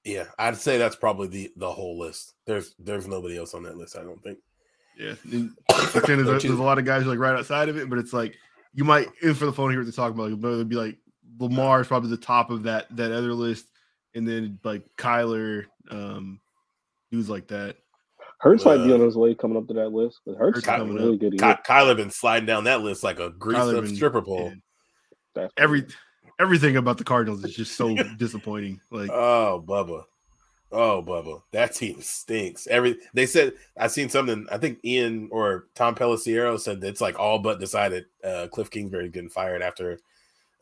Yeah, I'd say that's probably the the whole list. There's there's nobody else on that list. I don't think. Yeah, there's, there's, a lot of guys like right outside of it, but it's like you might in for the phone here what they're talking about. But it'd be like Lamar is probably the top of that that other list, and then like Kyler, um, dudes like that. Hurts uh, might be on his way coming up to that list. But Hurts Ky- coming really good. Ky- Kyler been sliding down that list like a greased up been, stripper pole. Every everything about the Cardinals is just so *laughs* *laughs* disappointing. Like oh, Bubba. Oh, Bubba, that team stinks. Every they said I seen something. I think Ian or Tom Pelissero said that it's like all but decided. Uh, Cliff Kingsbury getting fired after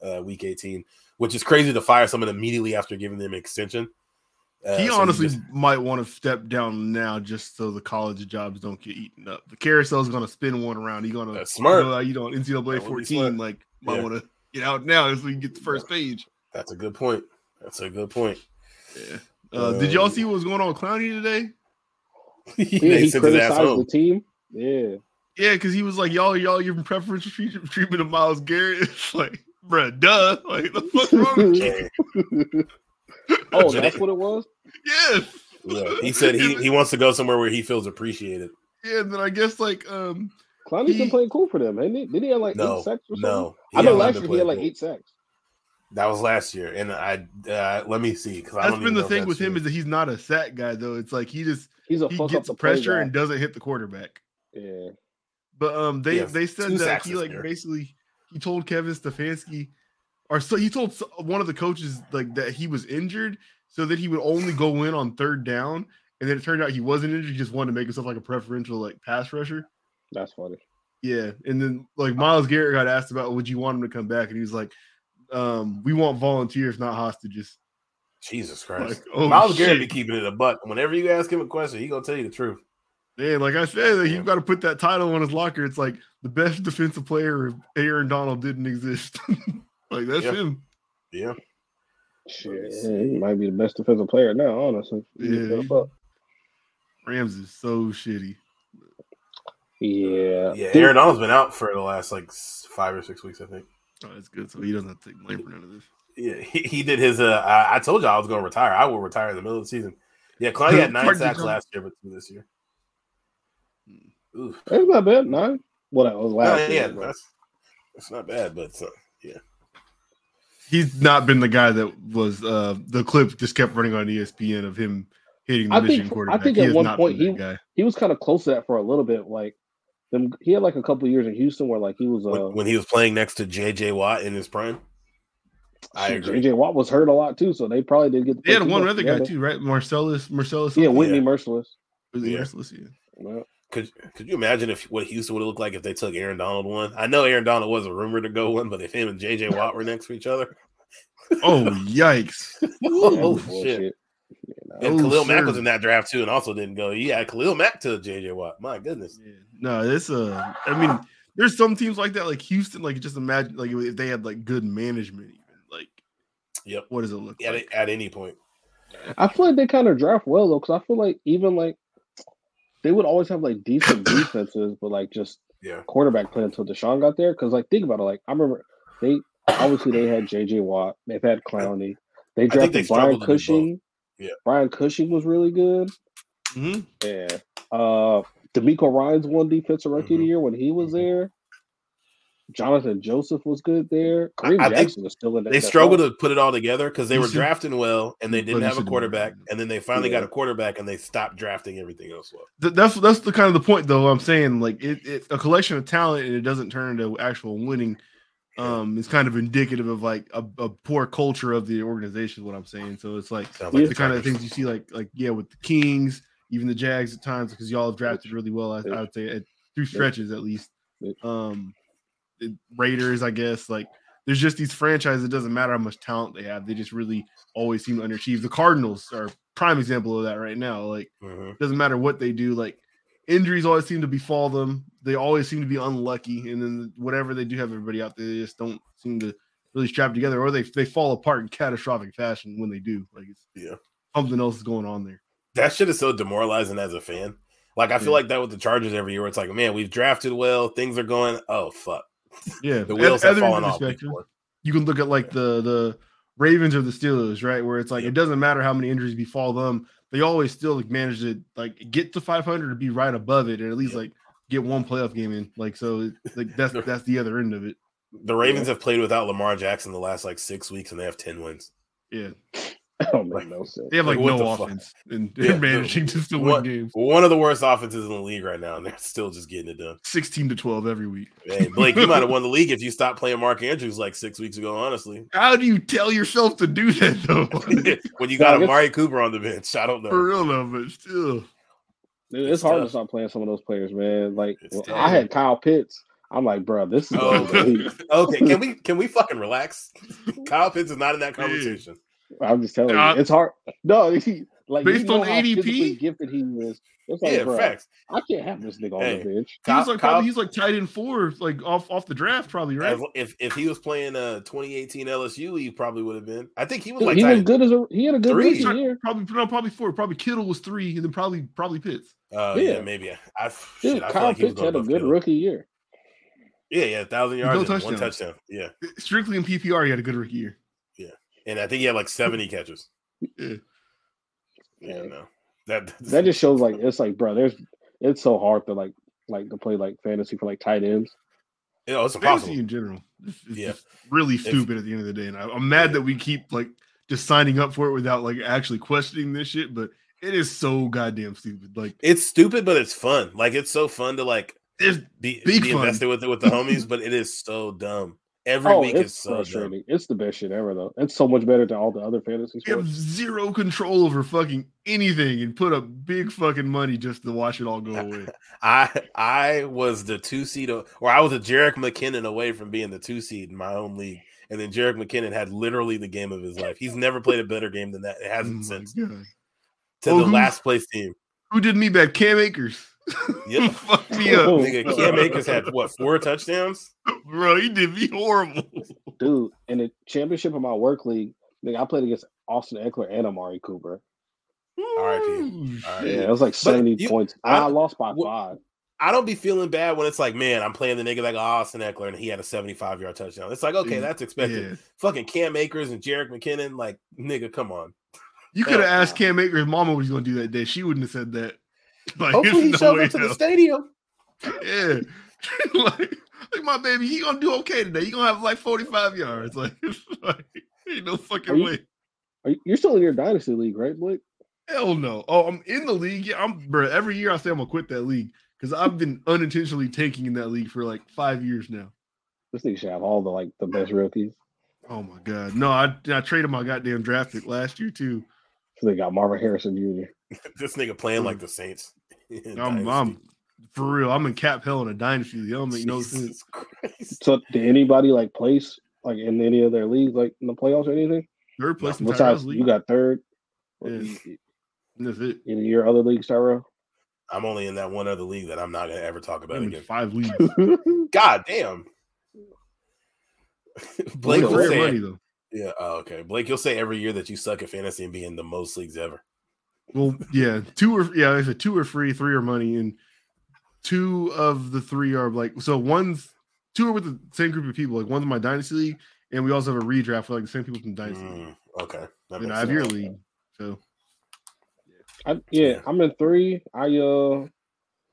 uh, week 18, which is crazy to fire someone immediately after giving them an extension. Uh, he so honestly he just, might want to step down now just so the college jobs don't get eaten up. The carousel is going to spin one around. He's going to smart. You know, you know NCAA 14, like might yeah. want to get out now so we can get the first page. That's a good point. That's a good point. Yeah. Uh, um, did y'all see what was going on with Clowney today? *laughs* yeah, he criticized the team. Yeah. Yeah, because he was like, y'all, y'all giving preferential treatment of Myles Garrett. *laughs* It's like, bruh, duh. Like, the fuck wrong with you? *laughs* oh, that's what it was? Yes. Yeah. He said he, he wants to go somewhere where he feels appreciated. Yeah, and then I guess like um Clowney's he, been playing cool for them, hasn't he? Did he have like no, eight sacks or something? No. I know last year he had like eight sacks. That was last year, and I uh, let me see because that's been the thing with him is that he's not a sack guy though. It's like he just he's a he gets pressure and doesn't hit the quarterback. Yeah, but um, they yeah, they said that he like year. basically he told Kevin Stefanski or so he told one of the coaches like that he was injured so that he would only go in on third down. And then it turned out he wasn't injured. He just wanted to make himself like a preferential like pass rusher. That's funny. Yeah. And then like Myles garrett got asked about would you want him to come back? And he was like um we want volunteers not hostages. Jesus christ. like, oh, myles shit. garrett be keeping it a buck. Whenever you ask him a question he gonna tell you the truth Man, like I said, like, you've got to put that title on his locker. It's like the best defensive player if Aaron Donald didn't exist. *laughs* Like that's yeah. him. Yeah. Shit, he might be the best defensive player now, honestly. Yeah. Rams is so shitty. Yeah. Yeah, Aaron Donald's been out for the last like five or six weeks, I think. Oh, that's good. So he doesn't have to take blame for none of this. Yeah, he, he did his. Uh, I, I told you I was going to retire. I will retire in the middle of the season. Yeah, Clay had *laughs* nine sacks last year, but two this year. Oof. That's not bad. Nine. Well, that was last. yeah, year, that's that's not bad, but uh, yeah. he's not been the guy that was uh the clip just kept running on ESPN of him hitting the I Michigan think quarterback. I think He at one point he guy. he was kind of close to that for a little bit. Like them, he had like a couple of years in Houston where like he was uh when, when he was playing next to JJ Watt in his prime. I agree. JJ Watt was hurt a lot too, so they probably didn't get. to They had one much other guy together. too, right? Marcellus, Marcellus. Yeah, something? Whitney Yeah. Mercilus. Was it Yeah. Mercilus? Yeah. Yeah. Could could you imagine if what Houston would have looked like if they took Aaron Donald one? I know Aaron Donald was a rumor to go one, but if him and JJ Watt were next to each other, Oh *laughs* yikes! That oh was shit! bullshit. You know. And Oh, Khalil Mack was in that draft too, and also didn't go. Yeah, Khalil Mack to JJ Watt. My goodness. Yeah. No, it's uh I mean, there's some teams like that, like Houston. Like just imagine, like if they had like good management, even like Yep. what does it look At, like? at any point. I feel like they kind of draft well though, because I feel like even like they would always have like decent *coughs* defenses, but like just Yeah. quarterback play until Deshaun got there. Because like think about it, like I remember they obviously they had J.J. Watt, they've had Clowney, they drafted they Brian struggled to do both. Cushing. Yeah. Brian Cushing was really good. Mhm. Yeah. Uh DeMeco Ryans one defensive rookie of the Mhm. year when he was Mhm. there. Jonathan Joseph was good there. Kareem I think Jackson was still in that. They that struggled to put it all together because they were should- drafting well and they didn't have a should- quarterback, and then they finally got a quarterback and they stopped drafting everything else well. That's that's the kind of the point though. I'm saying like it, it a collection of talent and it doesn't turn into actual winning. Um, is kind of indicative of like a, a poor culture of the organization. Is what I'm saying. So it's like Sounds Yeah. like the kind of things you see like like yeah with the Kings, even the Jags at times because y'all have drafted really well. I, I would say at through stretches at least. Um, the Raiders, I guess like there's just these franchises. It doesn't matter how much talent they have; they just really always seem to underachieve. The Cardinals are a prime example of that right now. Like Mhm. doesn't matter what they do, like injuries always seem to befall them. They always seem to be unlucky, and then whatever they do have everybody out there, they just don't seem to really strap together, or they they fall apart in catastrophic fashion when they do. Like it's Yeah. something else is going on there. That shit is so demoralizing as a fan. Like I feel Yeah. like that with the Chargers every year. It's like, man, we've drafted well, things are going. Oh fuck, Yeah, the wheels have fallen off. before. You can look at like the the Ravens or the Steelers, right? Where it's like Yeah. it doesn't matter how many injuries befall them, they always still like, manage to like get to 500 to be right above it, and at least Yeah. like get one playoff game in. Like so, like that's that's the other end of it. The Ravens have played without Lamar Jackson the last like six weeks, and they have ten wins. Yeah, *laughs* Oh, don't make no sense. they have like, Like, no offense and *laughs* Yeah, they're managing to still what- win games. One of the worst offenses in the league right now, and they're still just getting it done. 16 to 12 every week. Hey, Blake, you might have *laughs* won the league if you stopped playing Mark Andrews like six weeks ago. Honestly, How do you tell yourself to do that though? when you got I guess- Amari Cooper on the bench, I don't know. For real though, but still. Dude, It's it's hard tough. to stop playing some of those players, man. Like well. I had Kyle Pitts. I'm like, bro, this is Oh, okay. Can we can we fucking relax? Kyle Pitts is not in that conversation. I'm just telling Uh, you, it's hard. No, he, *laughs* like you Based know on how ADP? physically gifted he is. It's like, Yeah, bro, facts. I can't have this nigga on the bench. He was like Kyle- probably he's like tight end four, like off off the draft, probably, right? If if he was playing uh 2018 LSU, he probably would have been. I think he was Dude, like he was good as a he had a good Three. rookie year. Probably no, probably four. Probably Kittle was three, and then probably probably Pitts. Uh, yeah. Yeah. maybe. I, Dude, shit, I Kyle like Pitts had a good Kittle. rookie year. Yeah, yeah, thousand No yards, and one touchdown. touchdown. Yeah, Strictly in PPR, he had a good rookie year. And I think he had like 70 catches. Yeah. Yeah, no, that *laughs* That just shows like it's like, bro, there's it's so hard to like like to play like fantasy for like tight ends. you oh, know, it's Fantasy impossible. in general, it's, it's Yeah. really stupid at the end of the day. And I, I'm mad that we keep like just signing up for it without like actually questioning this shit. But it is so goddamn stupid. Like It's stupid, but it's fun. Like it's so fun to like there's be, Big be fun. invested with it with the homies, but it is so dumb. Every oh, week it's is so frustrating. It's the best shit ever though. It's so much better than all the other fantasy you have zero control over fucking anything and put up big fucking money just to watch it all go away. *laughs* I I was the two seed, or I was a Jerick McKinnon away from being the two seed in my own league, and then Jerick McKinnon had literally the game of his life. He's never played a better game than that. It Oh hasn't my since God. to Oh, the last place team. Who did me bad? Cam Akers. Yep. *laughs* Fuck me up. Oh. Nigga, Cam Akers had what four touchdowns? Bro, he did me horrible. Dude, in the championship of my work league, nigga, I played against Austin Ekeler and Amari Cooper. R.I.P. Ooh, Yeah, it was like 70 you- points. I, I- lost by wh- five. I don't be feeling bad when it's like, man, I'm playing the nigga like Austin Ekeler and he had a 75 yard touchdown. It's like, okay, that's expected. Yeah. Fucking Cam Akers and Jerick McKinnon, like, nigga, come on. You could have asked Cam Akers' mama what he's going to do that day. She wouldn't have said that. *laughs* Like, Hopefully he there's shows up to the stadium. Yeah. *laughs* like, like, my baby, he going to do okay today. He going to have like 45 yards. *laughs* Like, like Ain't no fucking you, way. Are you, you're still in your dynasty league, right, Blake? Hell no. Oh, I'm in the league. Yeah, I'm bro. Every year I say I'm gonna quit that league because I've been unintentionally tanking in that league for like five years now. This thing should have all the like the best rookies. Oh my god. No, I I traded my goddamn draft pick last year too. So they got Marvin Harrison Jr. *laughs* this nigga playing like mm. the Saints. *laughs* I'm, I'm for real. I'm in cap hell in a dynasty league. Don't make no sense. Christ. So did anybody like place like in any of their leagues, like in the playoffs or anything? Third place no, in Tyrell's league. You got third. Yeah. That's it. In your other leagues, Tyrell? I'm only in that one other league that I'm not gonna ever talk about again. Five leagues. *laughs* God damn. Blake will say, money, though. Yeah. Oh, okay. Blake, you'll say every year that you suck at fantasy and be in the most leagues ever. Well, yeah, two or yeah, if a two are free, three are money, and two of the three are like so. One's two are with the same group of people. Like one's my dynasty league, and we also have a redraft for like the same people from dynasty. Mm, okay, and I have your league, so I, yeah, I'm in three. I uh,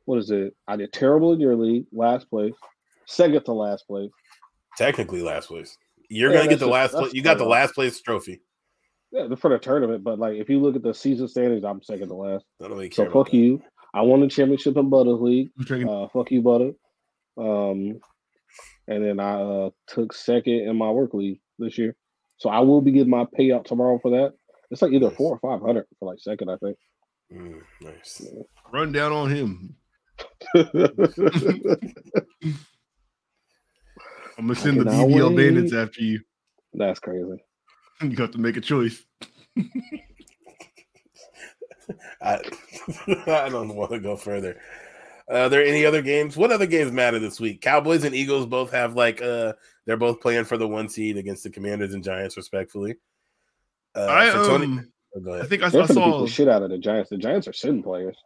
what is it? I did terrible in your league, last place, second to last place. Technically, last place. You're yeah, gonna get the just, last. place. you got the last place trophy. Yeah, for the tournament, but like if you look at the season standings, I'm second to last. so fuck that. you. I won the championship in Butter League. Uh, fuck you, Butter. Um, and then I uh, took second in my work league this year. So I will be getting my payout tomorrow for that. It's like either nice. four or five hundred for like second, I think. Mm, nice. Run down on him. *laughs* I'm gonna send the BBL bandits after you. That's crazy. *laughs* You have to make a choice. *laughs* I, *laughs* I don't want to go further. Uh, are there any other games? What other games matter this week? Cowboys and Eagles both have like uh they're both playing for the one seed against the Commanders and Giants, respectfully. Uh, I um, oh, I think I, I saw the shit out of the Giants. The Giants are sitting players.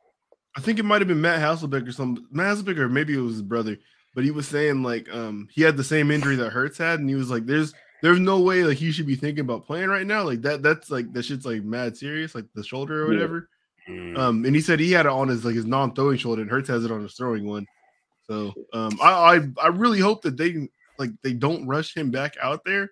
I think it might have been Matt Hasselbeck or some Matt Hasselbeck, or maybe it was his brother. But he was saying like um he had the same injury that Hurts had, and he was like, "There's there's no way like he should be thinking about playing right now. Like that that's like that shit's like mad serious, like the shoulder or whatever." Yeah. Mm. Um, and he said he had it on his like his non-throwing shoulder, and Hurts has it on his throwing one. So um, I, I I really hope that they like they don't rush him back out there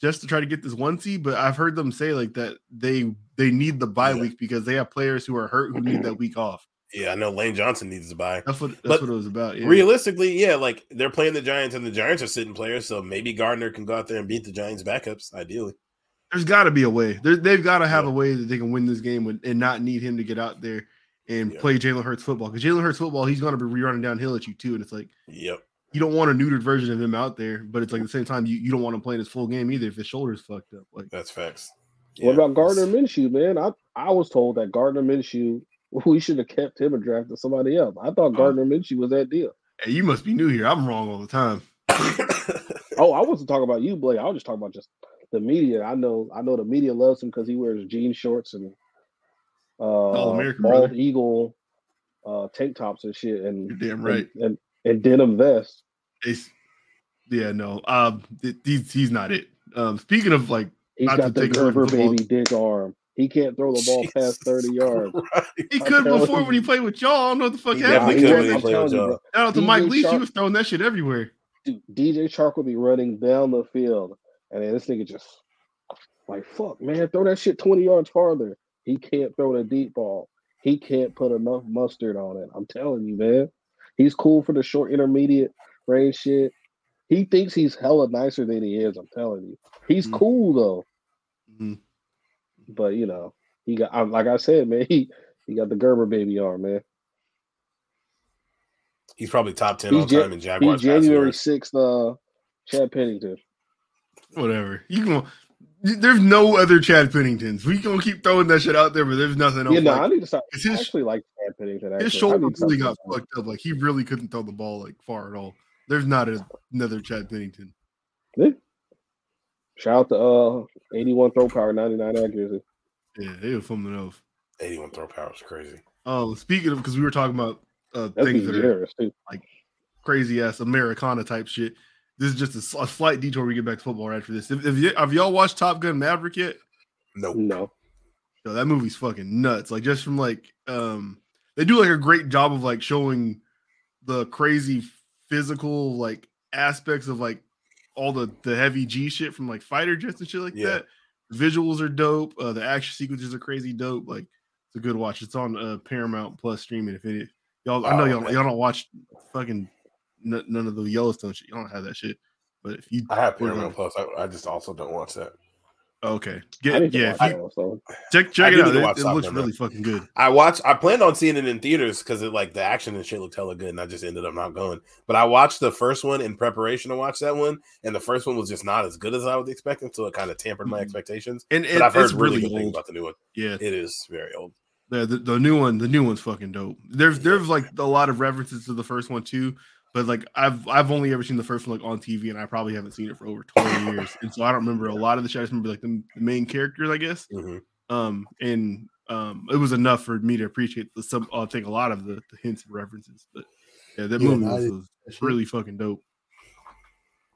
just to try to get this one seed. But I've heard them say like that they they need the bye yeah. week because they have players who are hurt who need that week off. Yeah, I know Lane Johnson needs to bye. That's what that's but what it was about. Yeah. Realistically, yeah, like they're playing the Giants and the Giants are sitting players, so maybe Gardner can go out there and beat the Giants backups. Ideally, there's got to be a way. they've got to have yeah. a way that they can win this game and not need him to get out there and yeah. play Jalen Hurts football. Because Jalen Hurts football, he's going to be rerunning downhill at you too, and it's like, yep, you don't want a neutered version of him out there, but it's like at the same time, you, you don't want him playing his full game either if his shoulder's fucked up. Like that's facts. What about Gardner Minshew, man? I I was told that Gardner Minshew we should have kept him and drafted somebody else. I thought Gardner Minshew was that deal. Hey, you must be new here. I'm wrong all the time. *coughs* oh, I wasn't talking about you, Blake. I was just talking about just the media. I know, I know the media loves him because he wears jean shorts and uh, bald brother. eagle uh, tank tops and shit, and You're damn right, and, and, and denim vest. It's, yeah, no, um, he's he's not it. Um, speaking of like, he's got the Gerber baby dick arm. He can't throw the ball Jesus past 30 yards. Right. He could before when he played with y'all. I don't know what the fuck he happened. Shout out to Mike Leach. He was throwing that shit everywhere. Dude, DJ Chark would be running down the field. And then this nigga just like, fuck, man, throw that shit 20 yards farther. He can't throw the deep ball. He can't put enough mustard on it. I'm telling you, man. He's cool for the short intermediate range shit. He thinks he's hella nicer than he is. I'm telling you. He's mm-hmm. cool though. Mm-hmm. But you know, he got like I said, man, *laughs* he he got the Gerber baby arm, man. He's probably top ten he's all time in Jaguars. He's January sixth, uh, Chad Pennington. Whatever you can. There's no other Chad Penningtons. We gonna keep throwing that shit out there, but there's nothing else. Yeah, no, like, I need to start. His, actually like Chad Pennington. Actually. His shoulder really got fucked up. Like he really couldn't throw the ball like far at all. There's not a, another Chad Pennington. Yeah. Shout out to uh 81 throw power, 99 accuracy. Yeah, they were something else. 81 throw power is crazy. Oh, speaking of because we were talking about uh That's things that are too. like crazy ass Americana type shit. This is just a, a slight detour. We get back to football right after this. If, if you, have y'all watched Top Gun Maverick yet? Nope. No. No, that movie's fucking nuts. Like just from like um they do like a great job of like showing the crazy physical like aspects of like all the the heavy G shit from like fighter jets and shit like Yeah. that. Visuals are dope. Uh, the action sequences are crazy dope. Like it's a good watch. It's on uh, Paramount Plus streaming. If it y'all, I know Oh, y'all man. y'all don't watch fucking n- none of the Yellowstone shit. Y'all don't have that shit. But if you I have Paramount Plus. I, I just also don't watch that. Okay, get need yeah, watch if you, Yellowstone. check check do it out. It, watch it looks really fucking good. I watched. I planned on seeing it in theaters because it like the action and shit looked hella good, and I just ended up not going. But I watched the first one in preparation to watch that one, and the first one was just not as good as I was expecting, so it kind of tampered my Mhm. expectations. And But I've heard it's really really good things old. about the new one. Yeah, It is very old. the, the the new one, the new one's fucking dope. There's there's like a lot of references to the first one too, but like I've I've only ever seen the first one like on TV, and I probably haven't seen it for over 20 *laughs* years, and so I don't remember a lot of the shit. I just remember like the, the main characters, I guess. Mhm. Um, and um, it was enough for me to appreciate the some. I think a lot of the, the hints and references, but yeah, that Yeah, movie was, was really fucking dope.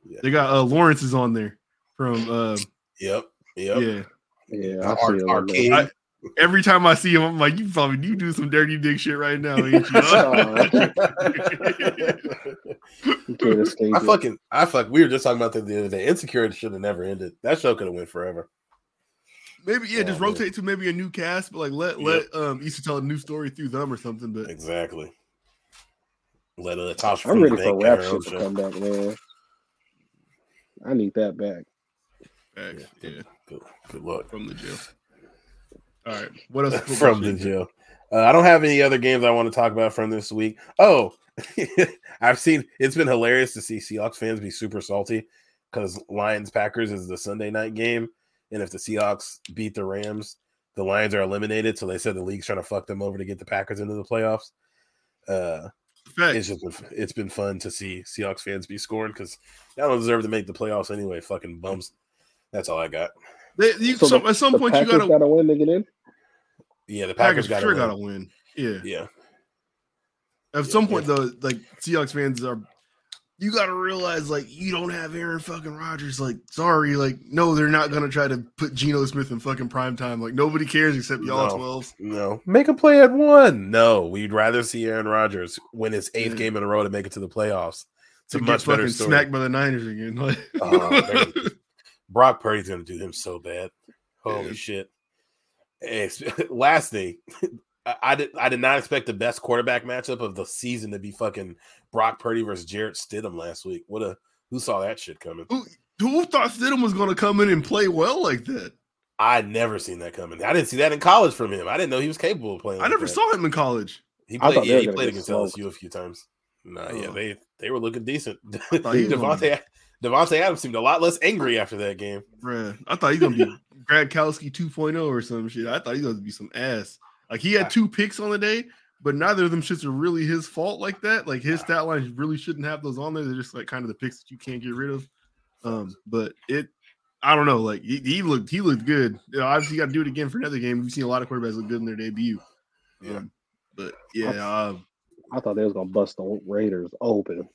Yeah. They got uh Lawrence is on there from uh Yep. Yep. yeah. Yeah, Ar- I see arcade. I- Every time I see him, I'm like, you probably you do some dirty dick shit right now, ain't you? *laughs* *laughs* You can't escape I it. fucking, I fuck. We were just talking about that the other day. Insecure should have never ended. That show could have went forever. maybe yeah, just Oh, man. rotate to maybe a new cast, but like let Yep. let um Issa tell a new story through them or something. But Exactly. Let uh, Tasha I'm from ready the for bank rap get her own shit to show. come back, man. I need that back. Facts, Yeah. yeah, Good, good luck. from the jail. All right, what else? *laughs* from the jail. Uh, I don't have any other games I want to talk about from this week. Oh, *laughs* I've seen it's been hilarious to see Seahawks fans be super salty because Lions Packers is the Sunday night game, and if the Seahawks beat the Rams, the Lions are eliminated. So they said the league's trying to fuck them over to get the Packers into the playoffs. Uh, it's just been, it's been fun to see Seahawks fans be scoring because they don't deserve to make the playoffs anyway. Fucking bums. That's all I got. They- you- So some- at some The point, you gotta gotta win to get in. Yeah, the Packers Packers, got sure to gotta win. Yeah. Yeah, At Yeah, some point, though, like Seahawks fans are, you got to realize, like, you don't have Aaron fucking Rodgers. Like, sorry, like, no, they're not gonna try to put Geno Smith in fucking prime time. Like, nobody cares except y'all No. twelves. No, make a play at one. No, we'd rather see Aaron Rodgers win his eighth Yeah. game in a row to make it to the playoffs. It's a much better story. smacked by the Niners again. Like, *laughs* Oh, man. Brock Purdy's gonna do him so bad. Holy Yeah. shit! Hey, *laughs* last thing, *laughs* I, I did I did not expect the best quarterback matchup of the season to be fucking Brock Purdy versus Jarrett Stidham last week. What a who saw that shit coming? who thought Stidham was gonna come in and play well like that? I never seen that coming. I didn't see that in college from him. I didn't know he was capable of playing. I like never that. saw him in college. He played. Yeah, he played against smoked. LSU a few times. Nah, yeah, they they were looking decent. thought he *laughs* was gonna Davante Davante Adams seemed a lot less angry after that game. Bruh, I thought he was gonna be *laughs* Gradkowski 2.0 or some shit. I thought he was gonna be some ass. Like he had two picks on the day, but neither of them shits are really his fault like that. Like his stat lines really shouldn't have those on there. They're just like kind of the picks that you can't get rid of. Um, but it I don't know, like he, he looked he looked good. You know, obviously you gotta do it again for another game. We've seen a lot of quarterbacks look good in their debut. Yeah. Um, but yeah, um, I thought they was gonna bust the Raiders open.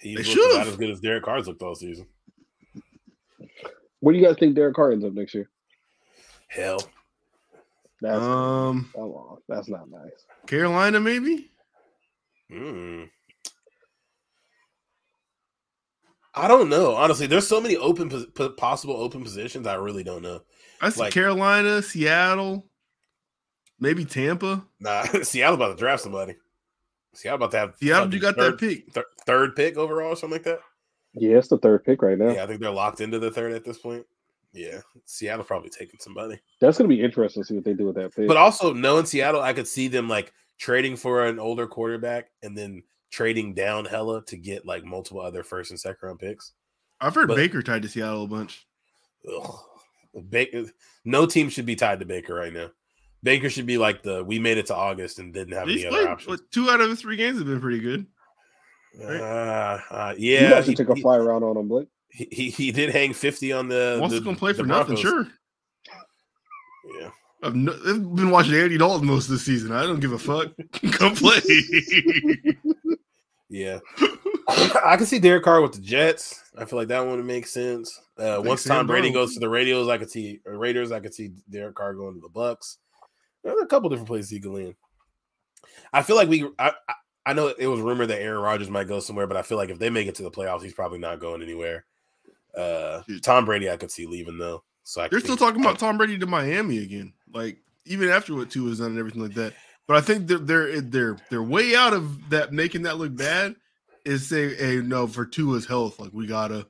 He They looked should've. about as good as Derek Carr's looked all season. What do you guys think Derek Carr ends up next year? Hell, That's um come that's not nice. Carolina maybe. Mm. I don't know. Honestly, there's so many open possible open positions. I really don't know. I see Like- Carolina, Seattle, maybe Tampa. Nah, *laughs* Seattle about to draft somebody. Seattle about to have Seattle, you got third, that pick. thir- third pick overall, or something like that. Yeah, it's the third pick right now. Yeah, I think they're locked into the third at this point. Yeah, Seattle probably taking somebody. That's gonna be interesting to see what they do with that pick. But also, knowing Seattle, I could see them like trading for an older quarterback and then trading down hella to get like multiple other first and second round picks. I've heard But- Baker tied to Seattle a bunch. Ugh. Baker, no team should be tied to Baker right now. Baker should be like the we made it to August and didn't have He's any other played options. what, two out of his three games have been pretty good. Uh, uh, you yeah, guys he, should take a he- fly around on them, Blake. he, he, he did hang fifty on the. Wants the, to come play the for nothing, sure. Yeah, I've, no, I've been watching Andy Dalton most of the season. I don't give a fuck. *laughs* come play. yeah. I can see Derek Carr with the Jets. I feel like that one would make sense. Uh, once Sam Tom Brady goes to the radios, I could see Raiders. I could see Derek Carr going to the Bucks. There's a couple different places he could land. I feel like we. I, I I know it was rumored that Aaron Rodgers might go somewhere, but I feel like if they make it to the playoffs, he's probably not going anywhere. Uh, Tom Brady, I could see leaving though. So I they're still talking about Tom Brady to Miami again, like even after what Tua has done and everything like that. But I think they're they're they're they're way out of that making that look bad. Is say, hey, no, for Tua's health, like we gotta.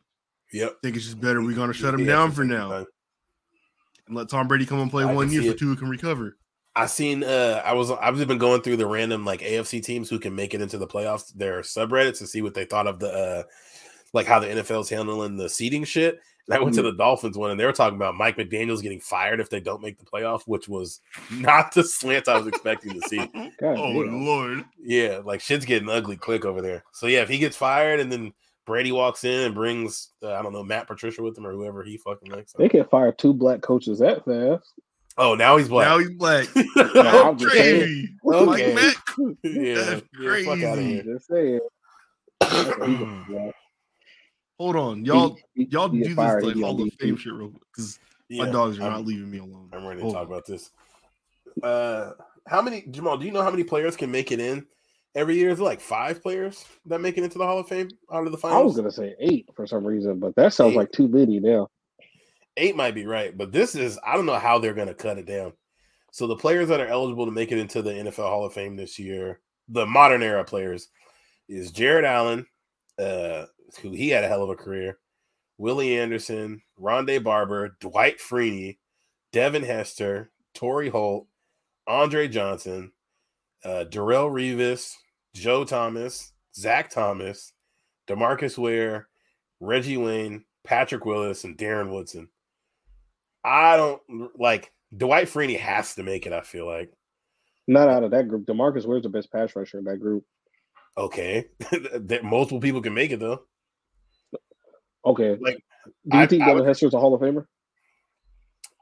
Yep. Think it's just better. We're gonna shut him yeah, down for now, and let Tom Brady come and play I one year so Tua can recover. I seen uh I was I've just been going through the random like AFC teams who can make it into the playoffs, their subreddits to see what they thought of the uh like how the NFL's handling the seating shit. And I went mm-hmm. to the Dolphins one and they were talking about Mike McDaniels getting fired if they don't make the playoff, which was not the slant I was expecting to see. *laughs* God, oh lord. Yeah, like shit's getting ugly quick over there. So yeah, if he gets fired and then Brady walks in and brings uh, I don't know Matt Patricia with him or whoever he fucking likes. They can fire two black coaches that fast. Oh, now he's black. Now he's black. *laughs* no, crazy. Okay. Like *laughs* yeah, That's crazy. fuck out of here. Just saying. *clears throat* Hold on, y'all. He, y'all do this like Hall of Fame shit real quick because yeah, my dogs are I'm, not leaving me alone. I'm ready to Hold talk on. about this. Uh, how many Jamal? Do you know how many players can make it in every year? Is it like five players that make it into the Hall of Fame out of the finals? I was gonna say eight for some reason, but that sounds eight. like too many now eight might be right, but this is I don't know how they're going to cut it down. So the players that are eligible to make it into the NFL Hall of Fame this year, the modern era players, is Jared Allen, uh, who he had a hell of a career, Willie Anderson, Rondé Barber, Dwight Freeney, Devin Hester, Torry Holt, Andre Johnson, uh, Darrelle Revis, Joe Thomas, Zach Thomas, Demarcus Ware, Reggie Wayne, Patrick Willis, and Darren Woodson. I don't like Dwight Freeney has to make it. I feel like not out of that group. Demarcus Ware's the best pass rusher in that group. Okay, *laughs* that multiple people can make it though. Okay, like do you I, think Devin Hester's a Hall of Famer?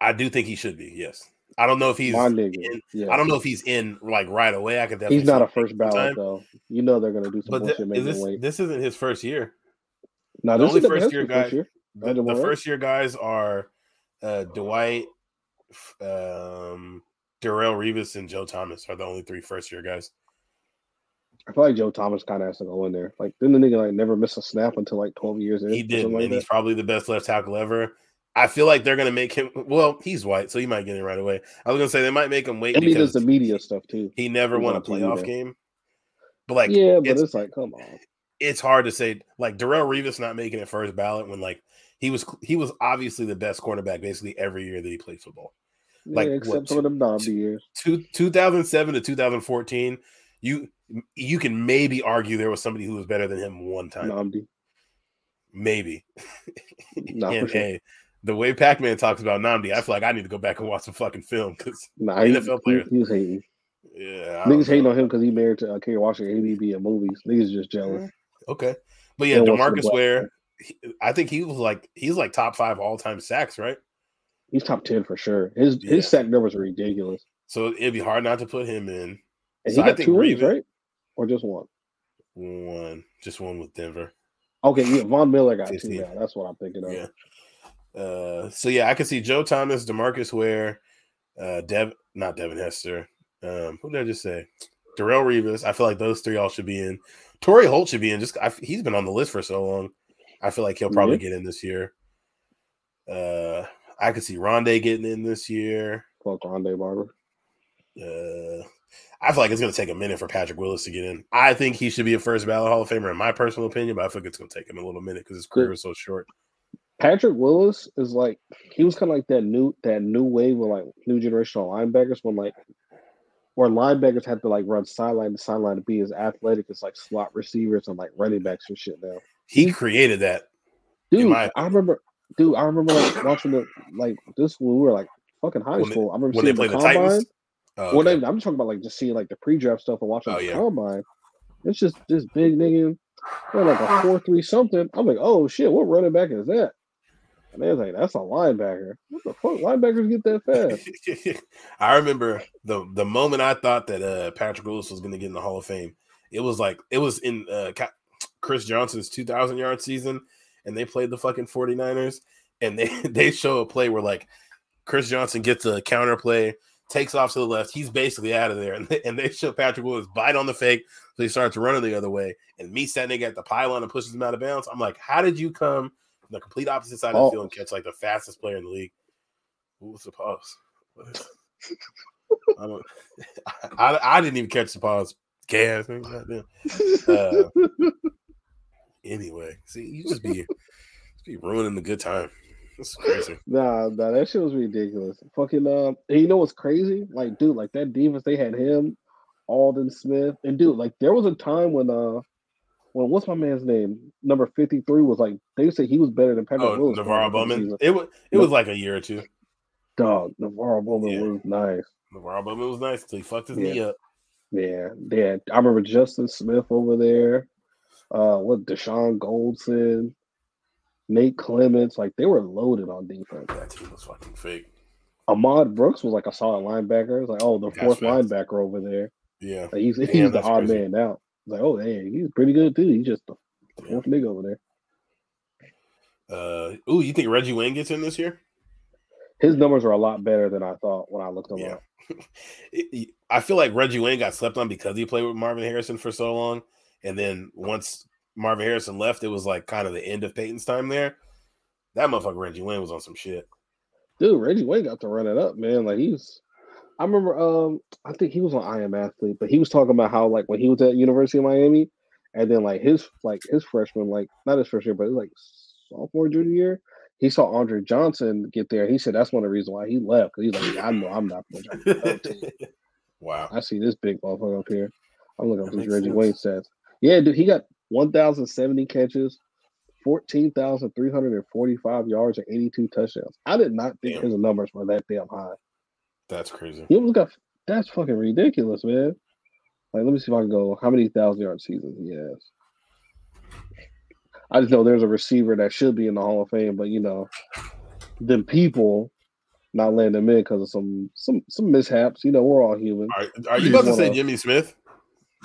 I do think he should be. Yes. I don't know if he's. In, yeah. I don't know if he's in like right away. I could definitely. He's not a first ballot time. though. You know they're gonna do some bullshit. Th- this, this isn't his first year. No, the only first year guys. The, the first year guys are uh, Dwight, um, Darrelle Revis, and Joe Thomas are the only three first year guys. I feel like Joe Thomas kind of has to go in there. Like, didn't the nigga like never miss a snap until like twelve years in? He did, like he's probably the best left tackle ever. I feel like they're gonna make him. Well, he's white, so he might get in right away. I was gonna say they might make him wait. And he does the media stuff too. He never won a playoff game. But like, yeah, but it's, it's, like, come on. It's hard to say. Like Darrelle Revis not making it first ballot when like he was he was obviously the best cornerback basically every year that he played football. Like yeah, except for the years. Two, 2007 to 2014, you you can maybe argue there was somebody who was better than him one time. Nnamdi. Maybe. Not and, sure. hey, the way Pac-Man talks about Nnamdi, I feel like I need to go back and watch some fucking film because nah, NFL players. He, he was hating. Yeah, niggas hating on him because he married to uh, Kerry Washington. Be in movies. Niggas just jealous. Okay, but yeah, Demarcus Ware, I think he was like he's like top five all time sacks, right? He's top ten for sure. His yeah. his sack numbers are ridiculous. So it'd be hard not to put him in. And so he got I think two rings, right? Or just one? One, just one with Denver. Okay, yeah, Von Miller got 15. two. Yeah, that's what I'm thinking of. Yeah. Uh, so yeah, I can see Joe Thomas, Demarcus Ware, uh, Dev, not Devin Hester. Um, who did I just say? Darrelle Revis. I feel like those three all should be in. Torry Holt should be in. Just I, he's been on the list for so long. I feel like he'll probably mm-hmm. get in this year. Uh, I could see Rondé getting in this year. Fuck Rondé Barber. Uh, I feel like it's going to take a minute for Patrick Willis to get in. I think he should be a first ballot Hall of Famer in my personal opinion, but I think it's going to take him a little minute because his career is so short. Patrick Willis is like he was kind of like that new that new wave of like new generational linebackers when like where linebackers had to like run sideline to sideline to be as athletic as like slot receivers and like running backs and shit now. He created that. Dude, I remember dude, I remember like watching the like this when we were like fucking high when school. They, I remember seeing the, the combine. Oh, okay. Well, I'm talking about like just seeing like the pre-draft stuff and watching oh, the yeah. combine. It's just this big nigga, like a four three something. I'm like, oh shit, what running back is that? And they was like, that's a linebacker. What the fuck? Linebackers get that fast. *laughs* I remember the the moment I thought that uh, Patrick Willis was going to get in the Hall of Fame. It was like it was in uh, Chris Johnson's 2,000 yard season, and they played the fucking 49ers, and they *laughs* they show a play where like Chris Johnson gets a counter play, takes off to the left, he's basically out of there, *laughs* and they, and they show Patrick Willis bite on the fake, so he starts running the other way and meets that nigga at the pylon and pushes him out of bounds. I'm like, how did you come from the complete opposite side of the field and catch like the fastest player in the league. Who was the pause? I, don't, *laughs* I, I didn't even catch the pause. Gas. Uh, anyway, see, you just be just be ruining the good time. That's crazy. *laughs* Nah, nah, that shit was ridiculous. Fucking uh, you know what's crazy? Like, dude, like that defense, they had him, Aldon Smith, and dude, like there was a time when uh, when what's my man's name? Number fifty three was like they say he was better than Patrick oh, Willis. NaVorro Bowman. It was it was like a year or two. Dog, NaVorro Bowman yeah. was nice. NaVorro Bowman was nice until he fucked his yeah. knee up. Yeah, yeah. I remember Justin Smith over there. Uh, what Dashon Goldson, Nate Clements, like they were loaded on defense. That team was fucking fake. Ahmad Brooks was like a solid linebacker. It's like, oh, the fourth linebacker over there. Yeah, like he's Damn, he's the odd crazy. man out. Like, oh, hey, he's pretty good too. He's just the fourth yeah. nigga over there. Uh, ooh, you think Reggie Wayne gets in this year? His numbers are a lot better than I thought when I looked them yeah. up. *laughs* I feel like Reggie Wayne got slept on because he played with Marvin Harrison for so long, and then once Marvin Harrison left, it was like kind of the end of Peyton's time there. That motherfucker Reggie Wayne was on some shit. Dude, Reggie Wayne got to run it up, man. Like he's I remember um I think he was on I Am Athlete, but he was talking about how like when he was at University of Miami and then like his like his freshman, like not his first year, but it was like sophomore junior year, he saw Andre Johnson get there. He said that's one of the reasons why he left because he's like, I know I'm not going to. *laughs* wow. I see this big motherfucker up here. I'm looking at this Reggie sense. Wayne stats. Yeah, dude, he got 1,070 catches, 14,345 yards, and 82 touchdowns. I did not think damn. his numbers were that damn high. That's crazy. He almost got that's fucking ridiculous, man. Like, let me see if I can go. How many thousand yard seasons he has? I just know there's a receiver that should be in the Hall of Fame, but you know, them people not letting them in because of some some some mishaps. You know, we're all human. Are, are you about to say Jimmy Smith?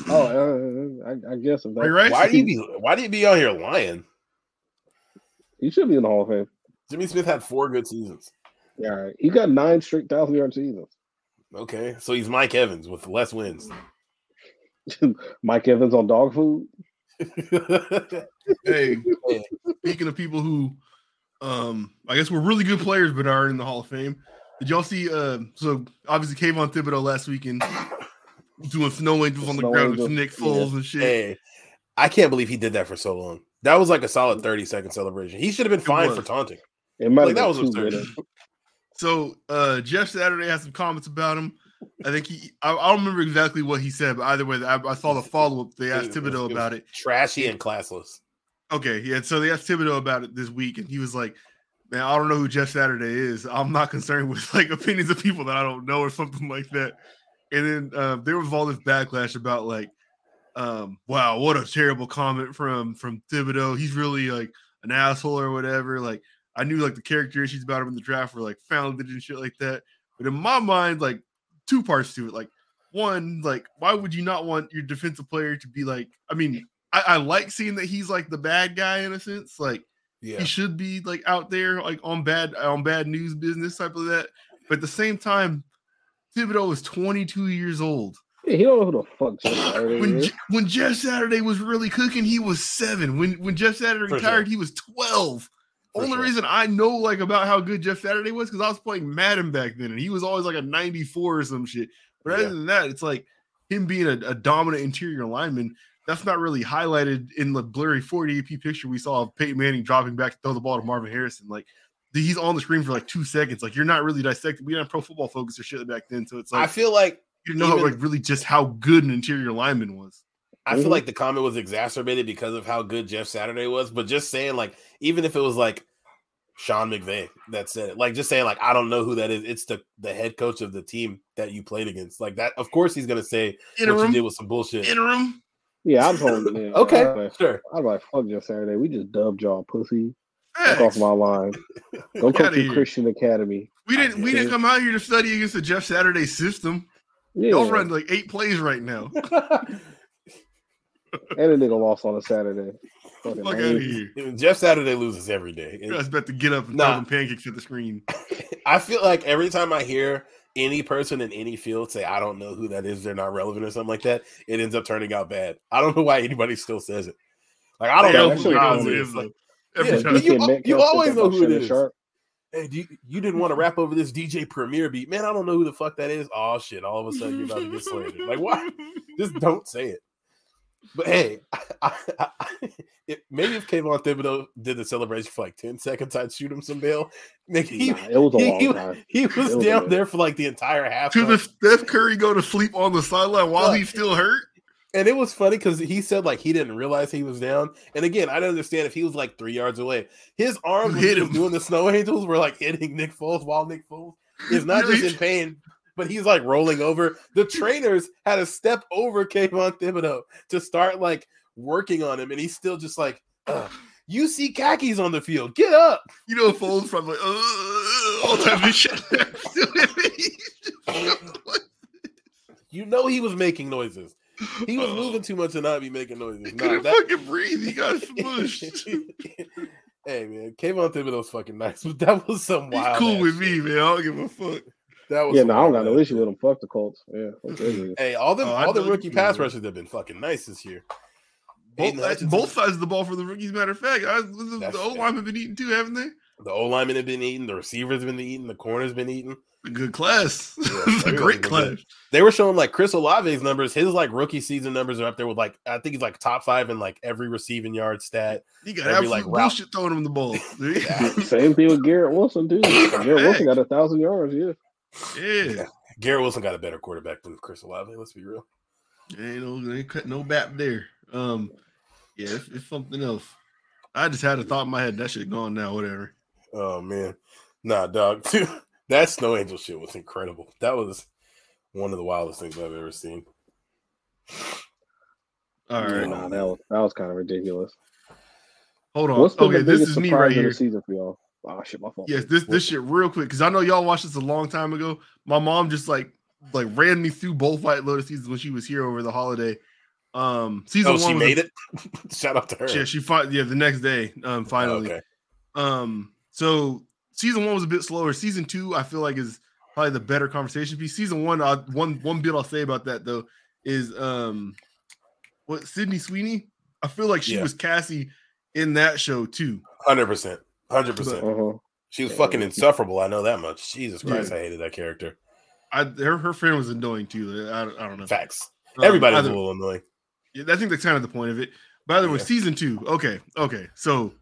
Oh, uh, I, I, guess. If that, right? Why do you be Why do you be out here lying? He should be in the Hall of Fame. Jimmy Smith had four good seasons. Yeah, right. he got nine straight thousand yard seasons. Okay, so he's Mike Evans with less wins. *laughs* Mike Evans on dog food. *laughs* hey, speaking of people who, um, I guess were really good players but aren't in the Hall of Fame. Did y'all see? Uh, so obviously Kayvon Thibodeaux last weekend doing snow angels on the ground with Nick Foles yeah. and shit. Hey, I can't believe he did that for so long. That was like a solid thirty second celebration. He should have been fined for taunting. It might like, that was absurd. So uh, Jeff Saturday had some comments about him. I think he. I, I, don't remember exactly what he said, but either way, I, I saw the follow up. They asked it about it. Trashy and classless. Okay, yeah. So they asked Thibodeaux about it this week, and he was like, "Man, I don't know who Jeff Saturday is. I'm not concerned with like opinions of people that I don't know or something like that." And then uh, there was all this backlash about like, um, "Wow, what a terrible comment from from Thibodeaux. He's really like an asshole or whatever." Like, I knew like the characteristics about him in the draft were like founded and shit like that. But in my mind, like two parts to it. Like one, like why would you not want your defensive player to be like? I mean, I, I like seeing that he's like the bad guy in a sense. Like yeah. he should be like out there like on bad on bad news business type of that. But at the same time, Thibodeaux is 22 years old. Yeah, he don't know who the fuck Jeff *sighs* Saturday when, is. When Jeff Saturday was really cooking, he was seven. When when Jeff Saturday For retired, sure. he was 12. For Only sure. reason I know like about how good Jeff Saturday was because I was playing Madden back then, and he was always like a 94 or some shit. But yeah. other than that, it's like him being a, a, dominant interior lineman. That's not really highlighted in the blurry 40 AP picture we saw of Peyton Manning dropping back to throw the ball to Marvin Harrison. Like he's on the screen for like two seconds. Like you're not really dissecting. We didn't have pro football focus or shit back then, so it's like I feel like you know even, like really just how good an interior lineman was. I feel like the comment was exacerbated because of how good Jeff Saturday was, but just saying like even if it was like Sean McVay that said it. Like just saying, like, I don't know who that is. It's the the head coach of the team that you played against. Like that, of course he's gonna say Interim. what you did with some bullshit. Interim. Yeah, I'm holding it. *laughs* okay, like, sure. I'm like, fuck your Saturday. We just dubbed y'all pussy. Fuck off my line. *laughs* Go coach to Christian Academy. We didn't we didn't come out here to study against the Jeff Saturday system. Yeah. Y'all run like eight plays right now. *laughs* and a nigga lost on a Saturday. Fuck out of here. Jeff Saturday loses every day. You guys about to get up and nah. throw them pancakes at the screen. *laughs* I feel like every time I hear any person in any field say, I don't know who that is, they're not relevant or something like that, it ends up turning out bad. I don't know why anybody still says it. Like, I don't know who Nas is. Like, Every yeah, you, you always know who it is. Sharp. Hey, you, you didn't want to rap over this DJ Premier beat, man? I don't know who the fuck that is. Oh shit! All of a sudden you're about to get slandered. Like what? *laughs* Just don't say it. But hey, I, I, I, it, maybe if Kayvon Thibodeaux did the celebration for like 10 seconds, I'd shoot him some bail. He, nah, it was a long time. He, he was, was down there for like the entire half. To the Steph Curry go to sleep on the sideline while he's still hurt. And it was funny because he said like he didn't realize he was down. And again, I don't understand if he was like three yards away. His arms *laughs* hit him doing the snow angels were like hitting Nick Foles while Nick Foles is *laughs* not just in pain, but he's like rolling over. The trainers had to step over Kayvon Thibodeaux to start like working on him, and he's still just like, you see khakis on the field, get up. You know, Foles from like, all of shit. *laughs* you know, he was making noises. *laughs* He was uh. moving too much to not be making noises. He couldn't that... fucking breathe. He got smushed. *laughs* hey man, Kayvon Thibodeaux's fucking nice, but that was some wild. He's cool with shit. me, man. I don't give a fuck. That was yeah, no, I don't got no issue with them. Fuck the Colts. Yeah, hey, all the oh, all the rookie pass rushers have been fucking nice this year. Both, both sides of the ball for the rookies. Matter of fact, I, the, the O line have been eating too, haven't they? The O linemen have been eating. The receivers have been eating. The corners been eating. A good class. Yeah, *laughs* a great class. Good. They were showing like Chris Olave's numbers. His like rookie season numbers are up there with like I think he's like top five in like every receiving yard stat. He got every, like bullshit throwing him the ball. *laughs* *laughs* Same thing with Garrett Wilson too. Garrett Wilson got a thousand yards. Yeah. Yeah. yeah. Garrett Wilson got a better quarterback than Chris Olave. Let's be real. Ain't no, ain't cut no bap there. Um, yeah, it's, it's, something else. I just had a thought in my head that shit gone now. Whatever. Oh man, nah, dog. That snow angel shit was incredible. That was one of the wildest things I've ever seen. All right, nah, that was that was kind of ridiculous. Hold on. okay, this is me right here. Season for y'all. Oh shit, my fault. Yes, this this shit real quick because I know y'all watched this a long time ago. My mom just like like ran me through both White Lotus seasons when she was here over the holiday. Um, season oh, one she made a, it. *laughs* Shout out to her. Yeah, she fought. Yeah, the next day. Um, finally. okay. Um, so season one was a bit slower. Season two, I feel like is probably the better conversation piece. Season one, uh, one one bit I'll say about that though is um, what Sydney Sweeney. I feel like she yeah. was Cassie in that show too. Hundred percent. Hundred percent. Uh-huh. She was yeah, fucking insufferable. I know that much. Jesus Christ, yeah. I hated that character. I her, her friend was annoying too. I, I don't know. Facts. Um, Everybody was a little annoying. Yeah, I think that's kind of the point of it. By the way, season two. Okay, okay. So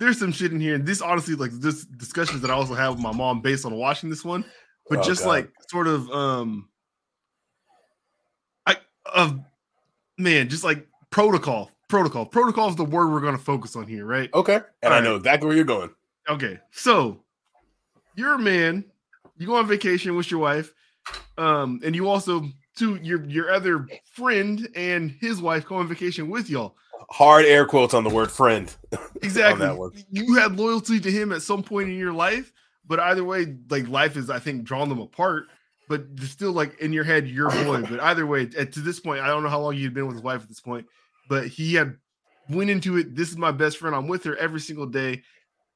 there's some shit in here, and this honestly, like this discussions that I also have with my mom based on watching this one, but oh, just God. like sort of um, I of uh, man, just like protocol protocol. Protocol is the word we're going to focus on here, right? Okay. And All I know exactly where you're going. Okay. So you're a man, you go on vacation with your wife, um, and you also to your your other friend and his wife go on vacation with y'all. Hard air quotes on the word friend. *laughs* Exactly. you had loyalty to him at some point in your life, but either way, like life is, I think, drawn them apart. But still, like in your head, your boy. But either way, at, to this point, I don't know how long you'd been with his wife at this point but he had went into it. This is my best friend. I'm with her every single day.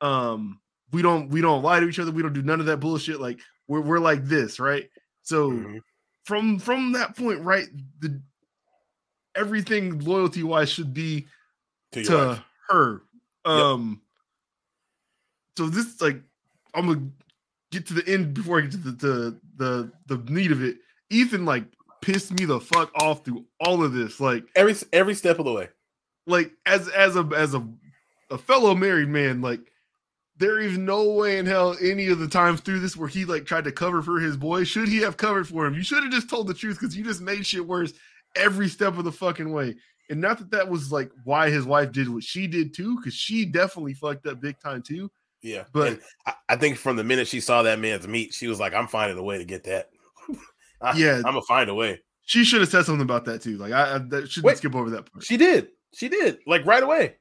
Um, we don't we don't lie to each other. We don't do none of that bullshit. Like we're we're like this, right? So mm-hmm. from from that point, right, the everything loyalty wise should be to, to her. Um, yep. so this like I'm gonna get to the end before I get to the, the the the meat of it. Ethan like pissed me the fuck off through all of this. Like every every step of the way. Like as as a as a a fellow married man, like there is no way in hell any of the times through this where he like tried to cover for his boy. Should he have covered for him? You should have just told the truth because you just made shit worse every step of the fucking way. And not that that was like why his wife did what she did too, because she definitely fucked up big time too. Yeah, but I, I, think from the minute she saw that man's meat, she was like, "I'm finding a way to get that." *laughs* I, yeah, I'm gonna find a way. She should have said something about that too. Like I, I that shouldn't Wait, skip over that part. She did. She did. Like right away.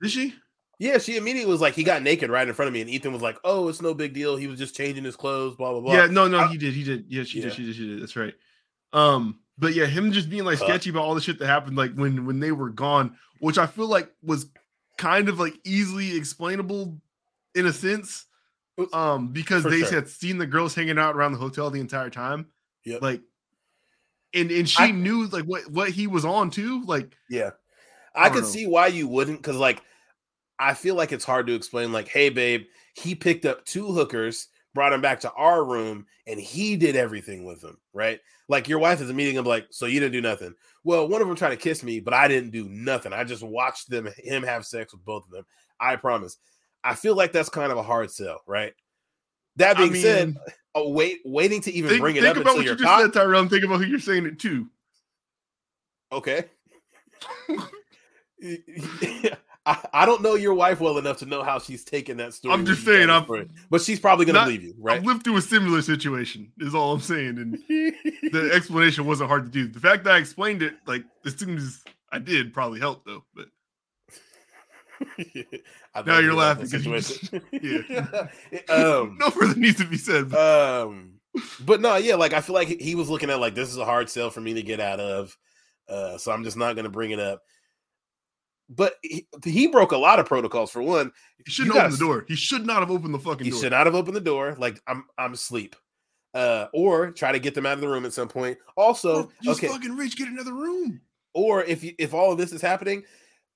Did she? Yeah, she immediately was like, he got naked right in front of me, and Ethan was like, "Oh, it's no big deal. He was just changing his clothes." Blah blah blah. Yeah, no, no, I, he did. He did. Yeah, she yeah. did. She did. She did. That's right. Um, but yeah, him just being like sketchy about all the shit that happened, like when when they were gone, which I feel like was kind of like easily explainable in a sense, um, because they sure. had seen the girls hanging out around the hotel the entire time. Yeah, like and and she I, knew like what what he was on too. Like, yeah, I, I could know. see why you wouldn't because like I feel like it's hard to explain. Like, hey, babe, he picked up two hookers, brought him back to our room, and he did everything with them, right? Like your wife is meeting him, like, so you didn't do nothing. Well, one of them tried to kiss me, but I didn't do nothing. I just watched them him have sex with both of them. I promise. I feel like that's kind of a hard sell, right? That being I mean, said, oh, wait, waiting to even think, bring it think up about what you just said, Tyrone. Think about who you're saying it to. Okay. *laughs* *laughs* *laughs* I, I, don't know your wife well enough to know how she's taken that story. I'm just saying, I'm, but she's probably going to believe you, right? I've lived through a similar situation, is all I'm saying, and *laughs* the explanation wasn't hard to do. The fact that I explained it, like as soon as I did, probably helped though. But *laughs* now you're laughing. Situation. *laughs* yeah. um, no further needs to be said. But. Um, but no, yeah, like I feel like he was looking at like this is a hard sell for me to get out of, uh, so I'm just not going to bring it up but he, he, broke a lot of protocols. For one, he shouldn't open the door. He should not have opened the fucking. He door. should not have opened the door. Like I'm, I'm asleep. Uh, or try to get them out of the room at some point. Also, just okay, fucking reach, get another room. Or if you, if all of this is happening,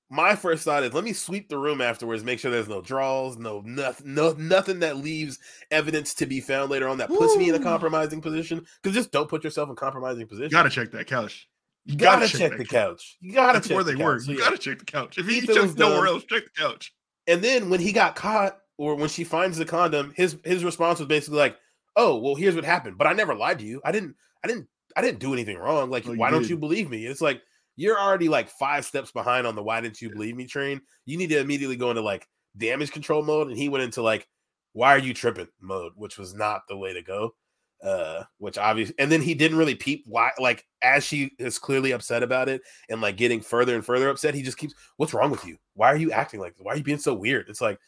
my first thought is let me sweep the room afterwards, make sure there's no draws, no nothing, no nothing that leaves evidence to be found later on that puts Ooh. me in a compromising position. Because just don't put yourself in compromising position. You gotta check that couch. You gotta, gotta check, check the couch. You gotta That's check where they the were. You gotta check the couch. If he, he checks nowhere else, check the couch. And then when he got caught, or when she finds the condom, his his response was basically like, "Oh, well, here's what happened. But I never lied to you. I didn't. I didn't. I didn't do anything wrong. Like, oh, why don't you believe me?" It's like you're already like five steps behind on the "Why didn't you believe me?" train. You need to immediately go into like damage control mode, and he went into like, "Why are you tripping?" mode, which was not the way to go uh which obviously and then he didn't really peep why like as she is clearly upset about it and like getting further and further upset he just keeps what's wrong with you? Why are you acting like this? why are you being so weird? It's like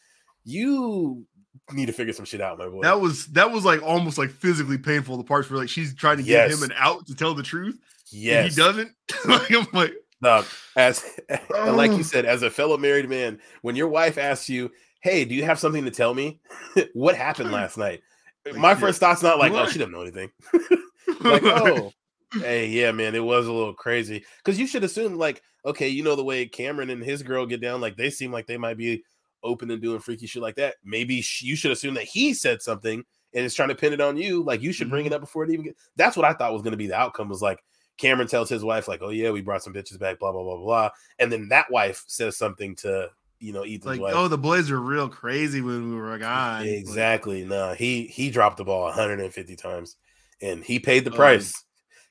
you need to figure some shit out my boy. That was that was like almost like physically painful the parts where like she's trying to yes. get him an out to tell the truth yeah he doesn't? *laughs* Like i'm like no as and *laughs* like you said as a fellow married man when your wife asks you hey do you have something to tell me? *laughs* What happened last night like, my first thought's not like, what? oh, she doesn't know anything. *laughs* like, oh, hey, yeah, man, it was a little crazy. Because you should assume, like, okay, you know the way Cameron and his girl get down, like they seem like they might be open and doing freaky shit like that. Maybe she, you should assume that he said something and is trying to pin it on you. Like you should bring it mm-hmm. up before it even get. That's what I thought was going to be the outcome. Was like Cameron tells his wife, like, "Oh yeah, we brought some bitches back," blah blah blah blah, and then that wife says something to you know Ethan's like, wife. oh, the boys were real crazy when we were gone. Exactly. No, he he dropped the ball 150 times, and he paid the um, price.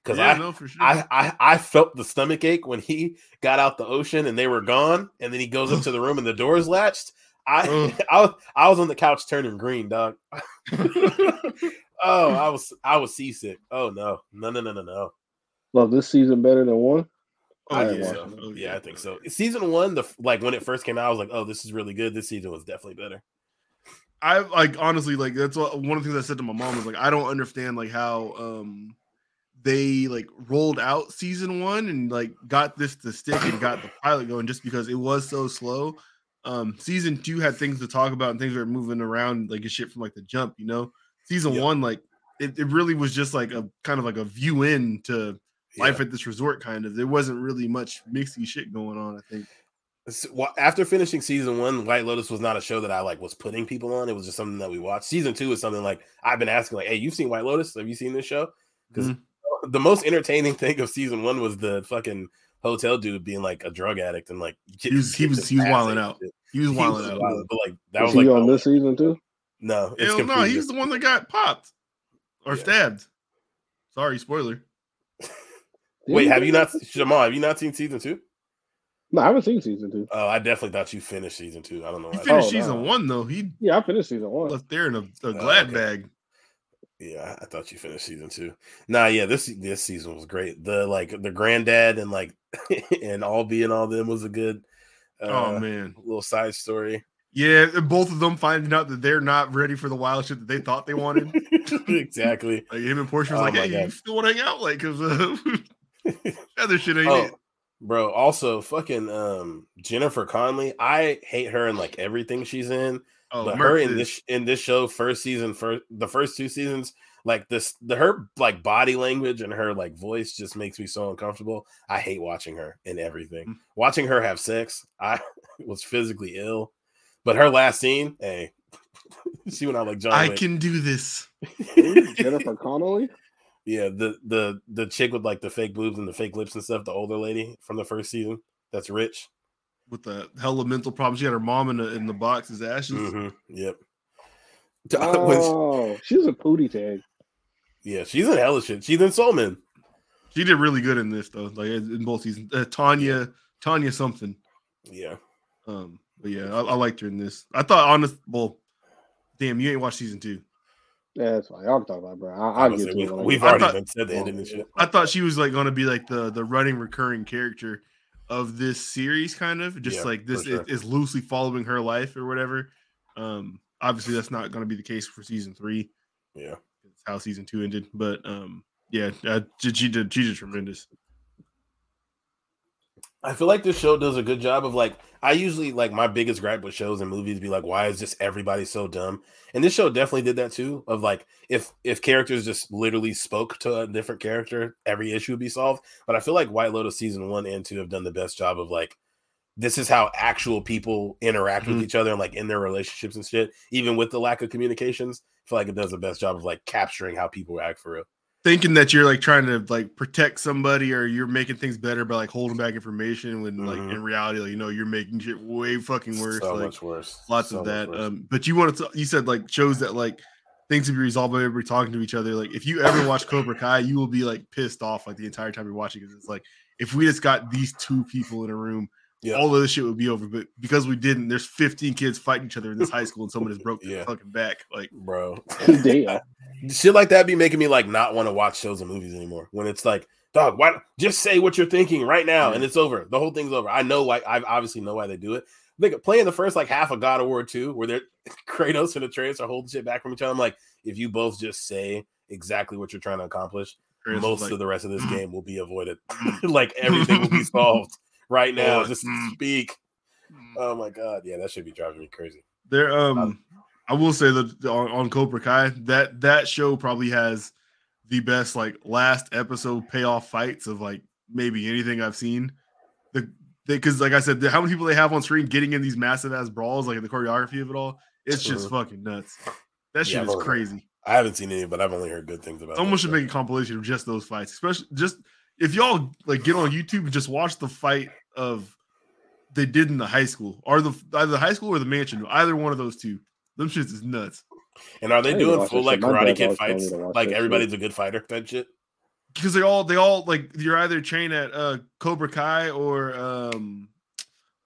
Because yeah, I, no, sure. I, I I felt the stomach ache when he got out the ocean and they were gone, and then he goes up to the room and the door's latched. I *laughs* *laughs* I was I was on the couch turning green, dog. *laughs* oh, I was I was seasick. Oh no, no, no, no, no, no. Love this season better than one. I think so. Yeah, I think so. Season one, the like when it first came out, I was like, "Oh, this is really good." This season was definitely better. I like honestly like that's what, one of the things I said to my mom was like I don't understand like how um they like rolled out season one and like got this to stick and got the *coughs* pilot going just because it was so slow. Um season two had things to talk about and things were moving around like a shit from like the jump, you know. Season yep. one, like it, it really was just like a kind of like a view in to life at this resort kind of. There wasn't really much mixy shit going on i think. After finishing season one white lotus was not a show that i like was putting people on. It was just something that we watched. Season two is something like i've been asking like hey you've seen white lotus? Have you seen this show? Because mm-hmm. the most entertaining thing of season one was the fucking hotel dude being like a drug addict and like he was he was he was wilding out. he was wilding out. but like that was, was he like on this season too? No Hell no he's the one that got popped or yeah. stabbed. Sorry spoiler Wait, have you not, Jamal? Have you not seen season two? No, I haven't seen season two. Oh, I definitely thought you finished season two. I don't know. He finished oh, season no. one though. He yeah, I finished season one. Left there in a, a oh, glad okay. bag. Yeah, I thought you finished season two. Nah, yeah, this this season was great. The like the granddad and like *laughs* and Albie and all them was a good. Oh, uh, oh man, little side story. Yeah, both of them finding out that they're not ready for the wild shit that they thought they wanted. *laughs* exactly. *laughs* Like him and Portia was oh like, "Hey, God. you still want to hang out?" Like, cause uh, *laughs* other shit ain't oh, it. Bro, also fucking um Jennifer Connelly. I hate her in like everything she's in. Oh, but her in this in this show, first season, first the first two seasons, like this the her like body language and her like voice just makes me so uncomfortable. I hate watching her in everything. Mm-hmm. Watching her have sex, I *laughs* was physically ill. But her last scene, hey, *laughs* she went out like John. I Wick. can do this. Jennifer Connelly. Yeah, the the the chick with like the fake boobs and the fake lips and stuff, the older lady from the first season. That's rich. With the hella mental problems, she had her mom in the in the box as ashes. Mm-hmm. Yep. *laughs* Oh, she's a Pootie Tang. Yeah, she's in hella shit. She's in Soul Man. She did really good in this though, like in both seasons. Uh, Tanya, Tanya something. Yeah. Um, but yeah, I, I liked her in this. I thought honest. Well, damn, you ain't watched season two. Yeah, that's fine. I'm talking about, bro. I, will get to we've, it. We've already thought- been said the ending and shit. I thought she was like going to be like the the running recurring character of this series, kind of just Yeah, like this sure. is, is loosely following her life or whatever. Um, obviously that's not going to be the case for season three. Yeah. It's how season two ended, but um, yeah, uh, she she did she did tremendous. I feel like this show does a good job of like I usually like my biggest gripe with shows and movies be like, why is just everybody so dumb? And this show definitely did that too. Of like if if characters just literally spoke to a different character, every issue would be solved. But I feel like White Lotus season one and two have done the best job of like this is how actual people interact Mhm. with each other and like in their relationships and shit, even with the lack of communications. I feel like it does the best job of like capturing how people act for real. Thinking that you're like trying to like protect somebody or you're making things better by like holding back information when like Mhm. in reality, like, you know, you're making shit way fucking worse. So like, much worse. lots So of that. Um, but you wanted to, you said like shows that like things can be resolved by everybody talking to each other. Like if you ever watch Cobra Kai, you will be like pissed off like the entire time you're watching because it's like if we just got these two people in a room, Yeah. all of this shit would be over. But because we didn't, there's 15 kids fighting each other in this high school and someone just broke their Yeah. fucking back. Like bro. *laughs* Damn. Shit like that be making me like not want to watch shows and movies anymore. When it's like, dog, why just say what you're thinking right now and it's over. The whole thing's over. I know why I obviously know why they do it. Like playing the first like half of God of War 2, where they're *laughs* Kratos and Atreus are holding shit back from each other. I'm like, if you both just say exactly what you're trying to accomplish, Chris most like, of the rest of this *clears throat* game will be avoided. *laughs* like everything will be *laughs* solved right now. Just mm. speak. Oh my god, yeah, that should be driving me crazy. There, Um, I will say that on, on Cobra Kai, that that show probably has the best like last episode payoff fights of like maybe anything I've seen. The because like I said, the, how many people they have on screen getting in these massive ass brawls, like the choreography of it all, it's just Mhm. fucking nuts. That shit Yeah, is only- crazy. I haven't seen any, but I've only heard good things about. Someone should show. make a compilation of just those fights, especially just if y'all like get on YouTube and just watch the fight of they did in the high school or the either the high school or the mansion, either one of those two. Them shits is nuts. And are they I need to doing full like Karate Kid always told me fights? Like that everybody's a good fighter type shit. because they all they all like you're either trained at uh Cobra Kai or um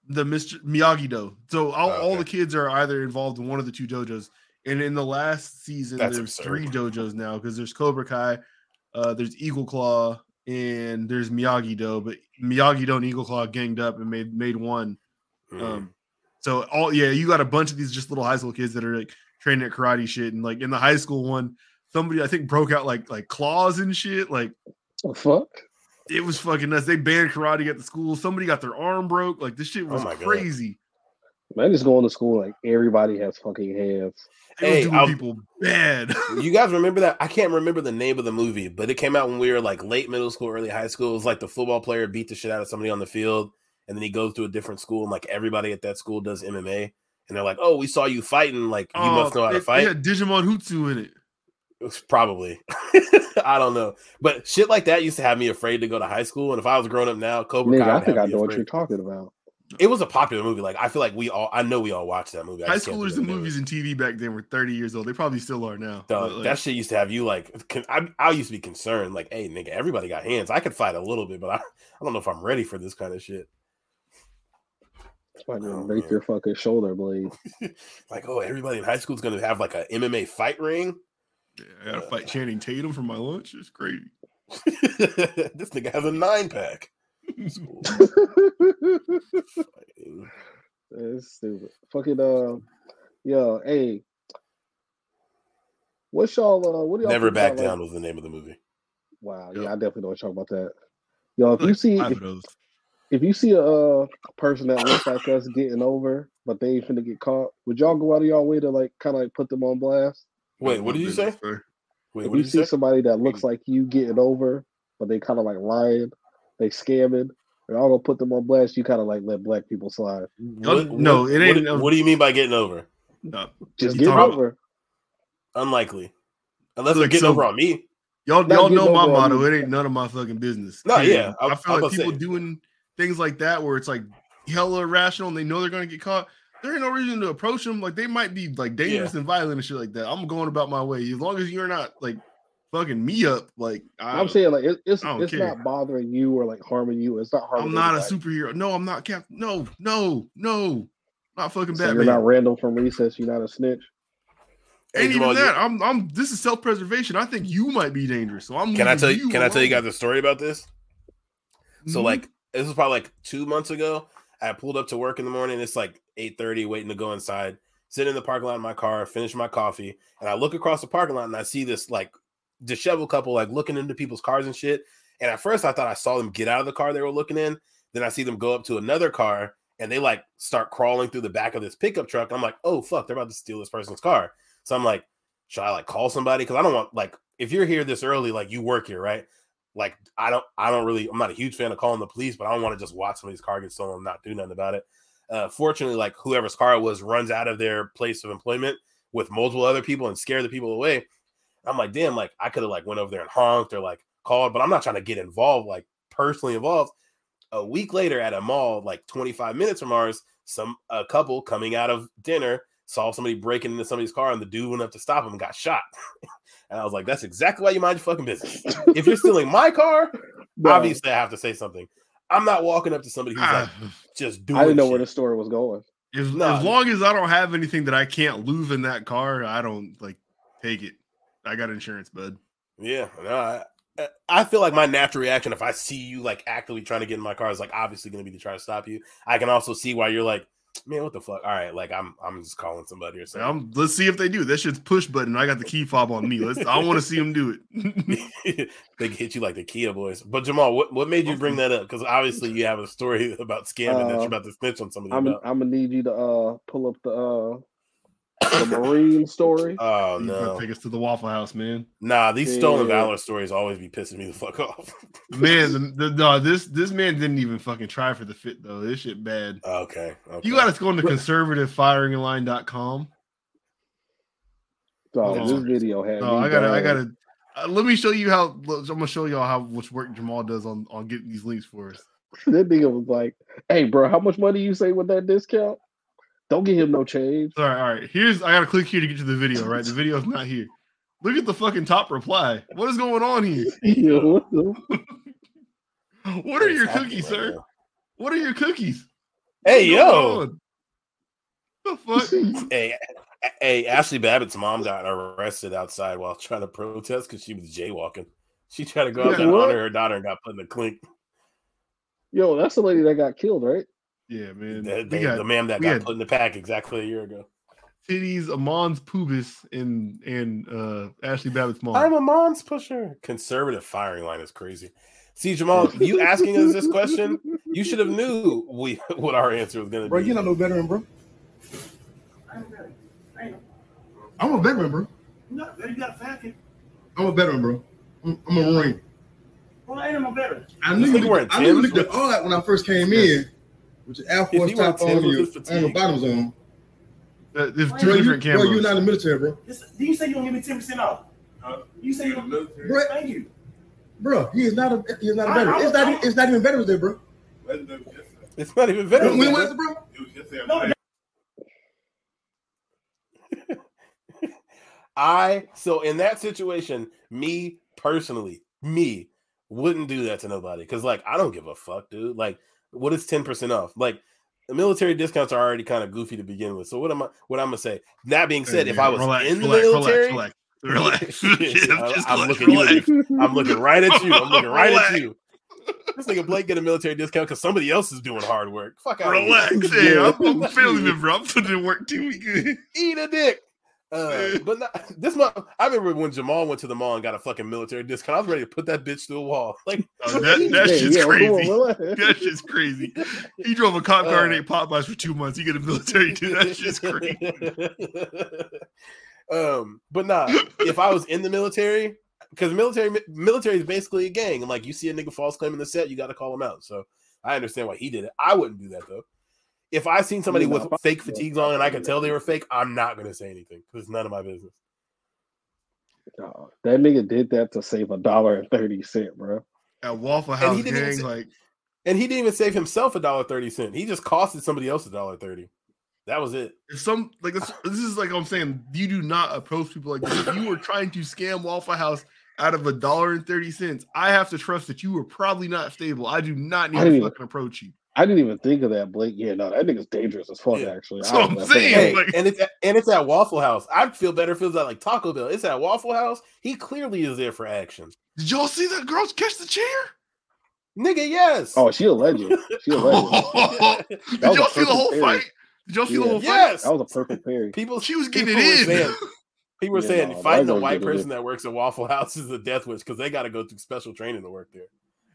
the Mr. Miyagi Do. So all, all Okay. the kids are either involved in one of the two dojos. And in the last season, That's there's absurd. three dojos now because there's Cobra Kai, uh, there's Eagle Claw, and there's Miyagi Do. But Miyagi Do and Eagle Claw ganged up and made made one. Mhm. Um, so all yeah, you got a bunch of these just little high school kids that are like training at karate shit, and like in the high school one, somebody I think broke out like like claws and shit. Like The fuck? it was fucking nuts. They banned karate at the school. Somebody got their arm broke. Like this shit Oh was my God. crazy. Man, just going to school like everybody has fucking hands. Hey, doing I'll- people bad. *laughs* you guys remember that? I can't remember the name of the movie, but it came out when we were like late middle school, early high school. It was like the football player beat the shit out of somebody on the field, and then he goes to a different school, and like everybody at that school does MMA, and they're like, "Oh, we saw you fighting. Like you oh, must know how to Oh, fight." It had Djimon Hounsou in it. It probably. *laughs* I don't know, but shit like that used to have me afraid to go to high school. And if I was growing up now, Cobra Nigga, Kai, I think I me know what afraid. you're talking about. It was a popular movie. Like I feel like we all, I know we all watched that movie. I High just can't schoolers and the movies and TV back then were 30 years old. They probably still are now. Dog, But, like, that shit used to have you like. Con- I, I used to be concerned, like, hey, nigga, everybody got hands. I could fight a little bit, but I, I don't know if I'm ready for this kind of shit. It's like Oh, break man. your fucking shoulder blade. *laughs* Like, oh, everybody in high school is gonna have like a MMA fight ring. yeah, I gotta fight Channing Tatum for my lunch. It's crazy. *laughs* *laughs* this nigga has a nine pack. That's stupid. Fucking uh, yo, hey, what's y'all? Uh, what do y'all Never back about, like- down was the name of the movie. Wow, Yep. yeah, I definitely don't talk about that. Yo, if you see Five if, of those. If you see a uh, person that looks like us getting over, but they ain't finna get caught, would y'all go out of y'all way to like kind of like put them on blast? Wait, what did you say? Wait, if what you did see you say? somebody that looks like you getting over, but they kind of like lying, they scamming, We're all gonna put them on blast. You kind of like let black people slide. What, no, it ain't. What, what, do you mean by getting over? No, just get over. Unlikely, unless Look, they're getting so, over on me. Y'all, y'all know my motto. It ain't none of my fucking business. No, yeah, I, I feel like people say. doing things like that where it's like hella irrational and they know they're gonna get caught. There ain't no reason to approach them. Like they might be like dangerous yeah. and violent and shit like that. I'm going about my way as long as you're not like fucking me up. Like I, am saying, like it, it's it's care. not bothering you or like harming you. It's not harming. I'm not anybody. a superhero. No, I'm not Captain. No, no, no, not fucking so Batman. You're not Randall from Recess. You're not a snitch. Ain't even that. I'm. I'm. This is self preservation. I think you might be dangerous. So I'm. Can I tell you? you can alone. I tell you guys a story about this? Mm-hmm. So like this was probably like two months ago. I pulled up to work in the morning. It's like 8:30, waiting to go inside. Sit in the parking lot in my car, finish my coffee, and I look across the parking lot and I see this like disheveled couple like looking into people's cars and shit. And at first I thought I saw them get out of the car they were looking in. Then I see them go up to another car and they like start crawling through the back of this pickup truck. I'm like, oh fuck, they're about to steal this person's car. So I'm like, should I like call somebody? Because I don't want like if you're here this early, like you work here, right? Like I don't I don't really I'm not a huge fan of calling the police, but I don't want to just watch somebody's car get stolen and not do nothing about it. Uh, fortunately, like whoever's car was runs out of their place of employment with multiple other people and scare the people away. I'm like, damn, like I could have like went over there and honked or like called, but I'm not trying to get involved, like personally involved. A week later at a mall, like 25 minutes from ours, some a couple coming out of dinner saw somebody breaking into somebody's car and the dude went up to stop him and got shot. *laughs* and I was like, that's exactly why you mind your fucking business. if you're stealing my car, *laughs* no. obviously I have to say something. I'm not walking up to somebody who's like *sighs* just doing. It. I didn't know shit. where the story was going. As, no. as long as I don't have anything that I can't lose in that car, I don't like take it. I got insurance, bud. Yeah, no, I, I feel like my natural reaction if I see you like actively trying to get in my car is like obviously going to be to try to stop you. I can also see why you're like, man, what the fuck? All right, like I'm I'm just calling somebody or something. I'm, let's see if they do. That shit's push button. I got the key fob on me. Let's. I want to see them do it. *laughs* they hit you like the Kia boys. But Jamal, what, what made you bring that up? Because obviously you have a story *laughs* about scamming uh, that you're about to snitch on somebody. I'm. I'm gonna need you to uh pull up the uh the Marine story. *laughs* Oh no! Take us to the Waffle House, man. Nah, these yeah. stolen valor stories always be pissing me the fuck off. man, the, *laughs* the, no, this this man didn't even fucking try for the fit though. This shit bad. Okay, okay. you got to go into conservativefiringline.com. So oh, this video had. No, I gotta, I gotta. Uh, let me show you how. I'm gonna show y'all how much work Jamal does on on getting these links for us. *laughs* that nigga was like, "Hey, bro, how much money you say with that discount?" Don't give him no change. All right, all right. Here's I gotta click here to get to the video. Right, the video's not here. Look at the fucking top reply. What is going on here? *laughs* *laughs* what are your cookies, sir? What are your cookies? Hey yo. The fuck? *laughs* hey, hey, Ashli Babbitt's mom got arrested outside while trying to protest because she was jaywalking. She tried to go out yeah, and honor her daughter and got put in the clink. Yo, that's the lady that got killed, right? Yeah, man. The, the, got, the man that got had, put in the pack exactly a year ago. Titties, Amons Pubis, and and uh, Ashli Babbitt's mom. I'm a mom's pusher. Conservative firing line is crazy. See, Jamal, you asking us this question, you should have knew we *laughs* what our answer was going to be. Bro, you're not no veteran, bro. I'm a veteran, bro. No, you got a Falcon. I'm a veteran, bro. I'm, I'm a Marine. Well, I ain't a veteran. I knew you, looked, I knew you looked at all that when I first came in with your Air Force top on, your on the bottoms on. Uh, there's two bro, different you, cameras. Bro, you're not in the military, bro. do you say you don't give me ten percent off? Huh? You say you're military? Bro, thank you. Bro, he is not a he is not a veteran. I, I, it's not I, it's not even veterans there, bro. It's not even veterans. When was it, bro? No, *laughs* I so in that situation, me personally, me wouldn't do that to nobody because like I don't give a fuck, dude. Like what is 10% off? Like the military discounts are already kind of goofy to begin with. So what am I what I'm gonna say? That being said, hey, if I was relax, in the relax, military, relax, *laughs* relax. *laughs* relax. I, am looking you, I'm looking right at you. I'm looking right at you. This nigga Blake get a military discount because somebody else is doing hard work. Fuck out. Relax, *laughs* hey, I'm, I'm feeling it, bro. I'm putting in work too. We good. Eat a dick. Uh, *laughs* but not, this month, I remember when Jamal went to the mall and got a fucking military discount. I was ready to put that bitch through a wall. *laughs* Like oh, that, *laughs* that shit's yeah, crazy. that shit's crazy. He drove a cop car uh, and ate Popeyes for two months. He get a military too. That shit's crazy. um, but nah, if I was in the military, because military military is basically a gang, and like you see a nigga false claim in the set, you got to call him out. So I understand why he did it. I wouldn't do that though. If I seen somebody with fake fatigues on and I could tell they were fake, I'm not gonna say anything because it's none of my business. No, that nigga did that to save a dollar and thirty cent, bro. At Waffle House, gang, say, like, and he didn't even save himself a dollar thirty cent. He just costed somebody else a dollar thirty. That was it. If some like this, *sighs* this is like I'm saying, you do not approach people like this. If you were trying to scam Waffle House out of a dollar and thirty cents, I have to trust that you were probably not stable. I do not need to fucking even, approach you. I didn't even think of that, Blake. Yeah, no, that nigga's dangerous as fuck. Yeah. Actually, so I'm saying, hey, like, and it's at, and it's at Waffle House. I'd feel better if it was at like Taco Bell. It's at Waffle House. He clearly is there for action. Did y'all see that girl catch the chair? Nigga, yes. Oh, she a legend. She a legend. *laughs* Did y'all see the whole parry. fight? Did y'all see yeah. the whole yes. fight? That was a perfect parry. People, she was getting it in. Saying, people were yeah, saying no, fighting a white person that works at Waffle House is a death wish because they got to go through special training to work there.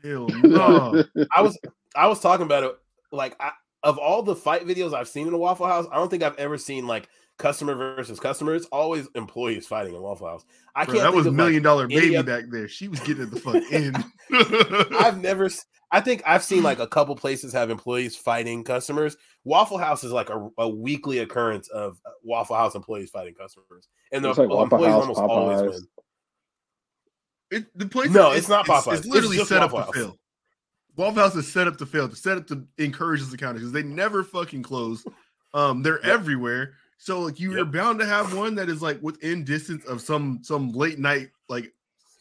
Hell *laughs* no. I was I was talking about it like I, of all the fight videos I've seen in a Waffle House, I don't think I've ever seen like customer versus customer. It's always employees fighting in Waffle House. I can't. that was million like dollar baby other... back there. She was getting the fuck in. *laughs* *laughs* I've never. I think I've seen like a couple places have employees fighting customers. Waffle House is like a, a weekly occurrence of uh, Waffle House employees fighting customers, and the like employees House, almost Popeyes. always win. It, the place no, it's, it's not Popeyes. It's, it's literally it's set Waffle up to fail. Waffle House is set up to fail, to set up to encourage the counter because they never fucking close. Um, they're yep. everywhere. So like you yep. are bound to have one that is like within distance of some some late night like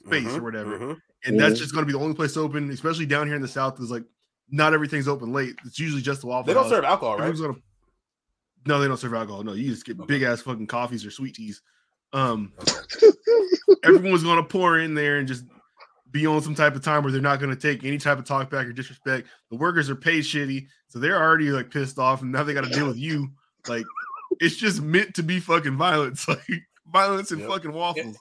space mm-hmm, or whatever. Mm-hmm. And that's just gonna be the only place open, especially down here in the south, is like not everything's open late. It's usually just the Waffle They don't House. serve alcohol, right? Gonna... No, they don't serve alcohol. No, you just get okay. big ass fucking coffees or sweet teas. Um *laughs* everyone's gonna pour in there and just be on some type of time where they're not going to take any type of talk back or disrespect. The workers are paid shitty, so they're already like pissed off, and now they got to deal with you. Like it's just meant to be fucking violence, *laughs* like violence and yep. fucking waffles.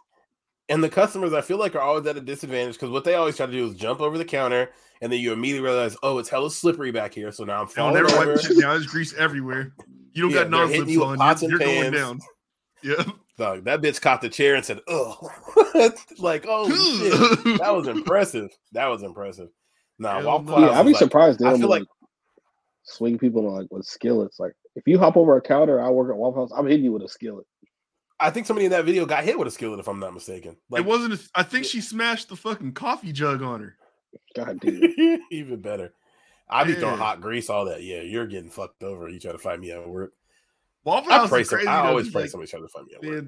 And the customers, I feel like, are always at a disadvantage because what they always try to do is jump over the counter, and then you immediately realize, oh, it's hella slippery back here. So now I'm falling over. Shit down. There's grease everywhere. You don't yeah, got non-slips on. You're, you're going down. *laughs* Yeah. Dog, that bitch caught the chair and said, "Oh, *laughs* like oh shit, *laughs* that was impressive. That was impressive." Nah, yeah, I'd be like, surprised. They I feel like, like swing people like with skillets. Like if you hop over a counter, I work at Waffle House. I'm hitting you with a skillet. I think somebody in that video got hit with a skillet, if I'm not mistaken. Like, it wasn't. A, I think she smashed the fucking coffee jug on her. God *laughs* damn. Even better. I'd be yeah. throwing hot grease, all that. Yeah, you're getting fucked over. You try to fight me at work. Waffle House I, pray crazy, I always pray like, somebody trying to find me at.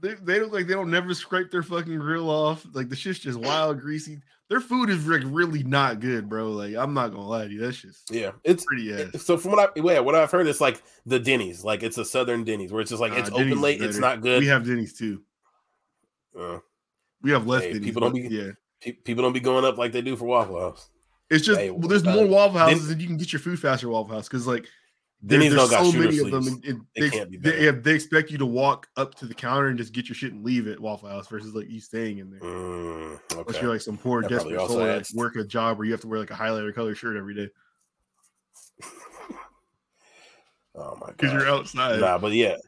They, they look like they don't never scrape their fucking grill off. Like the shit's just wild, greasy. Their food is like really not good, bro. Like I'm not gonna lie to you, that's just yeah, it's pretty ass. So from what I yeah, what I've heard, it's like the Denny's, like it's a Southern Denny's where it's just like it's Denny's open late, it's not good. We have Denny's too. Uh, we have less hey, Denny's. People don't be yeah. People don't be going up like they do for Waffle House. It's just hey, well, there's uh, more Waffle Houses, and you can get your food faster Waffle House because like then there's so many of them. And, and they, they, they, they, expect you to walk up to the counter and just get your shit and leave at Waffle House versus like you staying in there. Mm, okay. Unless you're like some poor that desperate soul that work a job where you have to wear like a highlighter color shirt every day. *laughs* oh my god! Because you're outside. Nah, but yeah,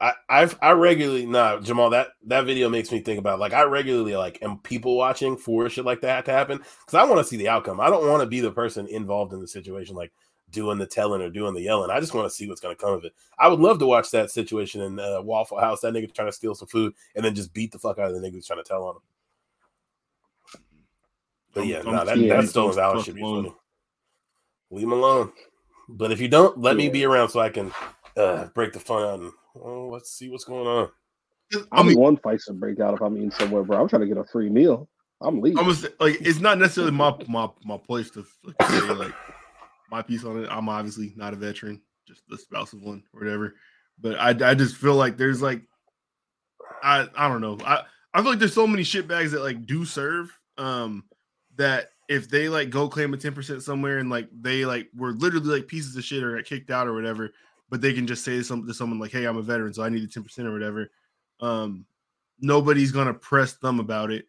I I've I regularly nah Jamal that that video makes me think about like I regularly like am people watching for shit like that to happen because I want to see the outcome. I don't want to be the person involved in the situation. Like doing the telling or doing the yelling. I just want to see what's going to come of it. I would love to watch that situation in uh, Waffle House. That nigga trying to steal some food and then just beat the fuck out of the nigga who's trying to tell on him. But yeah, no, nah, that, yeah, that stolen valor should be funny. Leave him alone. But if you don't, let yeah. me be around so I can uh, break the fun out and well, let's see what's going on. I mean, one fight to break out if I'm eating somewhere, bro. I'm trying to get a free meal. I'm leaving. I'm like, it's not necessarily my my my place to like, say like my piece on it. I'm obviously not a veteran, just the spouse of one or whatever. But I, I just feel like there's like I I don't know. I I feel like there's so many shit bags that like do serve um that if they like go claim a 10% somewhere and like they like were literally like pieces of shit or got kicked out or whatever, but they can just say something to someone like, Hey, I'm a veteran, so I need a 10% or whatever. Um nobody's gonna press them about it.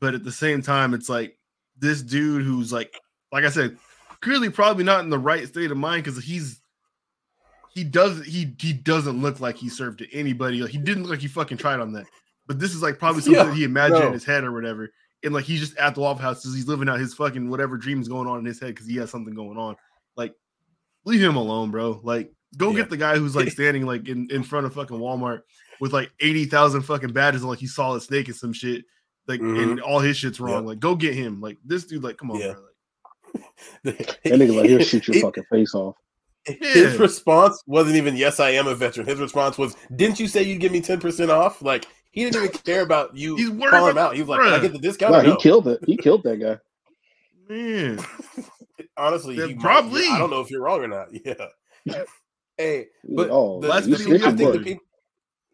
But at the same time, it's like this dude who's like like I said, clearly probably not in the right state of mind because he's he does he he doesn't look like he served to anybody. Like, he didn't look like he fucking tried on that. But this is like probably *laughs* something yeah, that he imagined no. in his head or whatever. and like he's just at the Waffle House because he's living out his fucking whatever dreams going on in his head because he has something going on. Like, leave him alone, bro. Like, go yeah. get the guy who's like *laughs* standing like in, in front of fucking Walmart with like eighty thousand fucking badges and like he saw a snake and some shit. Like, mm-hmm. and all his shit's wrong. Like, go get him. Like, this dude, like, come on, bro. Like, that nigga like he'll *laughs* shoot your fucking face off. His response wasn't even "Yes, I am a veteran." His response was, "Didn't you say you'd give me ten percent off?" Like he didn't even care about you He's calling him out. He was like, I get the discount?" No, he killed it. He killed that guy. Man, *laughs* honestly, yeah, probably. Might, I don't know if you're wrong or not. *laughs* Yeah. hey, but oh, the, the people, I think the people,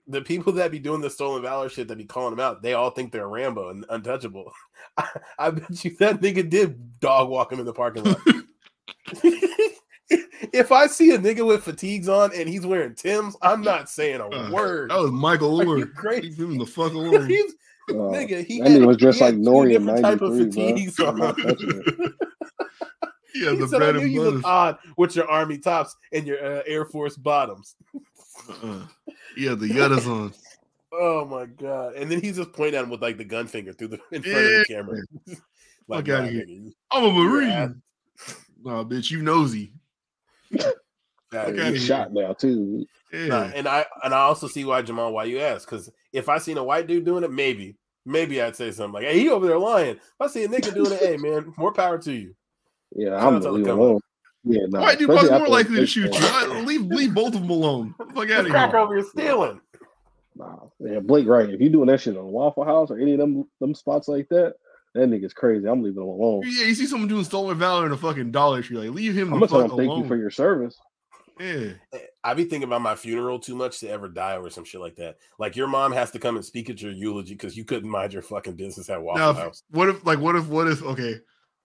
the people that be doing the stolen valor shit that be calling them out, they all think they're Rambo and untouchable. *laughs* I, I bet you that nigga did dog walk him in the parking lot. *laughs* *laughs* if I see a nigga with fatigues on and he's wearing Tim's, I'm not saying a uh, word. That was Michael Lord. Great. He's him the fuck alone. he's, uh, nigga, he that had, was dressed like Nori in type of fatigues on. yeah, the bread and you look odd with your army tops and your uh, Air Force bottoms. Uh-uh. Yeah, the Yuttas *laughs* on. Oh my god! And then he's just pointing at him with like the gun finger through the in front yeah. of the camera. *laughs* like, Fuck out of here! I'm a marine. Nah, bitch, you nosy. *laughs* Yeah, he's shot now too. Yeah. Nah, and I and I also see why Jamal why you ask because if I seen a white dude doing it, maybe maybe I'd say something like, "Hey, he over there lying." If I see a nigga doing it, hey man, more power to you. Yeah, I'm gonna leave alone. Yeah, no, white dude probably more likely to shoot you. leave leave both of them alone. Fuck out of here. Crack over your stealing. Nah, yeah, Blake, right? If you doing that shit on Waffle House or any of them them spots like that, that nigga's crazy. I'm leaving him alone. Yeah, you see someone doing stolen valor in a fucking Dollar Tree, like leave him. I'm gonna tell him thank you for your service. Yeah, I be thinking about my funeral too much to ever die or some shit like that. Like your mom has to come and speak at your eulogy because you couldn't mind your fucking business at Waffle now, House. What if, like, what if, what if? Okay,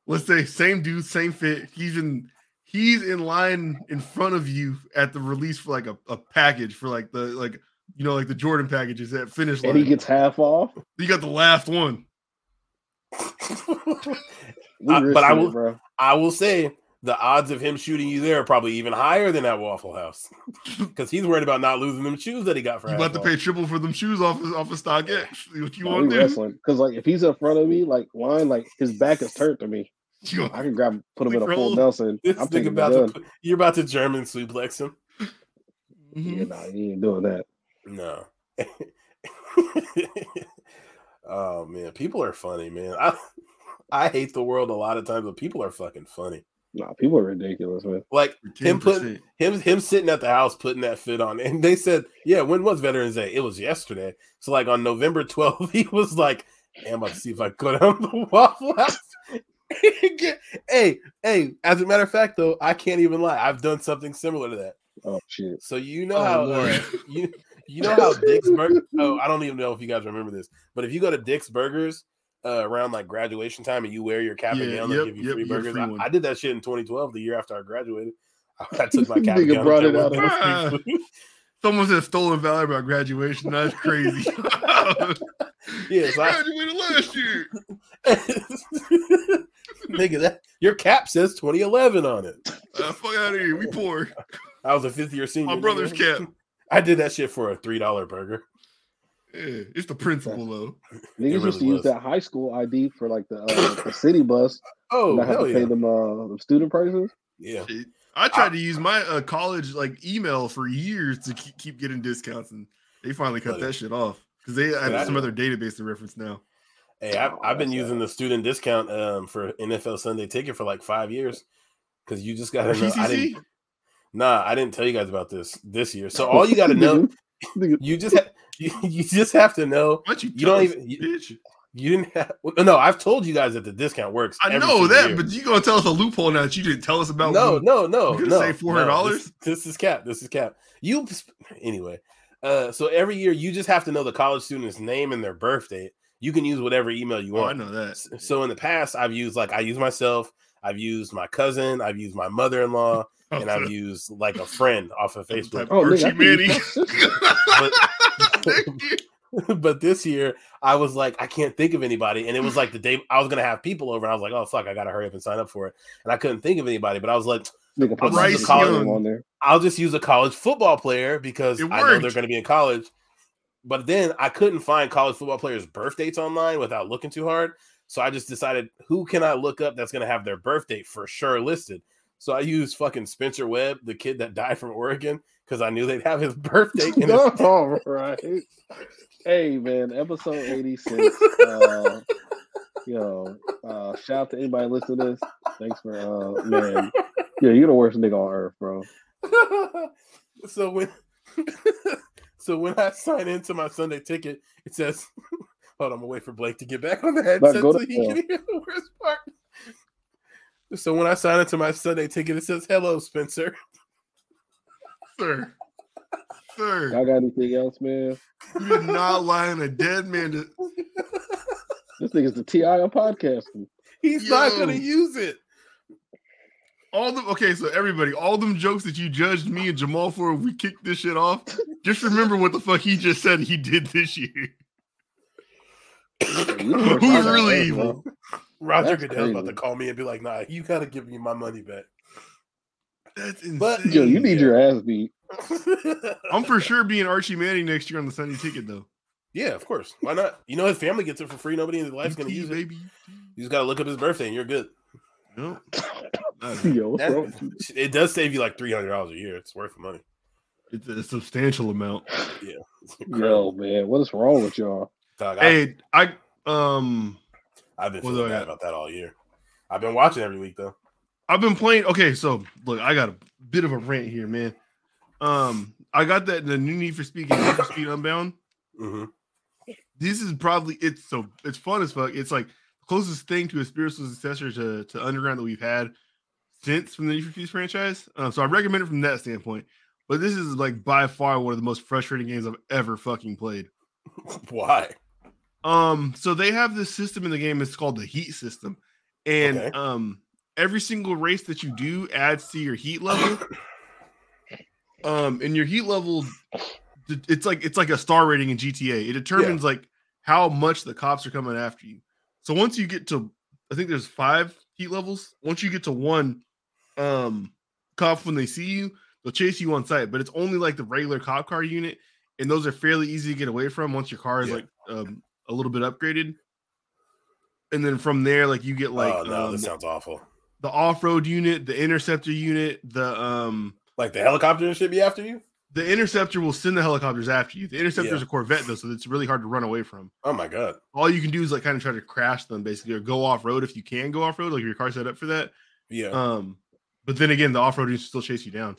let's say same dude, same fit. He's in, he's in line in front of you at the release for like a, a package for like the like you know like the Jordan packages at finish line. And he gets half off. You got the last one. *laughs* Uh, but I will, bro. I will say the odds of him shooting you there are probably even higher than at Waffle House *laughs* because he's worried about not losing them shoes that he got for. You about to pay triple for them shoes off of, off of StockX. What you want to do? Because like if he's in front of me, like line, like his back is turned to me. I can grab, put him in a full Nelson. This I'm thinking about to put, you're about to German suplex him. Mm-hmm. Yeah, nah, he ain't doing that. No. *laughs* oh man, people are funny, man. I *laughs* I hate the world a lot of times, but people are fucking funny. Nah, people are ridiculous, man. Like 10%. him putting him him sitting at the house putting that fit on, and they said, "Yeah, when was Veterans Day? It was yesterday." So like on November 12th, *laughs* he was like, hey, "I'm about to see if I go down the Waffle House." *laughs* hey, hey! As a matter of fact, though, I can't even lie. I've done something similar to that. Oh shit! So you know oh, how uh, *laughs* you you know how Dick's Burger. Oh, I don't even know if you guys remember this, but if you go to Dick's Burgers uh, around like graduation time and you wear your cap yeah, and gown, yep, they give you yep, free burgers. Free I, I, did that shit in 2012, the year after I graduated. *laughs* I, took my cap and gown. Brought it out ah, Someone said stolen valor about graduation. That's crazy. yes, I graduated last year. *laughs* Nigga, that your cap says 2011 on it. Uh, fuck out of here. We poor. *laughs* I was a fifth year senior. My brother's cap. I did that shit for a three dollar burger. Yeah, it's the principle though. Niggas really used to was. use that high school ID for like the, uh, the city bus. Oh, I have to yeah. pay them uh student prices. Yeah. I tried I, to use my uh, college like email for years to keep, keep getting discounts, and they finally cut that shit off because they have some other database to reference now. Hey, I've, I've been using the student discount um, for NFL Sunday ticket for like five years because you just got to know. I didn't, nah, I didn't tell you guys about this this year. So all you got to *laughs* know, you just ha- you, *laughs* you just have to know. What you, you don't even. You, you, didn't have. No, I've told you guys that the discount works. I know that, year. but you gonna tell us a loophole now that you didn't tell us about? No, no, no. You no, say four hundred dollars. No, this, this, is cap. This is cap. You anyway. Uh, so every year you just have to know the college student's name and their birth date. You can use whatever email you want. Oh, I know that. So in the past, I've used like I use myself. I've used my cousin. I've used my mother-in-law, *laughs* oh, and I've used like a friend off of Facebook. Oh, Archie Manning. but, *laughs* *laughs* but this year I was like, I can't think of anybody. And it was like the day I was gonna have people over, and I was like, oh fuck, I gotta hurry up and sign up for it. And I couldn't think of anybody, but I was like, I'll, just college, I'll just use a college football player because I know they're gonna be in college. But then I couldn't find college football players' birth dates online without looking too hard. So I just decided who can I look up that's gonna have their birthday for sure listed. So I used fucking Spencer Webb, the kid that died from Oregon, because I knew they'd have his *laughs* birthday. In *laughs* his- All *laughs* right. Hey man, episode 86. Uh, yo, uh, shout out to anybody listening to this. Thanks for uh man. Yeah, you're the worst nigga on earth, bro. so when so when I *laughs* sign into my Sunday ticket, it says *laughs* hold on, I'm gonna wait for Blake to get back on the headset so he can hear the worst part. So when I sign into my Sunday ticket, it says hello, Spencer. *laughs* Sir. Sir. Y'all got anything else, man? You're not lying a dead man to this nigga's the TI on podcasting. He's Yo. not gonna use it. All the okay, so everybody, all them jokes that you judged me and Jamal for, we kicked this shit off. Just remember what the fuck he just said he did this year. Who's really evil? Roger Goodell's about to call me and be like, "Nah, you gotta give me my money back." That's insane. But yo, you need your ass beat. *laughs* I'm for sure being Archie Manning next year on the Sunday ticket, though. Yeah, of course. Why not? You know his family gets it for free. Nobody in his life's gonna use it. Baby. You just gotta look up his birthday and you're good. No. *laughs* Yo, it does save you like three hundred dollars a year. It's worth the money. It's a substantial amount. Yeah. Yo, man, what is wrong with y'all? Dog, hey, I, I um I've been feeling bad about that all year. I've been watching every week though. I've been playing. Okay, so look, I got a bit of a rant here, man. Um, I got that the new Need for Speed, Need for Speed Unbound. Mm-hmm. This is probably it's so it's fun as fuck. It's like closest thing to a spiritual successor to, to Underground that we've had since from the Need for Speed franchise. Um, so I recommend it from that standpoint. But this is like by far one of the most frustrating games I've ever fucking played. *laughs* Why? Um, so they have this system in the game. It's called the heat system, and okay. um, every single race that you do adds to your heat level. *coughs* um, and your heat level, it's like it's like a star rating in GTA. It determines yeah. like how much the cops are coming after you. So once you get to, I think there's five heat levels. Once you get to one, um, cops when they see you, they'll chase you on sight. But it's only like the regular cop car unit, and those are fairly easy to get away from once your car is yeah. like um, a little bit upgraded. And then from there, like you get like oh no, um, this sounds awful. The off-road unit, the interceptor unit, the um like the helicopter should be after you. The interceptor will send the helicopters after you. The interceptor yeah. is a Corvette though, so it's really hard to run away from. Oh my god! All you can do is like kind of try to crash them basically, or go off road if you can go off road, like your car set up for that. Yeah. Um, but then again, the off road still chase you down.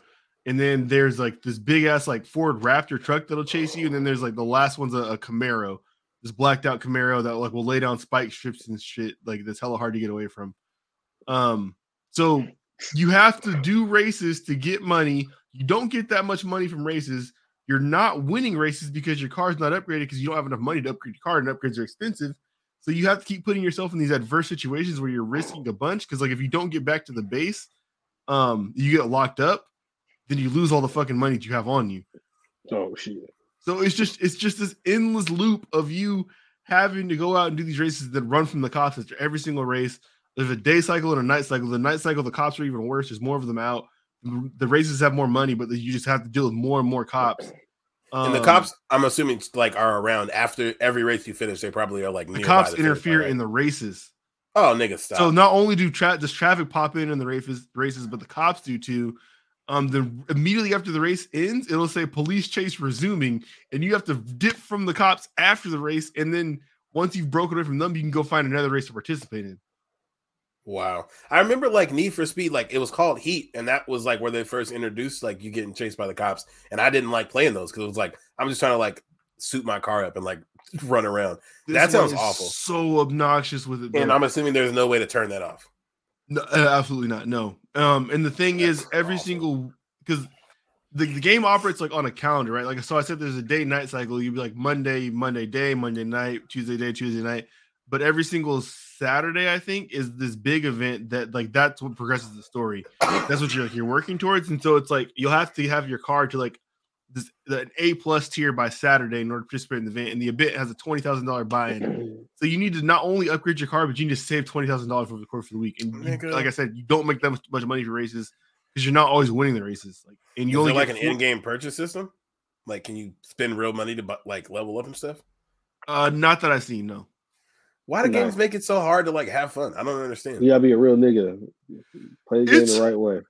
And then there's like this big ass like Ford Raptor truck that'll chase you, and then there's like the last one's a, a Camaro this blacked out Camaro that like will lay down spike strips and shit. Like that's hella hard to get away from. Um, so you have to do races to get money. You don't get that much money from races. You're not winning races because your car's not upgraded because you don't have enough money to upgrade your car, and upgrades are expensive. So you have to keep putting yourself in these adverse situations where you're risking a bunch. Because like if you don't get back to the base, um, you get locked up, then you lose all the fucking money that you have on you. Oh shit. So it's just it's just this endless loop of you having to go out and do these races then run from the cops after every single race. There's a day cycle and a night cycle. The night cycle, the cops are even worse. There's more of them out. The races have more money, but you just have to deal with more and more cops. Um, and the um, cops, I'm assuming, like are around after every race you finish. They probably are like the cops the interfere right? in the races. Oh, nigga, stop. So not only do tra- does traffic pop in in the races, races, but the cops do too. Um then immediately after the race ends it'll say police chase resuming and you have to dip from the cops after the race and then once you've broken away from them you can go find another race to participate in. Wow. I remember like need for speed like it was called heat and that was like where they first introduced like you getting chased by the cops and i didn't like playing those because it was like i'm just trying to like suit my car up and like run around this that sounds awful so obnoxious with it though. and i'm assuming there's no way to turn that off no, uh, absolutely not. No. Um, and the thing That's is, every awesome. single because the, the game operates like on a calendar, right? Like so, I said there's a day night cycle. You'd be like Monday, Monday day, Monday night, Tuesday day, Tuesday night. But every single Saturday, I think, is this big event that like that's what progresses the story. That's what you're like you're working towards, and so it's like you'll have to have your car to like an A plus tier by Saturday in order to participate in the event. And the event has a twenty thousand dollar buy-in, *clears throat* so you need to not only upgrade your car, but you need to save twenty thousand dollars over the course of the week. And you, like I said, you don't make that much, much money for races because you're not always winning the races. Like, and you Is only like an in-game purchase system. Like, can you spend real money to like level up and stuff? Uh, not that I've seen. No. Why do games make it so hard to like have fun? I don't understand. You gotta be a real nigga. Play the game the right way.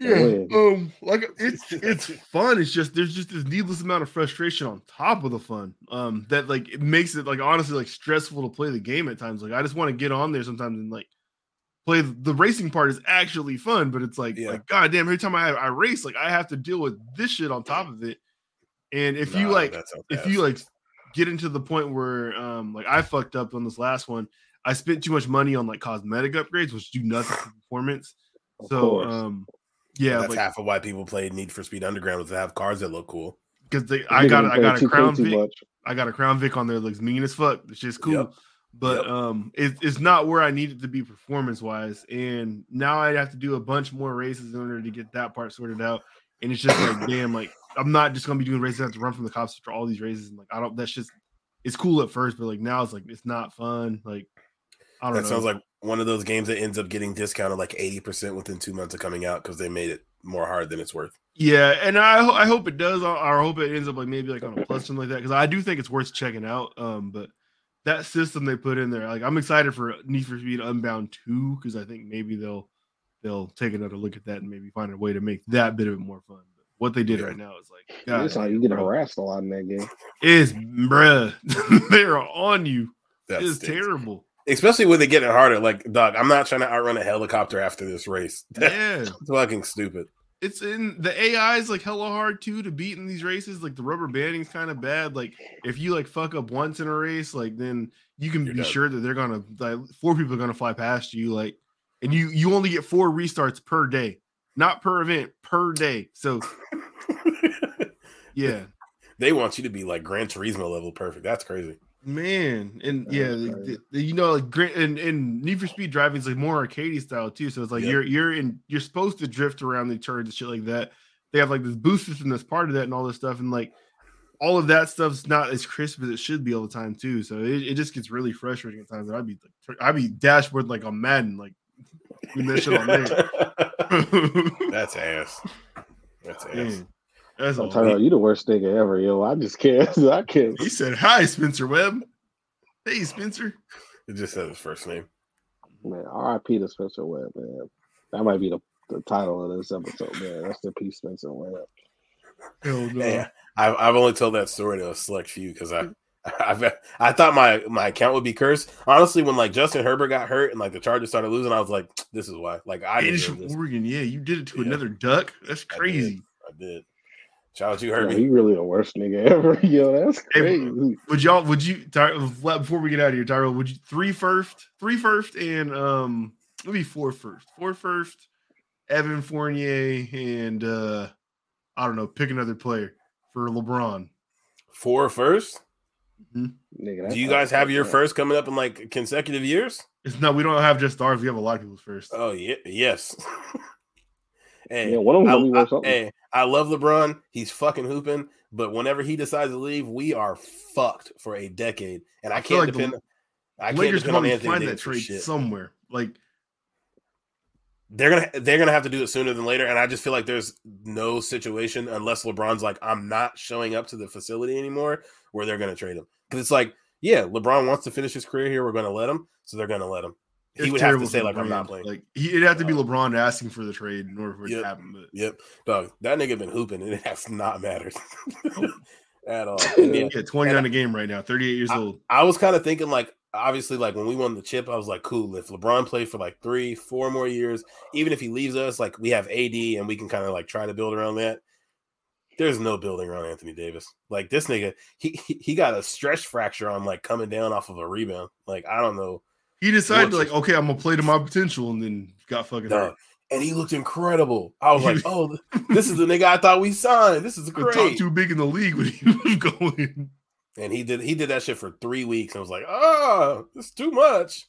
Yeah, um, like it's *laughs* it's fun. It's just there's just this needless amount of frustration on top of the fun. Um, that like it makes it like honestly like stressful to play the game at times. Like I just want to get on there sometimes and like play the racing part is actually fun, but it's like yeah. like god damn every time I I race like I have to deal with this shit on top of it. And if nah, you like if you like get into the point where um like I fucked up on this last one, I spent too much money on like cosmetic upgrades, which do nothing for performance. Of so course. um yeah, that's like, half of why people play Need for Speed Underground was to have cars that look cool. Because I got I got a Crown Vic, much. I got a Crown Vic on there that looks mean as fuck. It's just cool, yep. but yep. um, it, it's not where I need it to be performance wise. And now I'd have to do a bunch more races in order to get that part sorted out. And it's just like, damn, like I'm not just gonna be doing races. I have to run from the cops for all these races. And like I don't. That's just it's cool at first, but like now it's like it's not fun. Like I don't that know. sounds like one of those games that ends up getting discounted like 80% within two months of coming out because they made it more hard than it's worth. Yeah, and I I hope it does. I hope it ends up like maybe like on a plus something like that because I do think it's worth checking out. Um, but that system they put in there, like I'm excited for Need for Speed Unbound two because I think maybe they'll they'll take another look at that and maybe find a way to make that bit of it more fun. But what they did yeah. right now is like, God, that's how you get harassed a lot in that game. Is bruh, *laughs* they're on you. That it's terrible especially when they get it harder. Like, dog, I'm not trying to outrun a helicopter after this race. *laughs* Yeah, it's fucking stupid. It's in the AI is like hella hard too to beat in these races. Like the rubber banding's kind of bad. Like if you like fuck up once in a race, like then you can You're be sure that they're gonna like four people are gonna fly past you. Like, and you you only get four restarts per day, not per event, per day. So, *laughs* yeah, they want you to be like Gran Turismo level perfect. That's crazy. Man, and yeah, the, the, you know, like and, and Need for Speed driving is like more arcadey style too. So it's like yep. you're you're in you're supposed to drift around the turns and shit like that. They have like this boost system that's part of that and all this stuff, and like all of that stuff's not as crisp as it should be all the time too. So it, it just gets really frustrating at times. I'd be like, I'd be dashboard like on Madden, like that shit on there. *laughs* *laughs* that's ass. That's ass. That's I'm talking about you the worst nigga ever, yo. I just can't. *laughs* I can't. He said, "Hi, Spencer Webb." Hey, Spencer. It just said his first name. Man, R.I.P. to Spencer Webb, man. That might be the, the title of this episode, man. That's the piece, Spencer Webb. Hell no. Hey, I've I've only told that story to a select few because I. *laughs* I've, I thought my my account would be cursed. Honestly, when like Justin Herbert got hurt and like the Chargers started losing, I was like, "This is why." Like I did Oregon, yeah, you did it to yeah. another duck. That's crazy. I did. I did. Shout out to you, Herbie. He really the worst nigga ever. *laughs* Yo, that's crazy. Hey, would y'all? Would you? Before we get out of here, Tyrell, would you three first, three first, and um, maybe four first, four first, Evan Fournier, and uh, I don't know, pick another player for LeBron. Four first? mm-hmm. Nigga, Do you guys have your first coming up in like consecutive years? It's no, we don't have just ours. We have a lot of people's first. Oh yeah, yes. *laughs* Hey, yeah, one of them I, I, hey, I love LeBron. He's fucking hooping, but whenever he decides to leave, we are fucked for a decade. And I, I can't like depend. The, I can't Lakers depend on Anthony find that trade somewhere. Like they're gonna they're gonna have to do it sooner than later. And I just feel like there's no situation unless LeBron's like, I'm not showing up to the facility anymore, where they're gonna trade him. Because it's like, yeah, LeBron wants to finish his career here. We're gonna let him, so they're gonna let him he would have to say like I'm not playing. Like he, it'd have to be uh, LeBron asking for the trade in order for it yep, to happen. But yep, dog, that nigga been hooping and it has not mattered *laughs* at all. *laughs* yeah, 29 a game right now, 38 years I, old. I was kind of thinking like obviously like when we won the chip, I was like, cool. If LeBron played for like three, four more years, even if he leaves us, like we have AD and we can kind of like try to build around that. There's no building around Anthony Davis. Like this nigga, he he got a stress fracture on like coming down off of a rebound. Like I don't know he decided like, okay, I'm gonna play to my potential, and then got fucking hurt. And he looked incredible. I was like, oh, *laughs* this is the nigga I thought we signed. This is great. Too big in the league when he *laughs* was going. And he did he did that shit for three weeks. I was like, oh, it's too much.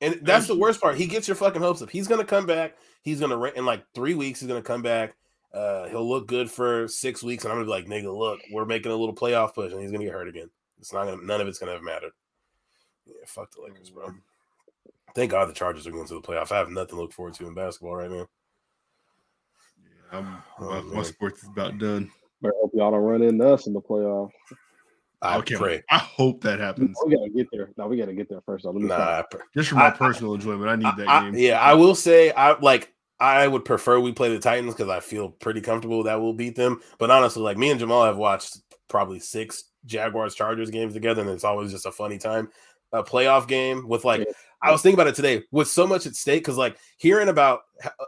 And that's the worst part. He gets your fucking hopes up. He's gonna come back. He's gonna in like three weeks. He's gonna come back. Uh, he'll look good for six weeks, and I'm gonna be like, nigga, look, we're making a little playoff push, and he's gonna get hurt again. It's not gonna. None of it's gonna have mattered. Yeah, fuck the Lakers, bro. Mm-hmm. Thank God the Chargers are going to the playoffs. I have nothing to look forward to in basketball right now. Yeah, I'm, oh, my, my sports is about done. I hope y'all don't run into us in the playoffs. I okay. pray. I hope that happens. We gotta get there. No, we gotta get there first. Nah, just for my I, personal I, enjoyment, I need that I, game. Yeah, I will say, I like. I would prefer we play the Titans because I feel pretty comfortable that we'll beat them. But honestly, like me and Jamal have watched probably six Jaguars Chargers games together, and it's always just a funny time. A playoff game with like, yeah. I was thinking about it today with so much at stake because like hearing about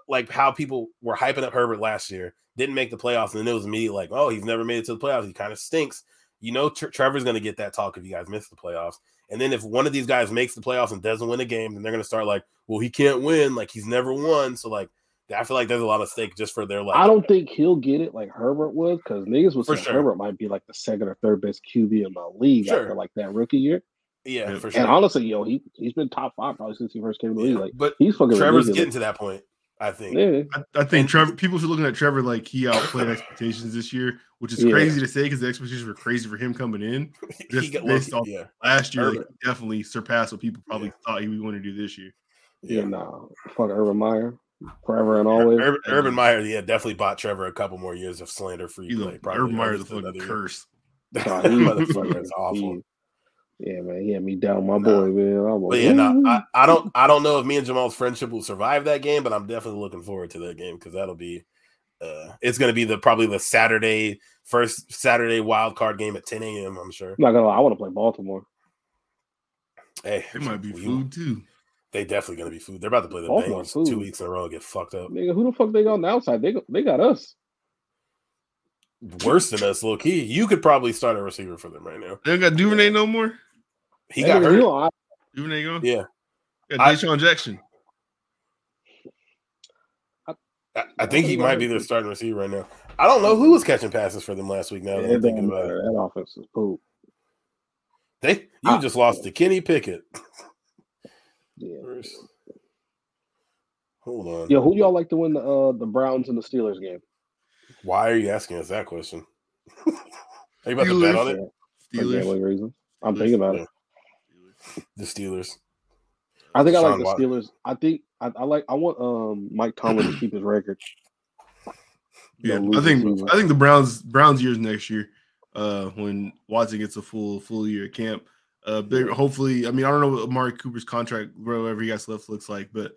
like how people were hyping up Herbert last year, didn't make the playoffs, and then it was immediately like, oh, he's never made it to the playoffs. He kind of stinks. You know, Trevor's going to get that talk if you guys miss the playoffs. And then if one of these guys makes the playoffs and doesn't win a game, then they're going to start like, well, he can't win. Like he's never won. So like, I feel like there's a lot of stake just for their like. I don't think he'll get it like Herbert would because niggas would say sure. Herbert might be like the second or third best QB in the league sure. after like that rookie year. Yeah, for sure. And honestly, yo, he he's been top five probably since he first came to the league. Like, but he's fucking. Trevor's ridiculous. getting to that point. I think. Yeah. I, I, think Trevor. People should looking at Trevor like he outplayed expectations this year, which is yeah. crazy to say because the expectations were crazy for him coming in. *laughs* Just based off yeah. last year, like, definitely surpassed what people probably yeah. thought he was going to do this year. Yeah, nah, fuck Urban Meyer forever and always. Urban, Urban Meyer, yeah, definitely bought Trevor a couple more years of slander free play. Probably Urban Meyer is a fucking curse. Nah, he, *laughs* motherfucker is awful. He, yeah, man, he had me down, my boy, man. I but yeah, no, I, I, don't, I don't know if me and Jamal's friendship will survive that game, but I'm definitely looking forward to that game because that'll be, uh, it's going to be the probably the Saturday first Saturday wild card game at 10 a.m. I'm sure. I'm not gonna lie, I want to play Baltimore. Hey, it might be food too. They definitely gonna be food. They're about to play the Baltimore Bengals food. two weeks in a row and get fucked up. Nigga, who the fuck they got on the outside? They they got us worse than us, low key. You could probably start a receiver for them right now. They don't got Duvernay no more. He got hurt. You Duvernay gone. Yeah. Got DeSean Jackson. I, I think he might be their starting receiver right now. I don't know who was catching passes for them last week. Now that I'm thinking about it, that offense is poop. They you I, just lost to Kenny Pickett. Yeah. Hold on. Yeah, who y'all like to win the uh, the Browns and the Steelers game? Why are you asking us that question? *laughs* are you about Steelers. to bet on it? Steelers. reason. I'm thinking about it. The Steelers. I think Sean I like the Steelers. I think I, I, like. I want um Mike Tomlin to keep his record. Yeah, I think I think the Browns Browns years next year, uh, when Watson gets a full full year at camp. Uh, hopefully, I mean, I don't know what Amari Cooper's contract, whatever he got left, looks like, but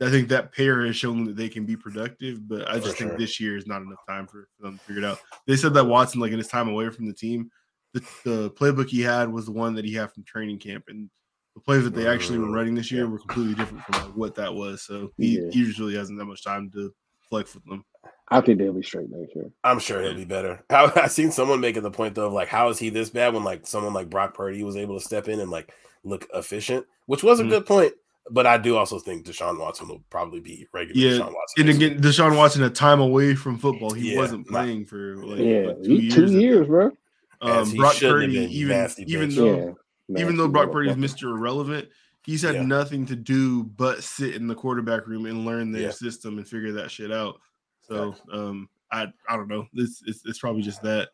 I think that pair has shown that they can be productive. But I just for think sure. this year is not enough time for, for them to figure it out. They said that Watson, like in his time away from the team, the, the playbook he had was the one that he had from training camp, and the plays that they actually were running this year were completely different from like, what that was. So he, yeah. he usually hasn't that much time to flex with them. I think they'll be straight next year. I'm sure he'll be better. I, *laughs* I seen someone making the point though of like, how is he this bad when like someone like Brock Purdy was able to step in and like look efficient, which was a mm-hmm. good point. But I do also think Deshaun Watson will probably be regular yeah. Deshaun Watson. And again, Deshaun Watson a time away from football. He yeah, wasn't playing not, for like, yeah, like two, years, two years, bro. Um, Brock Purdy, even even though yeah, even though Brock Purdy is Mr. Irrelevant, he's had yeah. nothing to do but sit in the quarterback room and learn their system and figure that shit out. So um, I I don't know. It's, it's it's probably just that.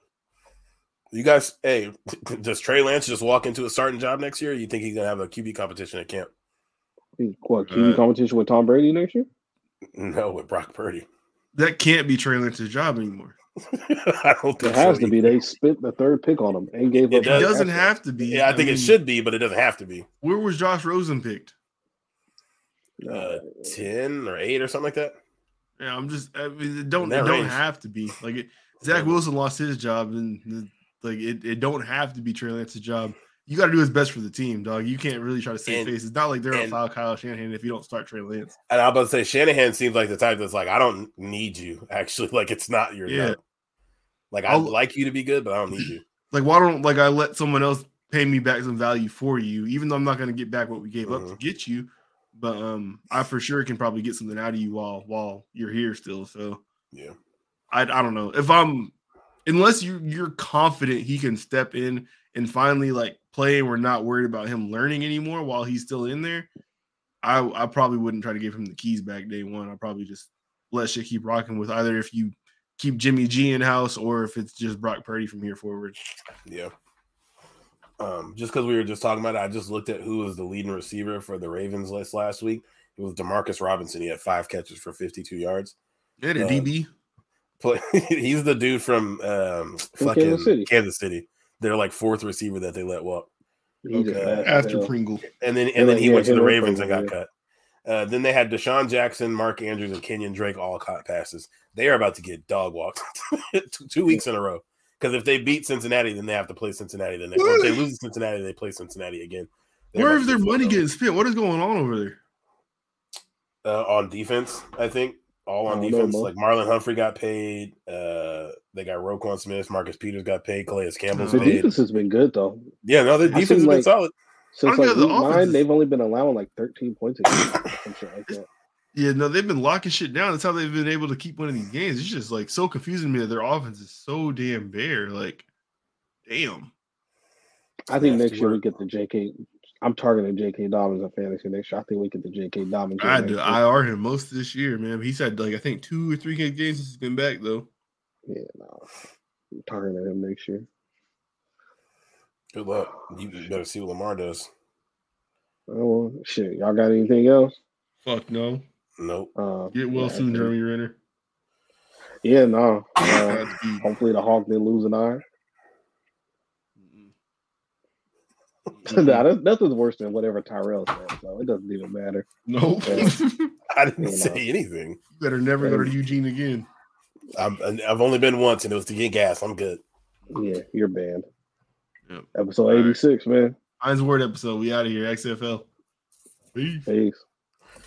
You guys, hey, *laughs* does Trey Lance just walk into a starting job next year? you think he's gonna have a QB competition at camp? What QB uh, competition with Tom Brady next year? *laughs* No, with Brock Purdy. That can't be Trey Lance's job anymore. *laughs* I don't think it has so to be. They spent the third pick on him and gave it up. It doesn't have to be. Yeah, I, I think mean, it should be, but it doesn't have to be. Where was Josh Rosen picked? Uh, ten or eight or something like that. Yeah, I'm just. I mean, it don't. It don't have to be like it, Zach Wilson lost his job, and like it, it don't have to be Trey Lance's job. You got to do his best for the team, dog. You can't really try to save face. It's not like they're gonna file Kyle Shanahan if you don't start Trey Lance. And I'm about to say Shanahan seems like the type that's like, I don't need you. *laughs* Actually, like it's not your yeah. Like I'd like you to be good, but I don't need you. *clears throat* Like why don't like I let someone else pay me back some value for you, even though I'm not gonna get back what we gave mm-hmm. up to mm-hmm. get you but um, I for sure can probably get something out of you while while you're here still. So yeah, I I don't know if I'm unless you you're confident he can step in and finally like play and we're not worried about him learning anymore while he's still in there. I I probably wouldn't try to give him the keys back day one. I'll probably just let shit keep rocking with either if you keep Jimmy G in house or if it's just Brock Purdy from here forward. Yeah. Um, just because we were just talking about it, I just looked at who was the leading receiver for the Ravens list last week. It was Demarcus Robinson. He had five catches for 52 yards. Yeah, the uh, DB. Play, *laughs* he's the dude from um, fucking Kansas City. Kansas City. They're like fourth receiver that they let walk. Okay. After Pringle, and then and, and then he yeah, went to the Ravens and got cut. Uh, then they had DeSean Jackson, Mark Andrews, and Kenyan Drake all caught passes. They are about to get dog walked *laughs* two, two weeks in a row. Because if they beat Cincinnati, then they have to play Cincinnati Then next. If they lose Cincinnati, they play Cincinnati again. They're Where is their money getting spent? What is going on over there? Uh, on defense, I think all on defense. Know, like Marlon Humphrey got paid. Uh, they got Roquan Smith, Marcus Peters got paid, Calais Campbell's the paid. defense has been good though. Yeah, no, the defense has been like, solid. Since like week nine, they've only been allowing like 13 points a game. *laughs* like that. Yeah, no, they've been locking shit down. That's how they've been able to keep winning these games. It's just like so confusing to me that their offense is so damn bare. Like, damn. I think next year we get the JK. I'm targeting JK Dobbins in fantasy next year. I think we get the JK Dobbins. I had to IR him most of this year, man. He's had like I think two or three games since he's been back though. Yeah, no. I'm targeting him next year. Good luck. You better see what Lamar does. Oh shit! Y'all got anything else? Fuck no. Nope. Uh, Get well yeah, soon, Jeremy Renner. Yeah, no. *laughs* Uh, hopefully the Hawk didn't lose an eye. *laughs* nah, mm-hmm. that's, nothing's worse than whatever Tyrell said, so it doesn't even matter. No, nope. *laughs* I didn't say know. anything. You better never go to Eugene again. I'm, I've only been once, and it was to get gas. I'm good. Yeah, you're banned. Yep. Episode 86, right. man. Hines Ward episode. We out of here. XFL. Peace. Peace.